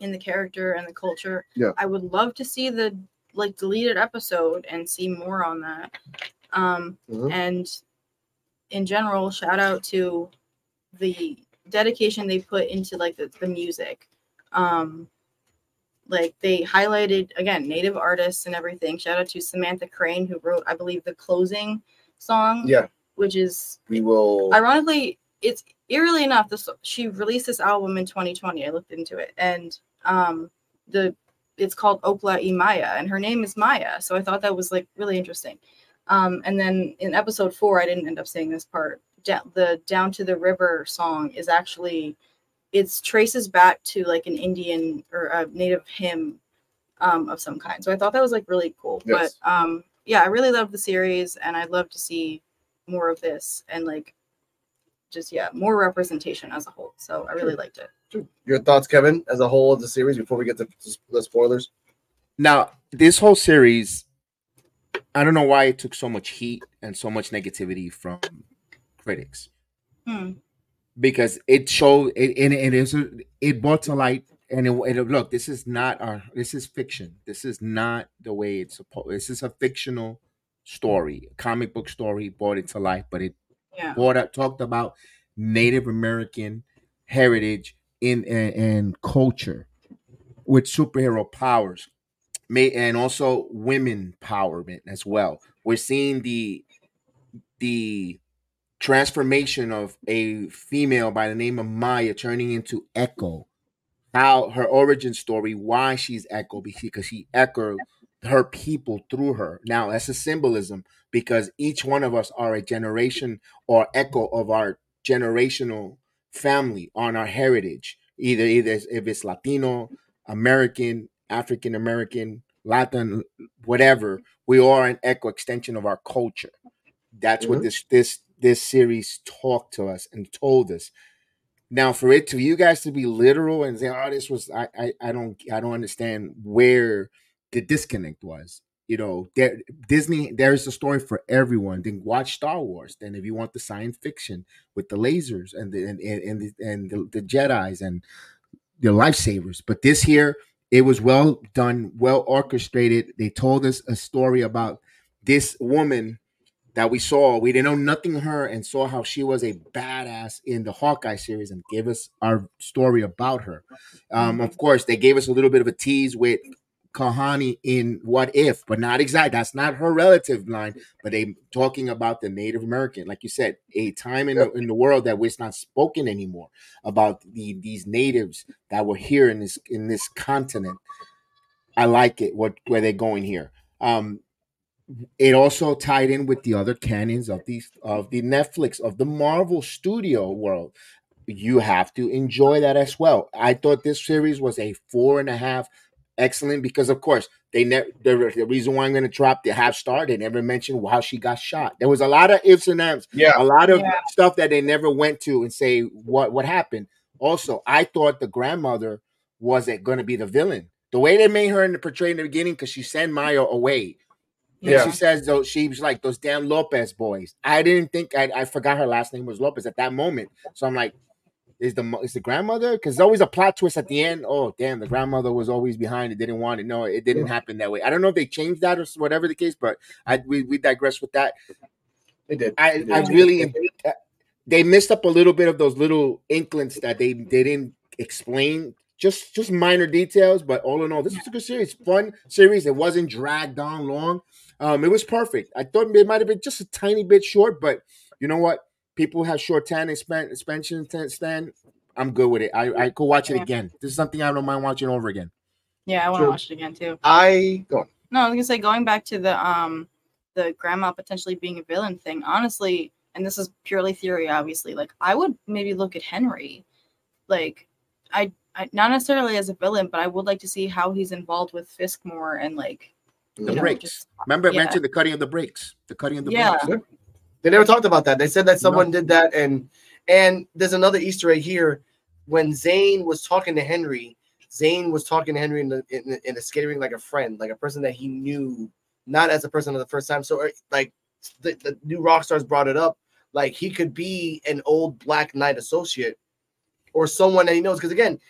in the character and the culture. Yeah. I would love to see the like deleted episode and see more on that. Um Mhm. and in general, shout out to the dedication they put into like the, the music. Um like they highlighted again native artists and everything. Shout out to Samantha Crane who wrote, I believe, the closing song. Yeah. Which is We will ironically it's eerily enough this she released this album in 2020 i looked into it and um the it's called okla e maya and her name is maya so i thought that was like really interesting um and then in episode four i didn't end up saying this part da- the down to the river song is actually it's traces back to like an indian or a native hymn um of some kind so i thought that was like really cool Yes. but um yeah i really love the series and i'd love to see more of this and like just yeah more representation as a whole so i really Sure. liked it your thoughts, Kevin, as a whole of the series before we get to the spoilers. Now, this whole series, I don't know why it took so much heat and so much negativity from critics Hmm. Because it showed it and it is it brought to light and it, it look this is not our this is fiction this is not the way it's supposed this is a fictional story comic book story brought it to life but it Yeah. brought up talked about Native American heritage in and, and culture with superhero powers may and also women empowerment as well we're seeing the the transformation of a female by the name of Maya turning into Echo. How her origin story, why she's Echo, because she echoed her people through her. Now that's a symbolism because each one of us are a generation or echo of our generational family on our heritage. Either either if it's Latino, American, African American, Latin, whatever, we are an echo extension of our culture. That's what Mhm. this this this series talked to us and told us. Now, for it to you guys to be literal and say, "Oh, this was," I I, I don't I don't understand where the disconnect was. You know, there Disney there's a story for everyone. Then watch Star Wars. Then if you want the science fiction with the lasers and the and and and the, and the, the Jedi's and the lightsabers. But this here, it was well done, well orchestrated. They told us a story about this woman that we saw. We didn't know nothing of her and saw how she was a badass in the Hawkeye series and gave us our story about her. Um, of course, they gave us a little bit of a tease with Kahhori in What If, but not exact. That's not her relative line, but they talking about the Native American, like you said, a time in the, in the world that was not spoken anymore about the these natives that were here in this in this continent. I like it. What where they're going here. Um, it also tied in with the other canons of these of the Netflix of the Marvel Studio world. You have to enjoy that as well. I thought this series was a four and a half, excellent because of course they never the, the reason why I'm going to drop the half star. They never mentioned how she got shot. There was a lot of ifs and ands. Yeah. a lot of Yeah. stuff that they never went to and say what what happened. Also, I thought the grandmother was it going to be the villain. The way they made her in the portray in the beginning, because she sent Maya away. And Yeah. she says though she was like those damn Lopez boys. I didn't think I, I forgot her last name was Lopez at that moment. So I'm like, is the is the grandmother? Because there's always a plot twist at the end. Oh damn, the grandmother was always behind it. Didn't want it. No, it didn't happen that way. I don't know if they changed that or whatever the case, but I we, we digress with that. They did. I They I really uh, they missed up a little bit of those little inklings that they they didn't explain. Just just minor details, but all in all, this was a good series, fun series. It wasn't dragged on long. Um, it was perfect. I thought it might have been just a tiny bit short, but you know what? People have short tan expansion tan- stand. I'm good with it. I, I could watch it Yeah. again. This is something I don't mind watching over again. Yeah, I want to watch it again too. I go on. No, I was gonna say going back to the um the grandma potentially being a villain thing. Honestly, and this is purely theory, obviously. Like I would maybe look at Henry, like I, I not necessarily as a villain, but I would like to see how he's involved with Fisk more and like The you brakes. just- Remember, I yeah. mentioned the cutting of the brakes. The cutting of the Yeah. brakes. They never talked about that. They said that someone did that, and and there's another Easter egg here. When Zane was talking to Henry, Zane was talking to Henry in the in, the- in the skating rink like a friend, like a person that he knew, not as a person of the first time. So er, like the, the New Rockstars brought it up, like he could be an old Black Knight associate or someone that he knows. Because again,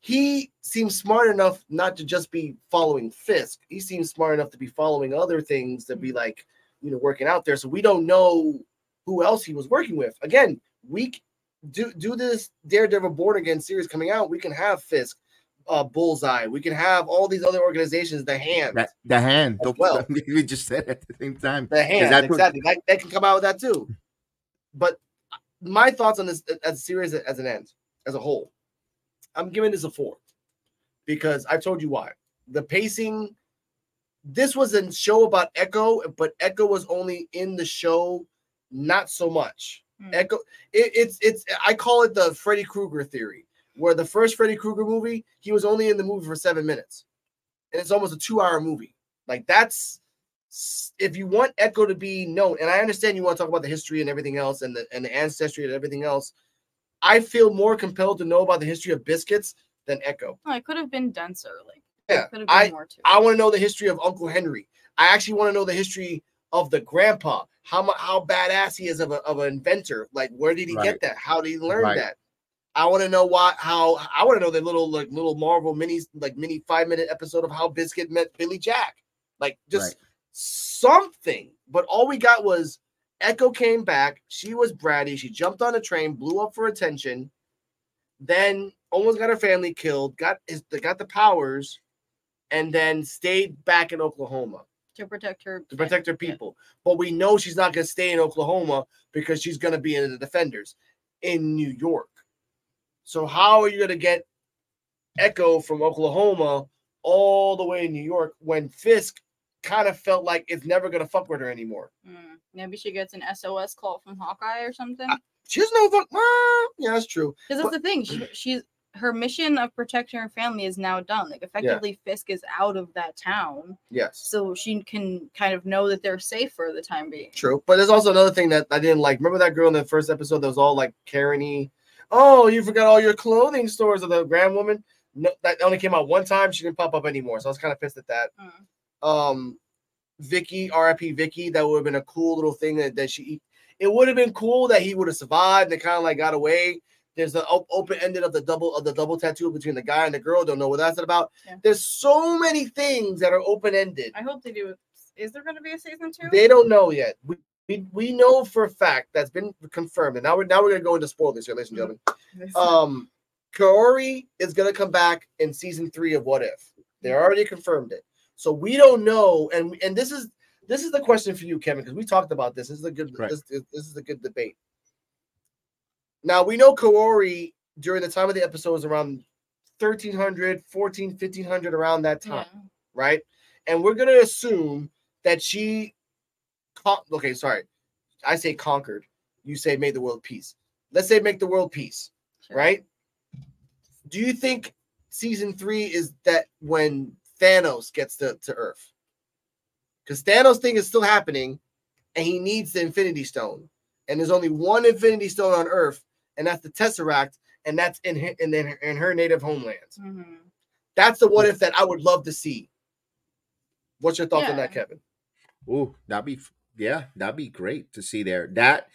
he seems smart enough not to just be following Fisk. He seems smart enough to be following other things to be like, you know, working out there. So we don't know who else he was working with. Again, we do do this Daredevil Born Again series coming out. We can have Fisk, uh, Bullseye. We can have all these other organizations. The Hand, That, the hand. Don't- well. we just said it at the same time. the Hand, that what- exactly. That, that can come out with that too. But my thoughts on this as a series as an end, as a whole, I'm giving this a four because I told you why. The pacing. This was a show about Echo, but Echo was only in the show, not so much. Hmm. Echo, it, it's it's I call it the Freddy Krueger theory, where the first Freddy Krueger movie, he was only in the movie for seven minutes, and it's almost a two-hour movie. Like that's if you want Echo to be known, and I understand you want to talk about the history and everything else, and the and the ancestry and everything else. I feel more compelled to know about the history of biscuits than Echo. Oh, it could have been denser. Like Yeah, Could have been I more too. I want to know the history of Uncle Henry. I actually want to know the history of the grandpa. How how badass he is of a of an inventor. Like where did he Right. get that? How did he learn Right. that? I want to know why how I want to know the little like little Marvel minis like mini five minute episode of how Biscuit met Billy Jack. Like just something. But all we got was Echo came back. She was bratty. She jumped on a train, blew up for attention, then almost got her family killed. Got his got the powers, and then stayed back in Oklahoma to protect her. to protect her people. But we know she's not going to stay in Oklahoma because she's going to be in the Defenders in New York. So how are you going to get Echo from Oklahoma all the way in New York when Fisk kind of felt like it's never going to fuck with her anymore? Mm, maybe she gets an SOS call from Hawkeye or something. She doesn't know fuck. Yeah, that's true. Because that's the thing. She, she's her mission of protecting her family is now done. Like effectively, Fisk is out of that town, Yes. so she can kind of know that they're safe for the time being. True. But there's also another thing that I didn't like. Remember that girl in the first episode that was all like Karen Oh, you forgot all your clothing stores of the grand woman? No, that only came out one time. She didn't pop up anymore. So I was kind of pissed at that. Um Vicky, RIP Vicky, that would have been a cool little thing that, that she it would have been cool that he would have survived and kind of like got away. There's the op- open ended of the double of the double tattoo between the guy and the girl. Don't know what that's about. Yeah. There's so many things that are open ended. I hope they do. Is there going to be a season two? They don't know yet. We, we we know for a fact that's been confirmed. And now we're now we're gonna go into spoilers here, ladies and gentlemen. Um Kahhori is gonna come back in season three of What If. They already confirmed it. So we don't know, and and this is this is the question for you, Kevin, because we talked about this. This is a good this, this is a good debate. Now we know Kahhori during the time of the episode was around 1300, 14, 1500, around that time, right? And we're gonna assume that she con- okay, sorry. I say conquered. You say made the world peace. Let's say make the world peace, right? Do you think season three is that when Thanos gets to, to Earth? Because Thanos thing is still happening and he needs the Infinity Stone. And there's only one Infinity Stone on Earth, and that's the Tesseract, and that's in her, in, in, in her native homeland. Mm-hmm. That's the what if that I would love to see. What's your thoughts on that, Kevin? Ooh, that'd be yeah, that'd be great to see there. That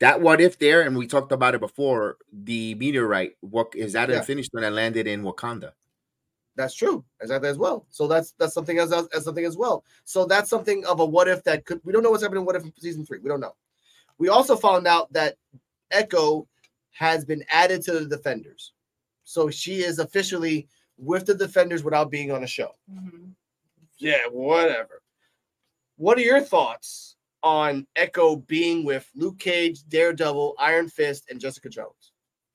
that what if there, and we talked about it before. The meteorite, what is that Yeah. Infinity Stone that landed in Wakanda? That's true. Exactly as well. So that's that's something as, as something as well. So that's something of a what if that could we don't know what's happening what if in season three. We don't know. We also found out that Echo has been added to the defenders. So she is officially with the defenders without being on a show. Mm-hmm. Yeah, whatever. What are your thoughts on Echo being with Luke Cage, Daredevil, Iron Fist, and Jessica Jones?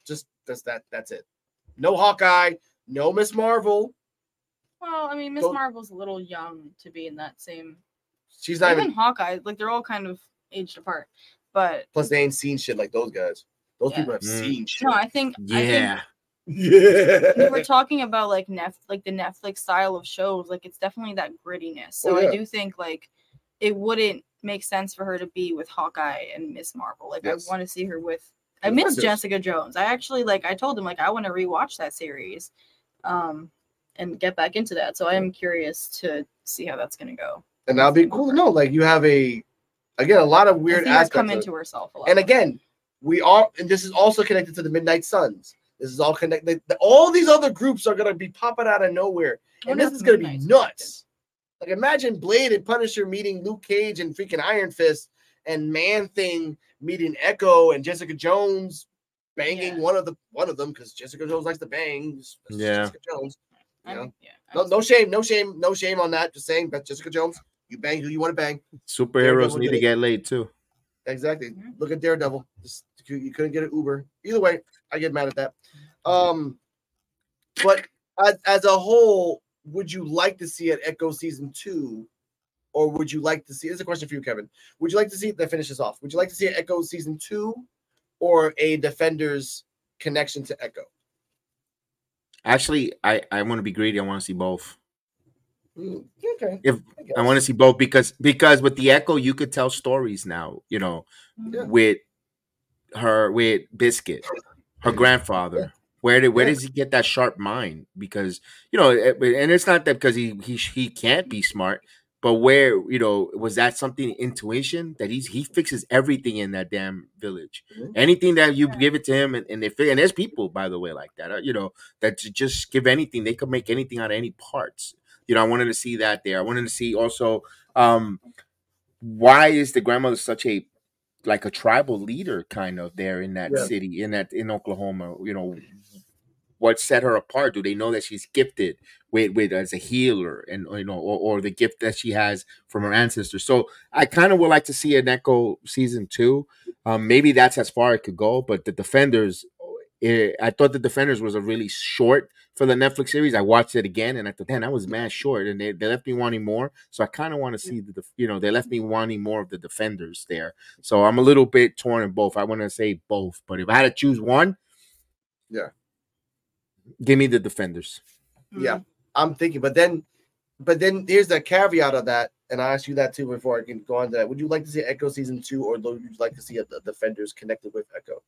Just that's that that's it. No Hawkeye, no Miss Marvel. Well, I mean, Miss Don't- Marvel's a little young to be in that same. She's not even even Hawkeye. Like they're all kind of aged apart. But plus they ain't seen shit like those guys. Those Yeah. people have Mm. seen shit. no, I think I think Yeah, Yeah. we're talking about like Nef like the Netflix style of shows, like it's definitely that grittiness. So Oh, yeah. I do think like it wouldn't make sense for her to be with Hawkeye and Miss Marvel. Like Yes. I want to see her with I miss. Jessica Jones. I actually like I told him like I want to rewatch that series um and get back into that. So I am curious to see how that's gonna go. and that'll be cool to know. Like you have a again a lot of weird aspects. come into herself a lot. and again, we are, and this is also connected to the Midnight Suns. This is all connected. All these other groups are gonna be popping out of nowhere, and this is gonna be Midnight's nuts. Like imagine Blade and Punisher meeting Luke Cage and freaking Iron Fist, and Man Thing meeting Echo and Jessica Jones banging one of the one of them because Jessica Jones likes to bang. It's Yeah. Jessica Jones. You know? yeah. No, no shame, no shame, no shame on that. Just saying, but Jessica Jones, you bang who you want to bang. superheroes Daredevil need to get laid too. Exactly. Look at Daredevil. Just, you you couldn't get an Uber. Either way, I get mad at that. Um, but as, as a whole, would you like to see it Echo season two, or would you like to see? This is a question for you, Kevin. Would you like to see that finishes off? Would you like to see an Echo season two, or a Defenders connection to Echo? Actually, I I want to be greedy. I want to see both. Hmm, okay. If I want to see both because because with the Echo you could tell stories now. You know, Yeah. with her with Biscuit, her grandfather, Where did where Yeah. does he get that sharp mind? Because you know, and it's not that because he he he can't be smart, but where you know was that something intuition that he's he fixes everything in that damn village. Mhm. Anything that you give it to him, and, and they fi- and there's people by the way like that, uh, you know, that just give anything, they could make anything out of any parts. You know, I wanted to see that there. I wanted to see also um why is the grandmother such a like a tribal leader kind of there in that Yeah. city in that in Oklahoma you know what set her apart do they know that she's gifted with with as a healer and you know or, or the gift that she has from her ancestors so I kind of would like to see an Echo season 2 um maybe that's as far it could go but the defenders eh, I thought the defenders was a really short for the Netflix series. I watched it again and I thought, damn, that was mad short, and they, they left me wanting more. So I kind of want to see the, you know, they left me wanting more of the defenders there. So I'm a little bit torn in both. I want to say both, but if I had to choose one, Yeah. Give me the defenders. Yeah, I'm thinking, but then, but then here's the caveat of that, and I asked you that too before I can go on to that. Would you like to see Echo season two, or would you like to see the Defenders connected with Echo?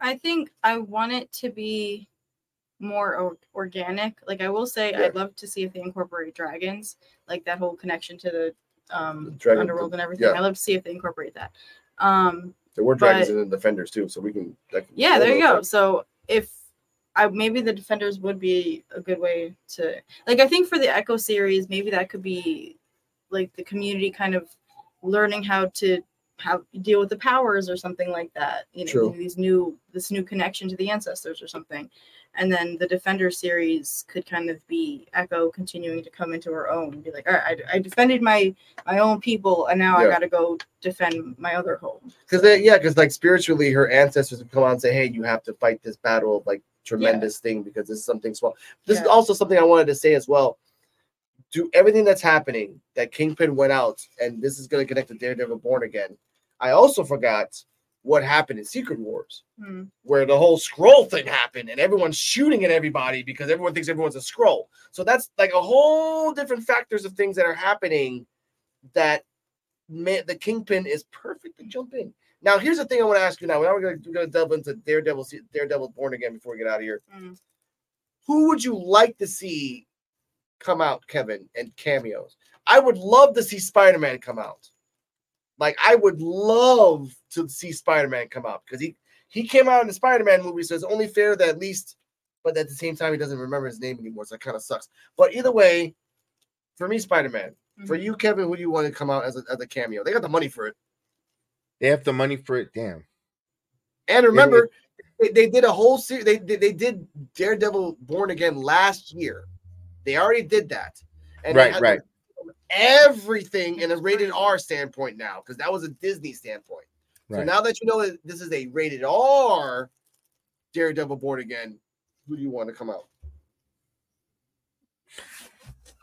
I think I want it to be more or- organic. Like I will say, Yeah. I'd love to see if they incorporate dragons, like that whole connection to the um dragon- underworld and everything. yeah. I love to see if they incorporate that. Um There were dragons But- in the Defenders too, so we can. That can yeah, there you go. with So if I maybe the defenders would be a good way to like I think for the Echo series, maybe that could be like the community kind of learning how to how deal with the powers or something like that. You know, True. these new this new connection to the ancestors or something. And then the Defender series could kind of be Echo continuing to come into her own be like, all right, I, I defended my my own people, and now I got to go defend my other home. Because they, uh, yeah, because like spiritually, her ancestors would come out and say, "Hey, you have to fight this battle of like tremendous thing because this is something small." This is also something I wanted to say as well. Do everything that's happening that Kingpin went out, and this is going to connect to Daredevil Born Again. I also forgot what happened in Secret Wars, Hmm. where the whole Skrull thing happened, and everyone's shooting at everybody because everyone thinks everyone's a Skrull. So that's like a whole different factors of things that are happening that man, the Kingpin is perfect to jump in. Now, here's the thing I want to ask you now. Now we're going to, we're going to delve into Daredevil, Daredevil Born Again before we get out of here. Mm. Who would you like to see come out, Kevin, and cameos? I would love to see Spider Man come out. Like, I would love to see Spider Man come out because he he came out in the Spider Man movie, so it's only fair that at least, but at the same time, he doesn't remember his name anymore, so it kind of sucks. But either way, for me, Spider Man. For you, Kevin, who do you want to come out as a, as a cameo? They got the money for it. They have the money for it. Damn. And remember, they, they did a whole series. They, they they did Daredevil Born Again last year. They already did that. And Right, right. Everything in a rated R standpoint now, because that was a Disney standpoint. Right. So now that you know that this is a rated R Daredevil Born Again, who do you want to come out?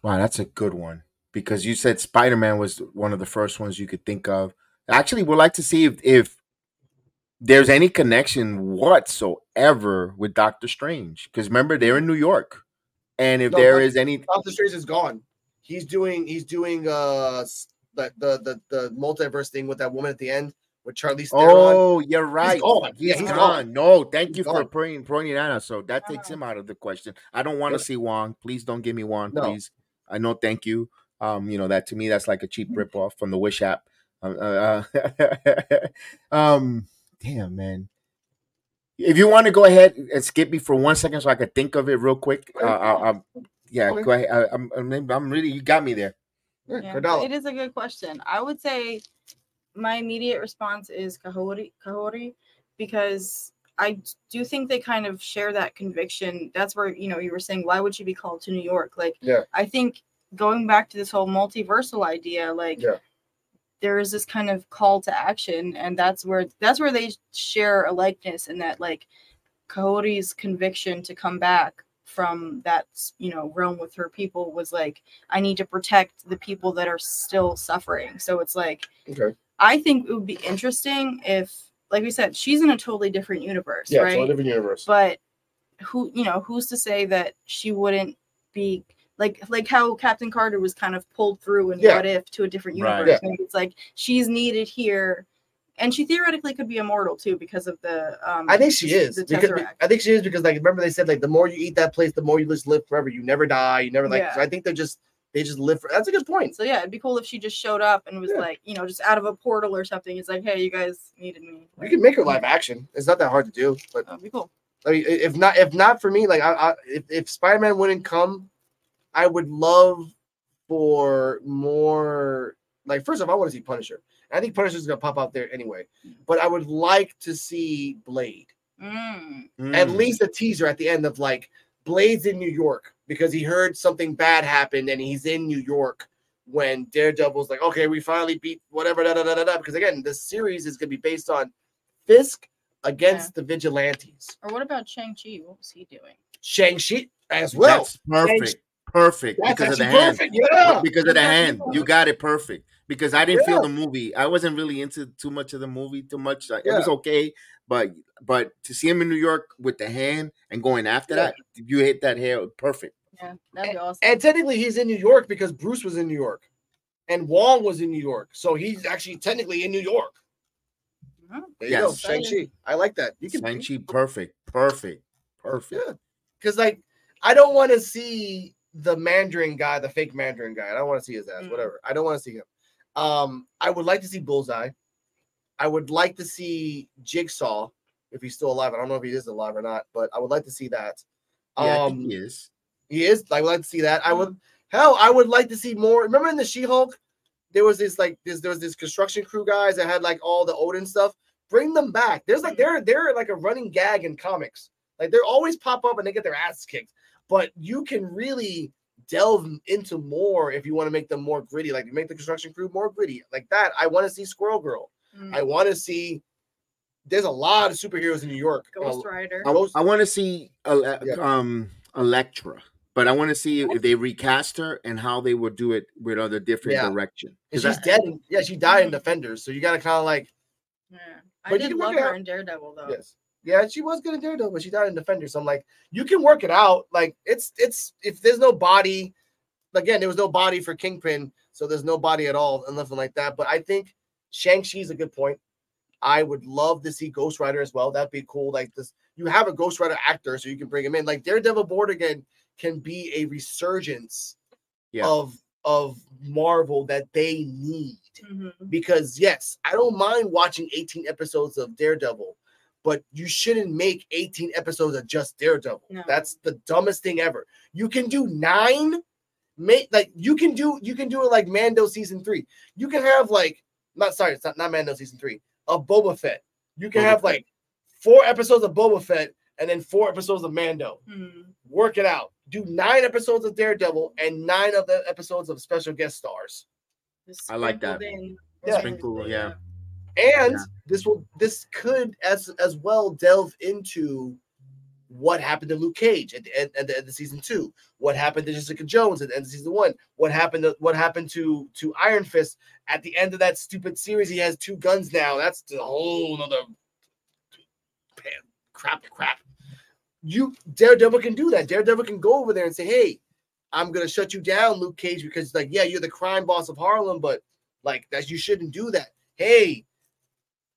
Wow, that's a good one because you said Spider Man was one of the first ones you could think of. Actually, would like to see if, if there's any connection whatsoever with Doctor Strange because remember they're in New York, and if No, there Doc- is any, Doctor Strange is gone. He's doing he's doing uh the the the, the multiverse thing with that woman at the end with Charlize Theron. oh, you're right, gone. He's Yeah, he's gone. gone. No, thank He's you for gone. pointing pointing that out. So that takes him out of the question. I don't want to Yeah. see Wong. Please don't give me Wong. No. Please, I know. Thank you. Um, you know that to me that's like a cheap Mm-hmm. ripoff from the Wish app. Um, uh, uh, um, damn man. If you want to go ahead and skip me for one second, so I could think of it real quick. Uh, I, I'm, yeah, Okay. go ahead. I, I'm, I'm, I'm really. You got me there. Yeah, Cardella. it is a good question. I would say my immediate response is Kahhori, Kahhori because I do think they kind of share that conviction. That's where, you know, you were saying, why would she be called to New York? Like, Yeah. I think going back to this whole multiversal idea, like, Yeah. There is this kind of call to action, and that's where that's where they share a likeness, and that like Kahhori's conviction to come back from that you know realm with her people was like I need to protect the people that are still suffering. So it's like Okay. I think it would be interesting if, like we said, she's in a totally different universe, Yeah, right? a different universe. But who, you know, who's to say that she wouldn't be like, like how Captain Carter was kind of pulled through in Yeah. What If to a different Right. universe? Yeah. Maybe it's like she's needed here, and she theoretically could be immortal too because of the. Um, I think she the- is. The because, I think she is because like remember they said like the more you eat that place, the more you just live forever. You never die. You never like. Yeah. So I think they're just they just live. For, that's a good point. So yeah, it'd be cool if she just showed up and was Yeah. like, you know, just out of a portal or something. It's like, hey, you guys needed me. You can make her live action. It's not that hard to do. But That'd be cool. I mean, if not, if not for me, like I, I if, if Spider Man wouldn't come, I would love for more. Like first off, I want to see Punisher. I think Punisher's gonna pop out there anyway. But I would like to see Blade. Mm. At Mm. least a teaser at the end of like Blade's in New York because he heard something bad happened and he's in New York when Daredevil's like, okay, we finally beat whatever, da da da da da. Because again, this series is gonna be based on Fisk against the vigilantes. Or what about Shang Chi? What was he doing? Shang-Chi as well. That's perfect. Perfect That's because of the actually hand. yeah. Because of the hand. You got it perfect. Because I didn't feel the movie. I wasn't really into too much of the movie, too much. Like, It was okay, but but to see him in New York with the hand and going after Yeah. that, you hit that hair perfect. Yeah, that'd be awesome. And technically, he's in New York because Bruce was in New York, and Wong was in New York, so he's actually technically in New York. There you go, Shang Chi. I like that. You can Shang Chi, perfect, perfect, perfect. Yeah, because like I don't want to see the Mandarin guy, the fake Mandarin guy. I don't want to see his ass. Whatever. I don't want to see him. Um, I would like to see Bullseye. I would like to see Jigsaw if he's still alive. I don't know if he is alive or not, but I would like to see that. Yeah, I um, think he is. He is. I would like to see that. I would. Hell, I would like to see more. Remember in the She-Hulk, there was this like this. There was this construction crew guys that had like all the Odin stuff. Bring them back. There's like they're they're like a running gag in comics. Like they're always pop up and they get their ass kicked. But you can really delve into more if you want to make them more gritty. Like you make the construction crew more gritty. Like that. I want to see Squirrel Girl. Mm. I want to see. There's a lot of superheroes in New York. Ghost Uh, Rider. I, I want to see Ele- Yeah. um Elektra, but I want to see if they recast her and how they would do it with other different Yeah. direction. And 'Cause she's I- dead. In, yeah, she died in Defenders. So you got to kind of like Yeah. I did can love her out. in Daredevil though. Yes. Yeah, she was good in Daredevil, but she died in Defender. So I'm like, you can work it out. Like it's it's if there's no body, again, there was no body for Kingpin, so there's no body at all and nothing like that. But I think Shang-Chi's a good point. I would love to see Ghost Rider as well. That'd be cool. Like this, you have a Ghost Rider actor, so you can bring him in. Like Daredevil Born Again can be a resurgence Yeah. of of Marvel that they need Mhm. because yes, I don't mind watching 18 episodes of Daredevil, but you shouldn't make 18 episodes of just Daredevil. No. That's the dumbest thing ever. You can do nine, make like you can do you can do it like Mando season three. You can have like not sorry, it's not, not Mando season three, of Boba Fett. You can Boba have Fett. like four episodes of Boba Fett and then four episodes of Mando. Mhm. Work it out. Do nine episodes of Daredevil and nine of the episodes of special guest stars. I like that. sprinkled Yeah. Sprinkle, yeah. And Yeah. this will this could as as well delve into what happened to Luke Cage at the end, at the end of season two, what happened to Jessica Jones at the end of season one, what happened to what happened to to Iron Fist at the end of that stupid series. He has two guns now. That's a whole nother man, crap, crap. You Daredevil can do that. Daredevil can go over there and say, "Hey, I'm gonna shut you down, Luke Cage, because like, yeah, you're the crime boss of Harlem, but like that you shouldn't do that. Hey,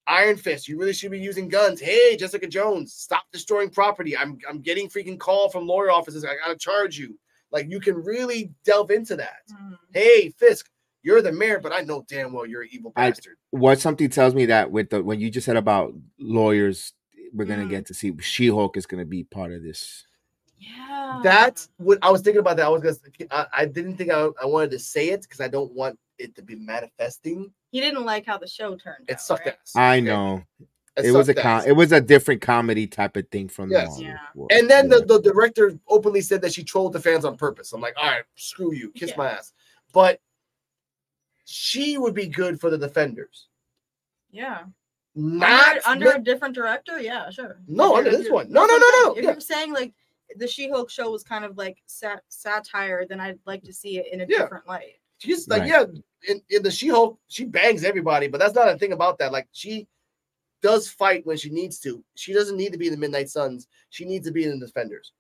Iron Fist, you really should be using guns. Hey, Jessica Jones, stop destroying property. I'm I'm getting freaking call from lawyer offices. I gotta charge you. Like you can really delve into that. Mm-hmm. Hey, Fisk, you're the mayor, but I know damn well you're an evil I, bastard. what something tells me that with the when you just said about lawyers, we're gonna Mhm. get to see She Hulk is gonna be part of this. Yeah. That's what I was thinking about. That I was gonna. I, I didn't think I, I wanted to say it because I don't want it to be manifesting. He didn't like how the show turned It out. sucked right? ass. I know It it was a com- it was a different comedy type of thing from Yes. the Yeah. Hollywood. And then the, the director openly said that she trolled the fans on purpose. I'm like, all right, screw you, kiss Yeah. my ass. But she would be good for the defenders. Yeah. Not under, under a different director, yeah, sure. No, If under this one. you're- No, no, no, I'm no, saying. If yeah. you're saying like the She-Hulk show was kind of like sat- satire, then I'd like to see it in a Yeah. different light. She's like, Right. yeah, in, in the She Hulk, she bangs everybody, but that's not a thing about that. Like, she does fight when she needs to. She doesn't need to be in the Midnight Suns. She needs to be in the Defenders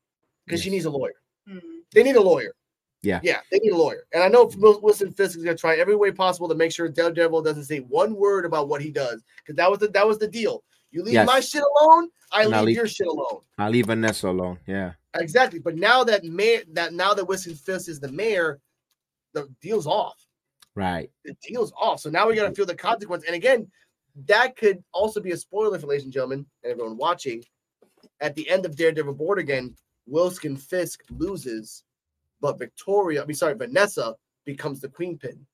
because she needs a lawyer. Hmm. They need a lawyer. Yeah. Yeah, they need a lawyer. And I know Wil- Wilson Fisk is going to try every way possible to make sure Daredevil doesn't say one word about what he does because that was the that was the deal. You leave Yes. my shit alone, I leave, leave- your shit alone. I'll leave Vanessa alone. Yeah. Exactly. But now that mayor that now that Wilson Fisk is the mayor, the deal's off. Right. The deal's off. So now we got to feel the consequence. And again, that could also be a spoiler for ladies and gentlemen and everyone watching. At the end of Daredevil Born Again, Wilson Fisk loses, but Victoria, I mean, sorry, Vanessa becomes the queen pin,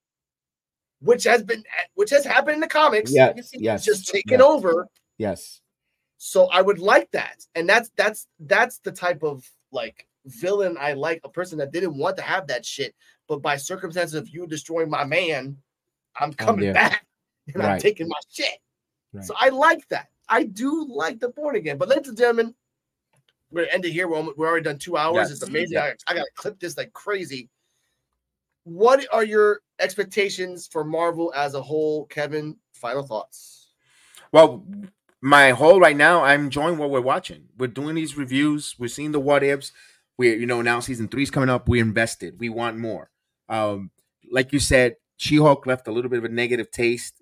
which has been which has happened in the comics. Yeah, yes, just taken yeah. over. Yes. So I would like that, and that's that's that's the type of like villain I like. A person that didn't want to have that shit, but by circumstances of you destroying my man, I'm oh, coming there. back and I'm taking my shit. Right. So I like that. I do like the born again. But ladies and gentlemen, we're gonna end it here. We're, almo- we're already done two hours. Yes. It's amazing. Yeah. I, I gotta clip this like crazy. What are your expectations for Marvel as a whole, Kevin? Final thoughts. Well, my whole right now, I'm enjoying what we're watching. We're doing these reviews. We're seeing the what ifs. We're you know now season three's coming up. We invested. We want more. Um, like you said, She Hulk left a little bit of a negative taste.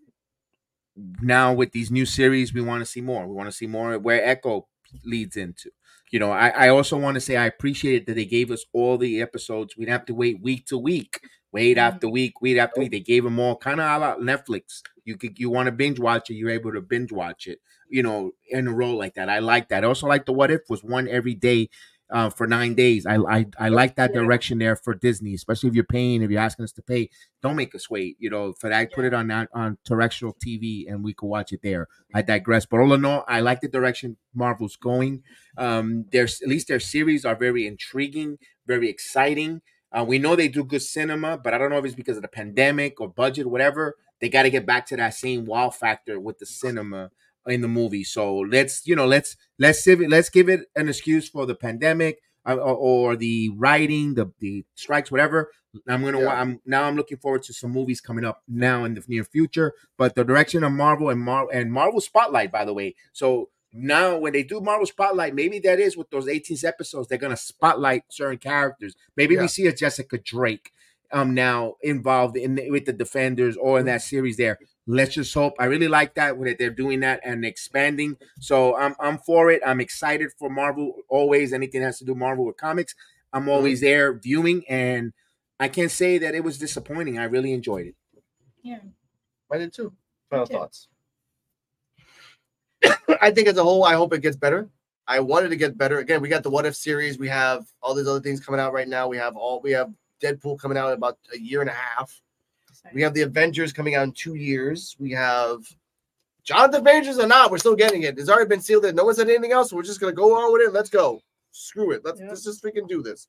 Now with these new series, we want to see more. We want to see more where Echo leads into. You know, I, I also want to say I appreciate that they gave us all the episodes. We'd have to wait week to week, wait after week, week after week. They gave them all kind of a la Netflix. You could you want to binge watch it, you're able to binge watch it. You know, in a row like that. I like that. I also like the What If was one every day uh, for nine days. I I, I like that direction there for Disney, especially if you're paying, if you're asking us to pay, don't make us wait. You know, for that, put it on that on terrestrial TV and we could watch it there. I digress, but all in all, I like the direction Marvel's going. Um, there's at least their series are very intriguing, very exciting. Uh, we know they do good cinema, but I don't know if it's because of the pandemic or budget, whatever. They got to get back to that same wow factor with the cinema in the movie. So let's you know let's let's give it let's give it an excuse for the pandemic uh, or, or the writing, the the strikes, whatever. I'm gonna wa- I'm now I'm looking forward to some movies coming up now in the near future. But the direction of Marvel and Mar and Marvel Spotlight, by the way. So now when they do Marvel Spotlight, maybe that is with those 18 episodes, they're gonna spotlight certain characters. Maybe Yeah. we see a Jessica Drake um now involved in the, with the defenders or in that series there. Let's just hope. I really like that when they're doing that and expanding. So I'm I'm for it. I'm excited for Marvel. Always anything that has to do Marvel with comics. I'm always mm-hmm. there viewing, and I can't say that it was disappointing. I really enjoyed it. Yeah. I did too. Final too. thoughts. I think as a whole, I hope it gets better. I wanted to get better. Again, we got the What If series. We have all these other things coming out right now. We have all we have Deadpool coming out in about a year and a half. We have the Avengers coming out in two years. We have Jonathan Majors or not, we're still getting it. It's already been sealed in. No one said anything else. So we're just gonna go on with it. Let's go. Screw it. Let's let's just freaking do this.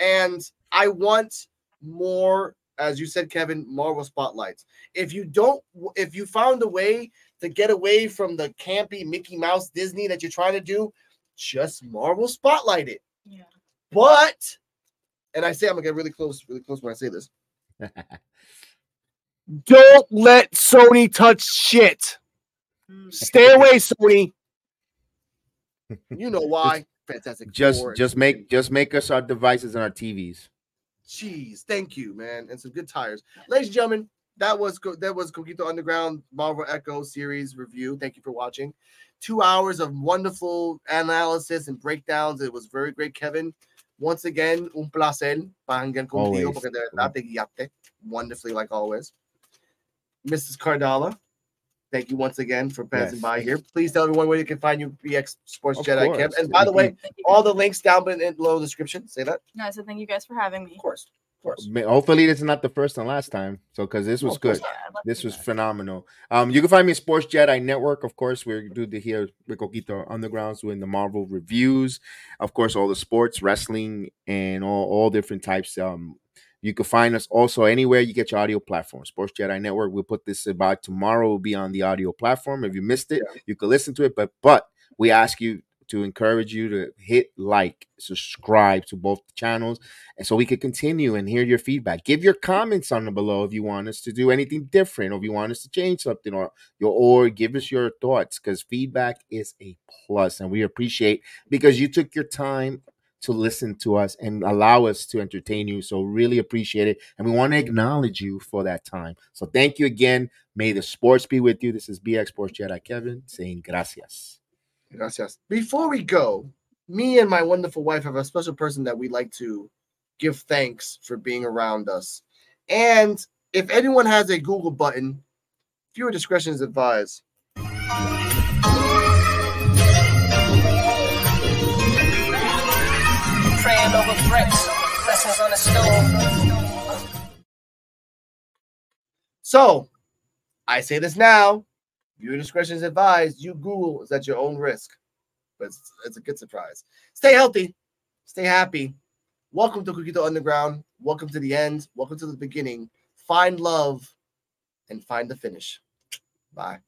And I want more, as you said, Kevin, Marvel spotlights. If you don't, if you found a way to get away from the campy Mickey Mouse Disney that you're trying to do, just Marvel spotlight it. Yeah. But, and I say I'm gonna get really close, really close when I say this. Don't let Sony touch shit. Stay away, Sony. You know why? Fantastic. Just Four. just make just make us our devices and our TVs. Jeez, thank you, man, and some good tires, ladies and gentlemen. That was Co- that was Coquito Underground Marvel Echo series review. Thank you for watching. Two hours of wonderful analysis and breakdowns. It was very great, Kevin. Once again, un placer pahangan contigo Always. porque de verdad te guiaste wonderfully like always. Mrs. Cardala, thank you once again for passing Yes. by here. Please tell everyone where you can find you, BX Sports Of Jedi Kev. course. And by the way, you. all the links down in in below the description. Say that. No, so thank you guys for having me. Of course. Of course. Hopefully, this is not the first and last time. So, because this was of course good, this was phenomenal. Um, you can find me at Sports Jedi Network. Of course, we do the here with Coquito Undergrounds doing the Marvel reviews. Of course, all the sports, wrestling, and all all different types. Um, you can find us also anywhere you get your audio platform. Sports Jedi Network. We'll put this about tomorrow. Will be on the audio platform. If you missed it, you can listen to it. But but we ask you to encourage you to hit like, subscribe to both channels, and so we could continue and hear your feedback. Give your comments on the below if you want us to do anything different, or if you want us to change something, or your or give us your thoughts because feedback is a plus, and we appreciate because you took your time to listen to us and allow us to entertain you. So really appreciate it. And we want to acknowledge you for that time. So thank you again. May the sports be with you. This is BX Sports Jedi Kevin saying gracias. Gracias. Before we go, me and my wonderful wife have a special person that we like to give thanks for being around us. And if anyone has a Google button, fewer discretion is advised. Blessings on the stove. So I say this now. Viewer discretion is advised. You Google is at your own risk. But it's, it's a good surprise. Stay healthy. Stay happy. Welcome to Coquito Underground. Welcome to the end. Welcome to the beginning. Find love and find the finish. Bye.